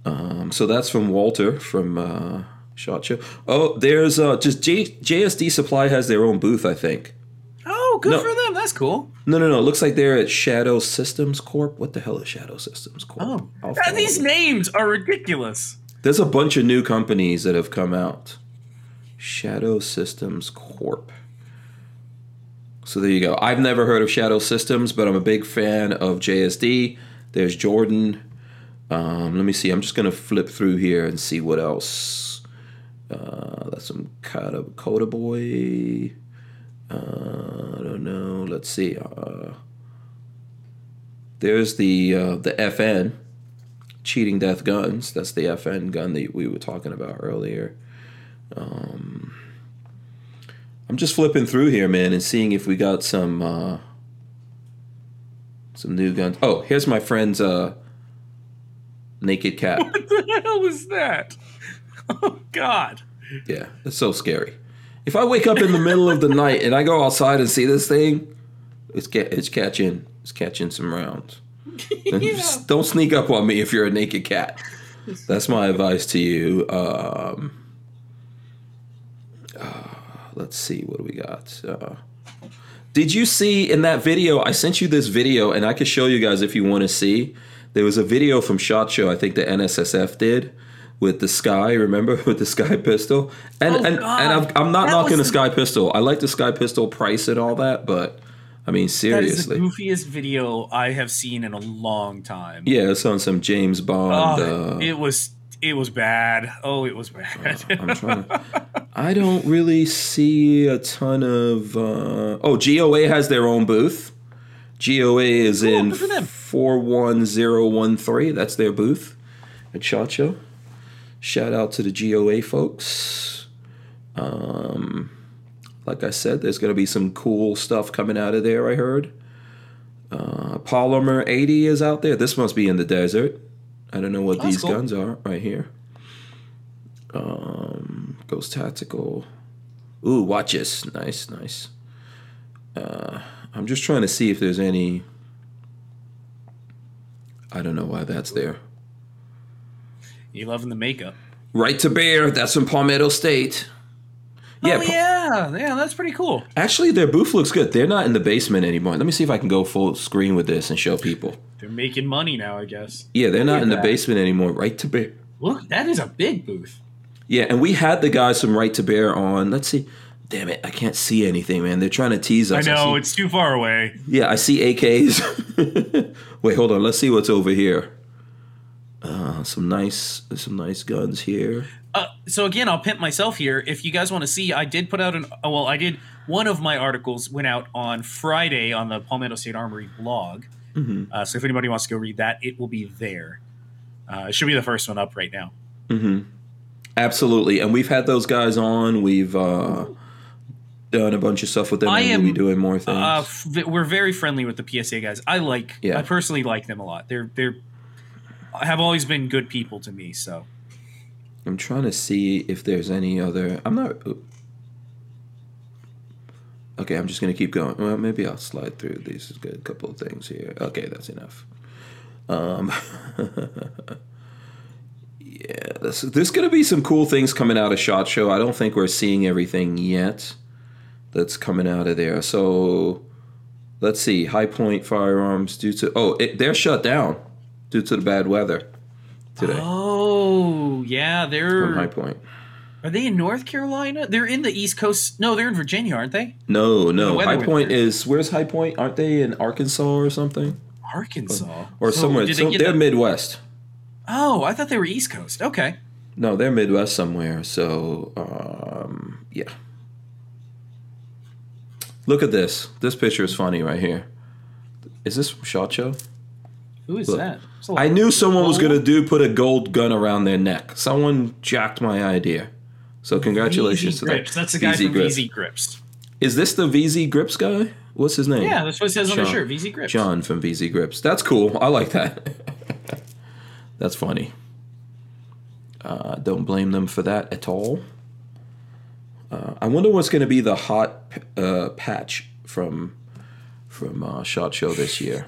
Um, so that's from Walter from uh, Shot Show. Oh, there's uh, just J- JSD Supply has their own booth, I think. Oh, good No. for them. That's cool. No, no, no. It looks like they're at Shadow Systems Corp. What the hell is Shadow Systems Corp? Oh, these names are ridiculous. There's a bunch of new companies that have come out. Shadow Systems Corp. So there you go. I've never heard of Shadow Systems, but I'm a big fan of JSD. There's Jordan. Um, let me see. I'm just gonna flip through here and see what else. Uh, that's some Coda, Coda Boy. Uh, I don't know. Let's see. Uh, there's the uh, the FN cheating death guns. That's the FN gun that we were talking about earlier. Um, I'm just flipping through here, man, and seeing if we got some uh, some new guns. Oh, here's my friend's uh, naked cat. What the hell is that? Oh God. Yeah, it's so scary. If I wake up in the middle of the night and I go outside and see this thing, it's ca- it's catching it's catching some rounds. Just don't sneak up on me if you're a naked cat. That's my advice to you. Um, uh, let's see what do we got. Uh, did you see in that video? I sent you this video, and I could show you guys if you want to see. There was a video from Shot Show. I think the NSSF did with the SCCY. Remember with the SCCY pistol? And Oh, and, and I'm, I'm not That knocking the SCCY pistol. I like the SCCY pistol price and all that, but I mean seriously, That is the goofiest video I have seen in a long time. Yeah, it's on some James Bond. Oh, uh, it was it was bad. Oh, it was bad. I'm trying to. I don't really see a ton of. Uh, oh, GOA has their own booth. GOA is in for them. Four one zero one three. That's their booth at Shot Show. Shout out to the GOA folks. Um, like I said, there's going to be some cool stuff coming out of there. I heard. Uh, Polymer 80 is out there. This must be in the desert. I don't know what That's these cool. guns are right here. Um, Ghost Tactical. Ooh, watches. Nice, nice. Uh, I'm just trying to see if there's any. I don't know why that's there. you loving the makeup? Right to Bear. That's from Palmetto State. Yeah, oh, yeah, yeah, that's pretty cool. actually, their booth looks good. They're not in the basement anymore. Let me see if I can go full screen with this and show people. They're making money now, I guess. Yeah, they're not in the basement anymore. Right to Bear. Look, that is a big booth. Yeah, and we had the guys from Right to Bear on. Let's see. Damn it, I can't see anything, man. They're trying to tease us. I us. know see- it's too far away. Yeah, I see AKs. Wait, hold on. Let's see what's over here. Uh, some nice, some nice guns here. Uh, so again, I'll pimp myself here. If you guys want to see, I did put out an. oh, Well, I did. One of my articles went out on Friday on the Palmetto State Armory blog. Mm-hmm. Uh, so if anybody wants to go read that, it will be there. Uh, it should be the first one up right now. Absolutely, and we've had those guys on. We've uh, done a bunch of stuff with them, I and am, we'll be doing more things. Uh, f- we're very friendly with the PSA guys. I like. Yeah. I personally like them a lot. They're they're have always been good people to me. So I'm trying to see if there's any other. I'm not. Okay, I'm just gonna keep going. Well, maybe I'll slide through these. Good, couple of things here. Okay, that's enough. Um, yeah, this, there's gonna be some cool things coming out of Shot Show. I don't think we're seeing everything yet that's coming out of there. So let's see. Hi-Point Firearms due to oh, it, they're shut down due to the bad weather today oh yeah, they're from High Point. are they in North Carolina? They're in the East Coast. No, they're in Virginia, aren't they? No, no. weather High Point is where's High Point? Aren't they in Arkansas or something? Arkansas Or So somewhere? So they get they're the- Midwest. oh, I thought they were East Coast. Okay. No, they're Midwest somewhere. So um, yeah. Look at this. This picture is funny right here. Is this from Shot Show? Who is Look, that? I knew someone was gonna do put a gold gun around their neck. Someone jacked my idea. So congratulations VZ to Grips. that. That's the guy VZ from Grips. VZ Grips. Is this the VZ Grips guy? What's his name? Yeah, that's what it says on the shirt. VZ Grips. John from VZ Grips. That's cool. I like that. That's funny. Uh, don't blame them for that at all. Uh, I wonder what's going to be the hot uh, patch from from uh, Shot Show this year.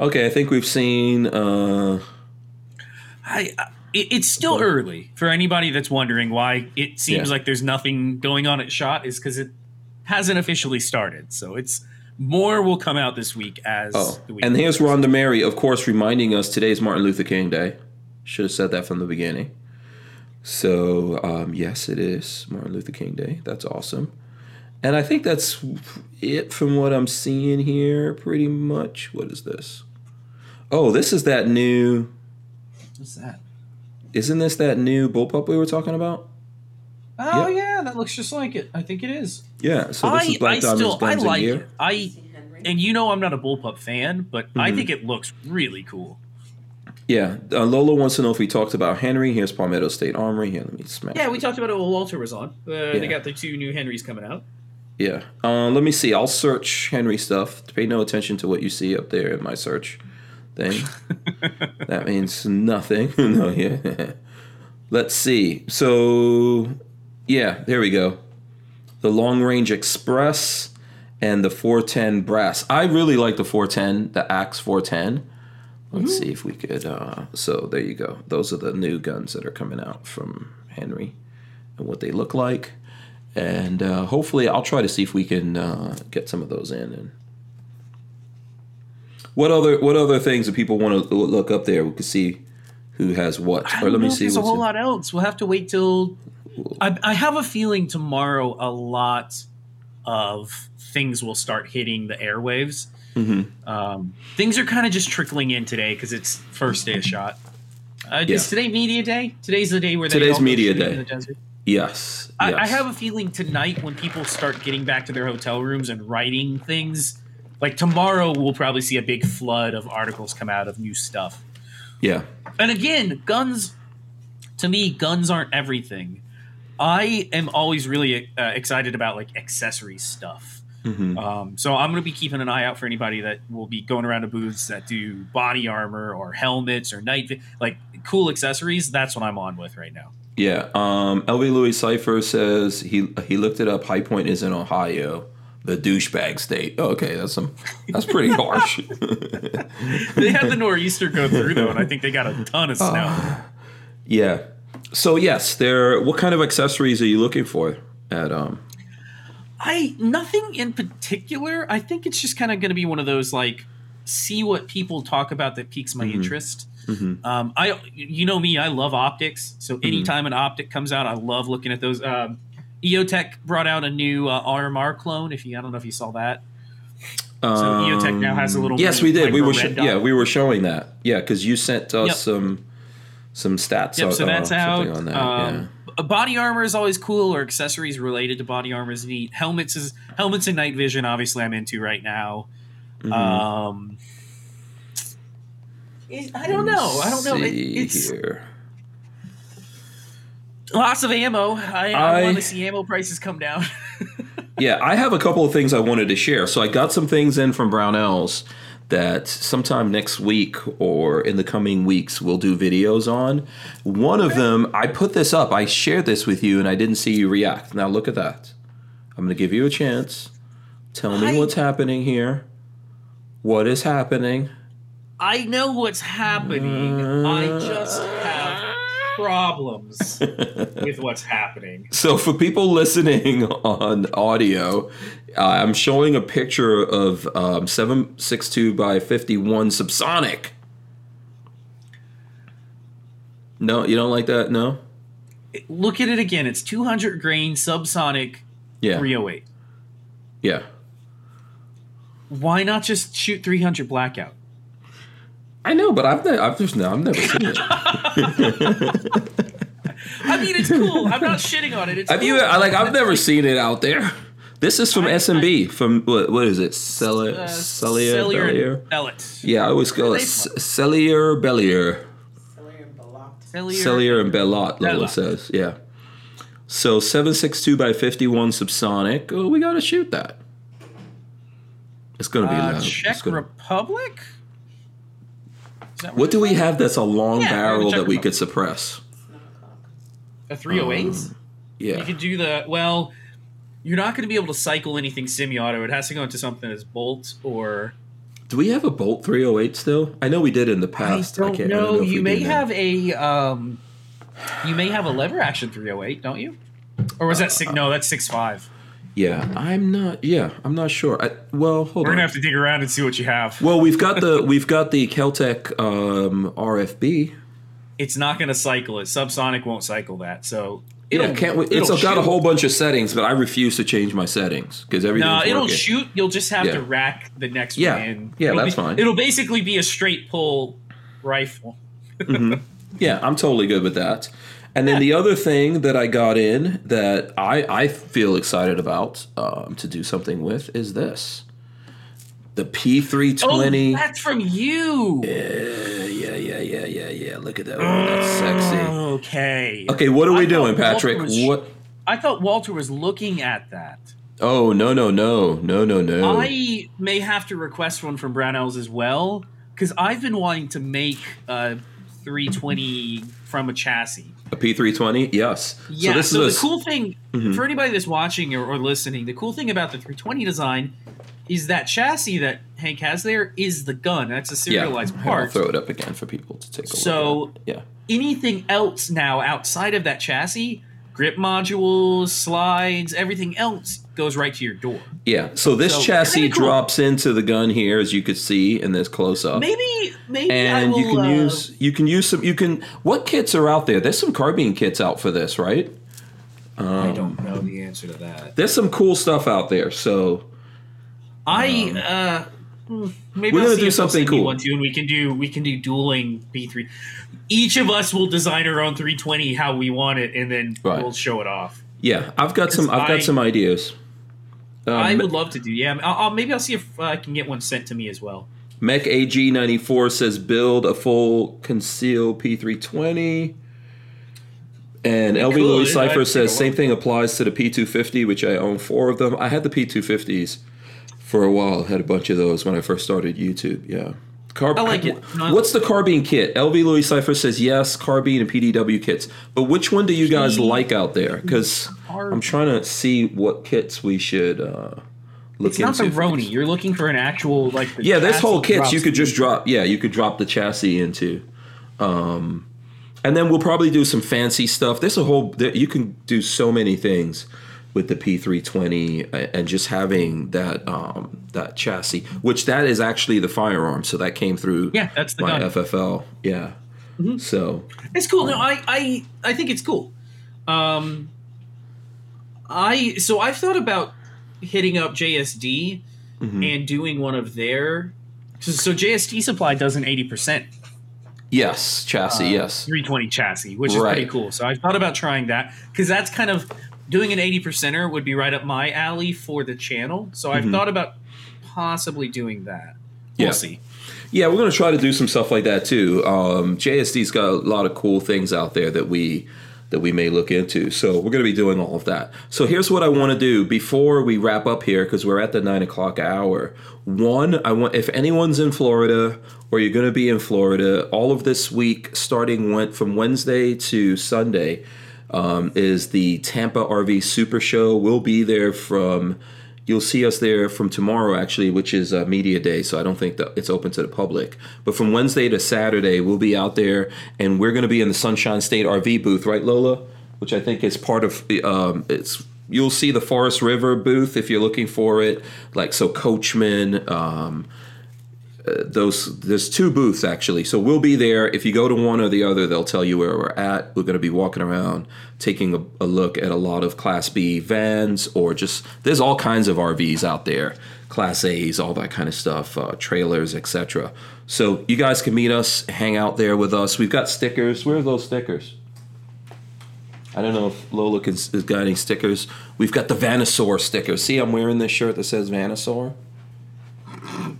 Okay, I think we've seen. Uh, I, I it, it's still early for anybody that's wondering why it seems Yeah. like there's nothing going on at Shot is because it hasn't officially started. So it's more will come out this week as oh, the week. and here's. Rhonda Mary, of course, reminding us today's Martin Luther King Day. Should have said that from the beginning. So um, yes, it is Martin Luther King Day. That's awesome. And I think that's it from what I'm seeing here, pretty much. What is this? Oh, this is that new. What's that? Isn't this that new bullpup we were talking about? Oh Yep. yeah, that looks just like it. I think it is. Yeah. So this I, is Black I Diamond's still I Guns like and Gear. it. I and you know I'm not a bullpup fan, but I Mm-hmm. think it looks really cool. Yeah. Uh, Lola wants to know if we talked about Henry. Here's Palmetto State Armory. Here, let me smash. Yeah, we talked about it when Walter was on. Uh, Yeah. They got the two new Henrys coming out. Yeah. Uh, let me see. I'll search Henry stuff. Pay no attention to what you see up there in my search thing. that means nothing. no, yeah. Let's see. So, yeah, there we go. The Long Ranger Express and the 410 Brass. I really like the 410, the Axe 410. Let's see if we could. Uh, so there you go. Those are the new guns that are coming out from Henry and what they look like. And uh, hopefully, I'll try to see if we can uh, get some of those in. And what other what other things that people want to look up there? We can see who has what. I Or let me see there's a whole in- lot else. We'll have to wait till. I, I have a feeling tomorrow a lot of things will start hitting the airwaves. Mhm. Um, things are kind of just trickling in today because it's first day of shot. Uh, Yeah. Is today media day? Today's the day where they Today's media day. in the desert? Yes. I, I have a feeling tonight when people start getting back to their hotel rooms and writing things, like tomorrow, we'll probably see a big flood of articles come out of new stuff. Yeah. And again, guns, to me, guns aren't everything. I am always really uh, excited about like accessory stuff. Mhm. Um, so I'm going to be keeping an eye out for anybody that will be going around to booths that do body armor or helmets or night vi- like cool accessories. That's what I'm on with right now. Yeah. Um, LV Louis Cipher says he he looked it up. Hi-Point is in Ohio, the douchebag state. Oh, okay, that's some that's pretty harsh. They had the nor'easter go through though, and I think they got a ton of snow. yeah. So yes, there. What kind of accessories are you looking for at um? I nothing in particular. I think it's just kind of going to be one of those like see what people talk about that piques my interest. Um, I you know me, I love optics. So anytime an optic comes out, I love looking at those. Um, EOTech brought out a new uh, RMR clone. If you, I don't know if you saw that. So EOTech now has a little. Um, Yes, we did. We were sh- yeah, we were showing that. Yeah, because you sent us Yep. some some stats. Yep, on- so that's uh, out. on that. Um, b- Body armor is always cool, or accessories related to body armor is neat. Helmets is helmets and night vision. Obviously, I'm into right now. Mm-hmm. Um, I don't know. I don't know. It, See it's here. lots of ammo. I, I, I- want to see ammo prices come down. Yeah, I have a couple of things I wanted to share. So I got some things in from Brownells that sometime next week or in the coming weeks we'll do videos on. One of them, I put this up. I shared this with you and I didn't see you react. Now look at that. I'm going to give you a chance. Tell me I- what's happening here. What is happening? I know what's happening. I just uh, have problems with what's happening. So, for people listening on audio, uh, I'm showing a picture of um, 762 by 51 subsonic. No, you don't like that? No? Look at it again. It's 200 grain subsonic Yeah. 308. Yeah. Why not just shoot 300 blackout? I know, but I've, ne- I've just no, I've never seen it. I mean, it's cool. I'm not shitting on it. It's Have you? I like. I've never seen it out there. This is from I- SMB. From what? What is it? Celia, Uh, Celia, Cellular Bellier? Bellet. Yeah, I always call it C- Cellier Bellier. Cellier and Bellot, Lola Bellot. says. Yeah. So 762 by 51 subsonic. Oh, we got to shoot that. It's going to be Uh, loud. Czech gonna- Republic? Is that What do we have that's a long Yeah, barrel that we could suppress? A 308? Um, Yeah. You could do the well. You're not going to be able to cycle anything semi-auto. It has to go into something as bolt or Do we have a Bolt 308 still? I know we did in the I past. don't can't- know. if you may do now. have a um, you may have a lever action 308, don't you? Or was that six? No, that's six five. Yeah, I'm not. Yeah, I'm not sure. I, well, hold on. We're gonna have to dig around and see what you have. well, we've got the we've got the KelTec um, RFB. It's not gonna cycle it. Subsonic won't cycle that. So it'll, Yeah, can't we, it'll got a whole bunch of settings, but I refuse to change my settings because everything's No, it'll working. shoot. You'll just have Yeah. to rack the next Yeah. one in. Yeah, It'll that's be- fine. It'll basically be a straight pull rifle. Yeah, I'm totally good with that. And then the other thing that I got in that I, I feel excited about um, to do something with is this. The Oh, P320. that's from you. yeah, yeah, yeah, yeah, yeah, yeah. Look at that one. That's sexy. Okay. Okay, what are we I doing, Patrick? was- What? I thought Walter was looking at that. Oh, no, no, no. No, no, no. I may have to request one from Brownells as well because I've been wanting to make a 320 from a chassis. A P320? Yes. Yeah. so this so is the a, cool thing Mhm. for anybody that's watching or, or listening, the cool thing about the 320 design is that chassis that Hank has there is the gun. That's a yeah. serialized I'll part. throw it up again for people to take a So- look at. Yeah. Anything else now outside of that chassis, grip modules, slides, everything else goes right to your door. Yeah. So this So, chassis cool. drops into the gun here, as you could see in this close up. Maybe, maybe I and will, you can uh, use you can use some you can what kits are out there there's some carbine kits out for this right I don't know the answer to that. there's some cool stuff out there so I uh hmm, maybe We're I'll gonna do something cool. One too, and we can do we can do dueling B three. Each of us will design our own 320 how we want it, and then Right. we'll show it off. yeah i've got some i've I- got some ideas um, I would love to do. Yeah, I'll, I'll, maybe I'll see if uh, I can get one sent to me as well. mech ag94 says build a full conceal p320 and LV. Louis Cipher says same thing applies to the P250, which I own four of them. I had the P250s for a while. Had a bunch of those when I first started YouTube. Yeah. Carb- I like it. No, I- What's the carbine kit? LV Louis Cipher says yes, carbine and PDW kits. But which one do you guys P- like out there? Because I'm trying to see what kits we should uh, look It's not the Roni. You're looking for an actual like. Yeah, this whole kits drops you could just drop. Yeah, you could drop the chassis into. Um, and then we'll probably do some fancy stuff. There's a whole. There, you can do so many things with the P320 and just having that um, that chassis, which that is actually the firearm. So that came through. Yeah, that's the my gun. FFL. Yeah. So It's cool. No, I, I, I think it's cool. Um, I so I've thought about hitting up JSD Mm-hmm. and doing one of their. So, so JSD Supply does an eighty percent yes, chassis. yes. 320 chassis, which is Right. pretty cool. So I thought about trying that because that's kind of doing an 80 percenter would be right up my alley for the channel. So I've thought about possibly doing that. We'll Yeah. see. Yeah, we're going to try to do some stuff like that too. Um, JSD's got a lot of cool things out there that we that we may look into. So we're going to be doing all of that. So here's what I want to do before we wrap up here because we're at the nine o'clock hour. One, I want if anyone's in Florida or you're going to be in Florida, all of this week starting went from Wednesday to Sunday um, is the Tampa RV Super Show. We'll be there from. You'll see us there from tomorrow, actually, which is uh, media day. So I don't think that it's open to the public. But from Wednesday to Saturday, we'll be out there, and we're going to be in the Sunshine State RV booth, right, Lola? Which I think is part of. Um, it's you'll see the Forest River booth if you're looking for it. Like so, Coachmen. Um, those there's two booths actually. So we'll be there. If you go to one or the other they'll tell you where we're at. We're going to be walking around taking a, a look at a lot of class b vans or just there's all kinds of rvs out there. Class a's all that kind of stuff uh, trailers etc so you guys can meet us hang out there with us. We've got stickers. Where are those stickers? I don't know if Lola can, got any stickers. We've got the Vanasaur sticker. See, I'm wearing this shirt that says Vanasaur.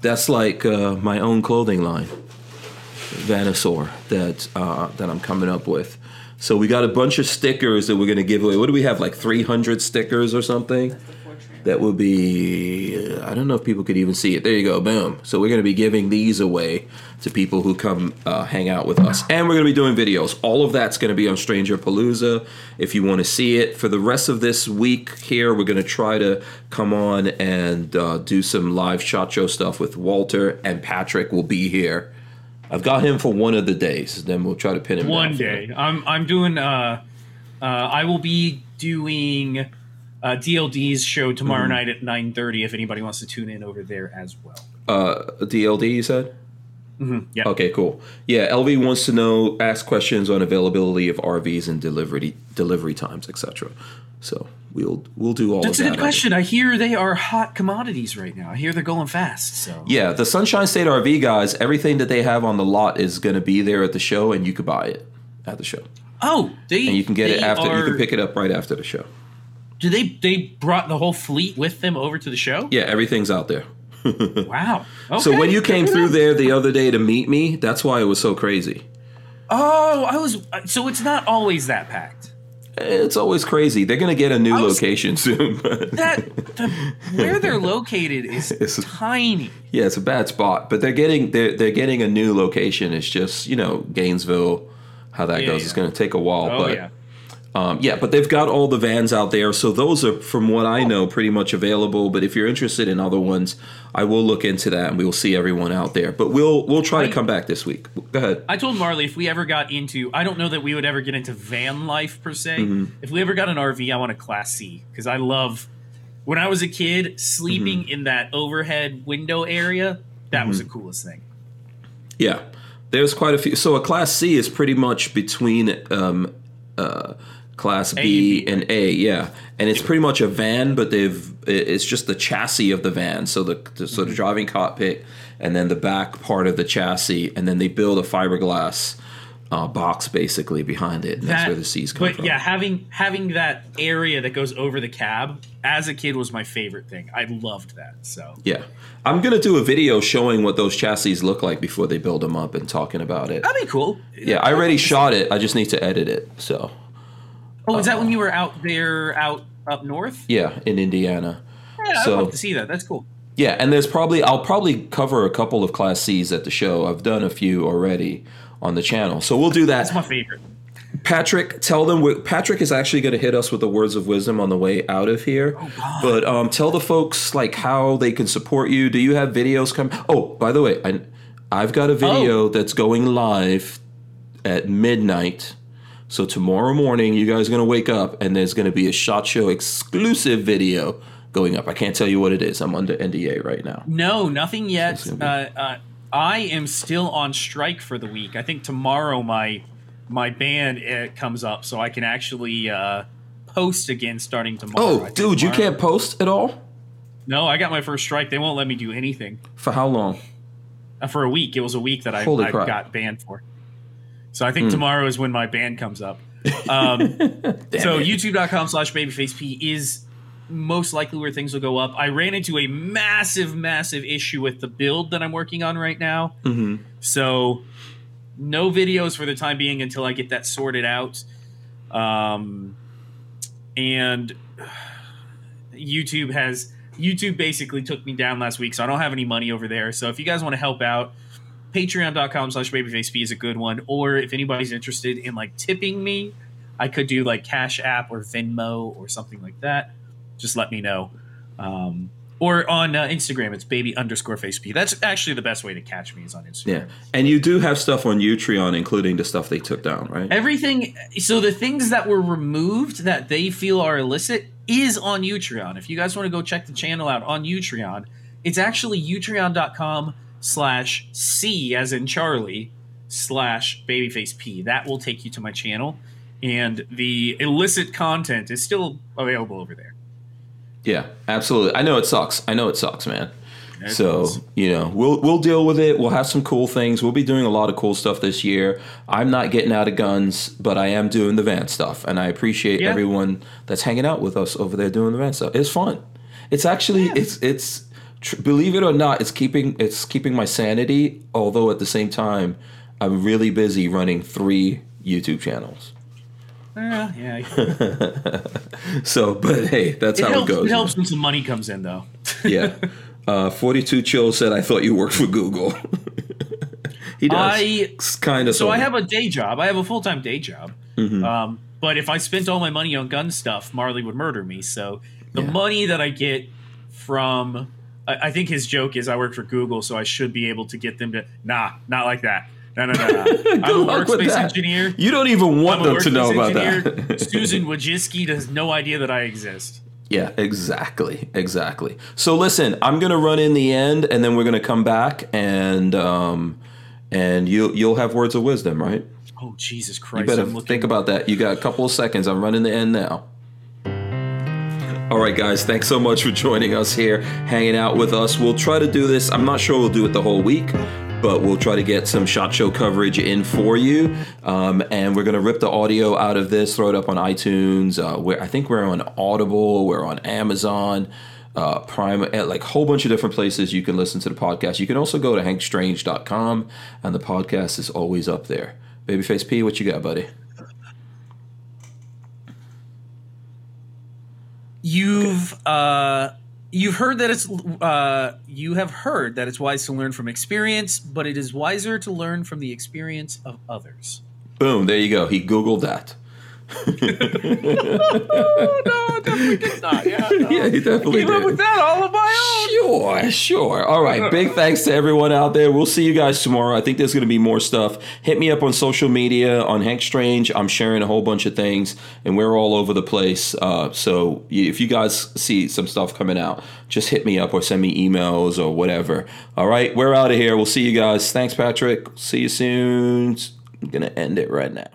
That's like uh, my own clothing line, Vanasaur, that uh, that I'm coming up with. So we got a bunch of stickers that we're gonna give away. What do we have? Like 300 stickers or something? That's before transfer. That would be, I don't know if people could even see it. There you go, boom. So we're going to be giving these away to people who come uh, hang out with us. And we're going to be doing videos. All of that's going to be on Stranger Palooza if you want to see it. For the rest of this week here, we're going to try to come on and uh, do some live shot show stuff with Walter, and Patrick will be here. I've got him for one of the days. Then we'll try to pin him One day, I'm I'm doing. Uh, uh, I will be doing uh, DLD's show tomorrow Mm-hmm. night at 9:30. If anybody wants to tune in over there as well. Uh, DLD, you said? Yeah. Okay, cool. Yeah, LV wants to know, ask questions on availability of RVs and delivery delivery times, etc. So we'll we'll do all That's of a that. good question. I hear they are hot commodities right now. I hear they're going fast. So Yeah, the Sunshine State RV guys, everything that they have on the lot is going to be there at the show, and you could buy it at the show, oh, they and you can get it after. You can pick it up right after the show. Do they they brought the whole fleet with them over to the show? Yeah, everything's out there. Wow. So when you came through there the other day to meet me, that's why it was so crazy. oh, I was. Uh, so it's not always that packed. It's always crazy. They're going to get a new was- location soon. That the, where they're located is It's- tiny. Yeah, it's a bad spot, but they're getting they're they're getting a new location. It's just you know Gainesville, how that Yeah, goes. yeah. It's going to take a while, Oh but yeah. Um, yeah, but they've got all the vans out there, so those are, from what I know, pretty much available. But if you're interested in other ones, I will look into that, and we will see everyone out there. But we'll we'll try to come back this week. Go ahead. I told Marley if we ever got into, I don't know that we would ever get into van life per se. Mm-hmm. If we ever got an RV, I want a Class C because I love. When I was a kid, sleeping Mm-hmm. in that overhead window area, that was the coolest thing. Yeah, there's quite a few. So a Class C is pretty much between um, uh, Class B and A. Yeah, and it's pretty much a van, but they've it's just the chassis of the van. So the, the so the driving cockpit, and then the back part of the chassis, and then they build a fiberglass. Uh, box basically behind it. And that's where the C's come from. but from. yeah, having having that area that goes over the cab as a kid was my favorite thing. I loved that. So Yeah. I'm going to do a video showing what those chassis look like before they build them up and talking about it. that'd be cool. Yeah, I already shot it. I just need to edit it. So, Oh, is that when you were out there, out up north? yeah, in Indiana. Yeah, so, I'd love to see that. That's cool. Yeah, and there's probably I'll probably cover a couple of class C's at the show. I've done a few already on the channel. So we'll do that. That's my favorite. Patrick, tell them Patrick is actually going to hit us with the words of wisdom on the way out of here. Oh, but um, tell the folks like how they can support you. Do you have videos coming? Oh, by the way, I, I've got a video that's going live at midnight. So tomorrow morning, you guys are gonna wake up and there's gonna be a Shot Show exclusive video going up. I can't tell you what it is. I'm under NDA right now. No, nothing yet. It's Uh, uh, I am still on strike for the week. I think tomorrow my my band uh, comes up, so I can actually uh, post again starting tomorrow. Oh, dude, you can't post at all No, I got my first strike. They won't let me do anything for how long? uh, for a week. It was a week that I, I. Got banned for. So I think tomorrow is when my band comes up. Um, so it. youtube.com slash babyfaceP is most likely where things will go up. I ran into a massive, massive issue with the build that I'm working on right now. Mhm. So no videos for the time being until I get that sorted out. Um, and YouTube has YouTube basically took me down last week, so I don't have any money over there. So if you guys want to help out, patreon.com slash babyfacep is a good one. Or if anybody's interested in like tipping me, I could do like Cash App or Venmo or something like that. Just let me know. Um, or on uh, Instagram, it's baby underscore facepy. That's actually the best way to catch me is on Instagram. Yeah, and you do have stuff on Utreon, including the stuff they took down, right? Everything. So the things that were removed that they feel are illicit is on Utreon. If you guys want to go check the channel out on Utreon, it's actually utreon.com slash C as in Charlie slash babyface P. That will take you to my channel. And the illicit content is still available over there. Yeah, absolutely. I know it sucks. I know it sucks, man. It So does. you know, we'll we'll deal with it. We'll have some cool things. We'll be doing a lot of cool stuff this year. I'm not getting out of guns, but I am doing the van stuff, and I appreciate Yeah. everyone that's hanging out with us over there doing the van stuff. It's fun. It's actually it's it's tr- believe it or not, it's keeping it's keeping my sanity. Although at the same time, I'm really busy running three YouTube channels. Eh, yeah, So, but hey, that's how helps. it goes. It helps when some money comes in, though. yeah. Uh, 42 Chill said, I thought you worked for Google. he does. I kind of. so I have a day job. I have a full time day job. Mm-hmm. Um, but if I spent all my money on gun stuff, Marley would murder me. So the Yeah. money that I get from, I, I think his joke is I work for Google, so I should be able to get them to. Nah, not like that. No, no, no, no. I'm a luck with workspace that. engineer. You don't even want them to know about engineer. that. Susan Wojcicki has no idea that I exist. Yeah, exactly, exactly. So listen, I'm gonna run in the end, and then we're gonna come back, and um, and you'll you'll have words of wisdom, right? Oh Jesus Christ! You better I'm looking. think about that. You got a couple of seconds. I'm running the end now. All right, guys, thanks so much for joining us here, hanging out with us. We'll try to do this. I'm not sure we'll do it the whole week, but we'll try to get some shot show coverage in for you. Um, and we're gonna rip the audio out of this, throw it up on iTunes. Uh, where I think we're on Audible, we're on Amazon. Uh, Prime, at like a whole bunch of different places you can listen to the podcast. You can also go to hankstrange.com, and the podcast is always up there. Babyface P, what you got, buddy? You've uh, you've heard that it's uh, you have heard that it's wise to learn from experience, but it is wiser to learn from the experience of others. Boom, there you go. He Googled that. No, definitely did not. Yeah, no. Yeah, he definitely Came up did. with that all of my Sure, sure. All right. Big thanks to everyone out there. We'll see you guys tomorrow. I think there's going to be more stuff. Hit me up on social media on Hank Strange. I'm sharing a whole bunch of things, and we're all over the place. Uh, so if you guys see some stuff coming out, just hit me up or send me emails or whatever. All right. We're out of here. We'll see you guys. Thanks, Patrick. See you soon. I'm going to end it right now.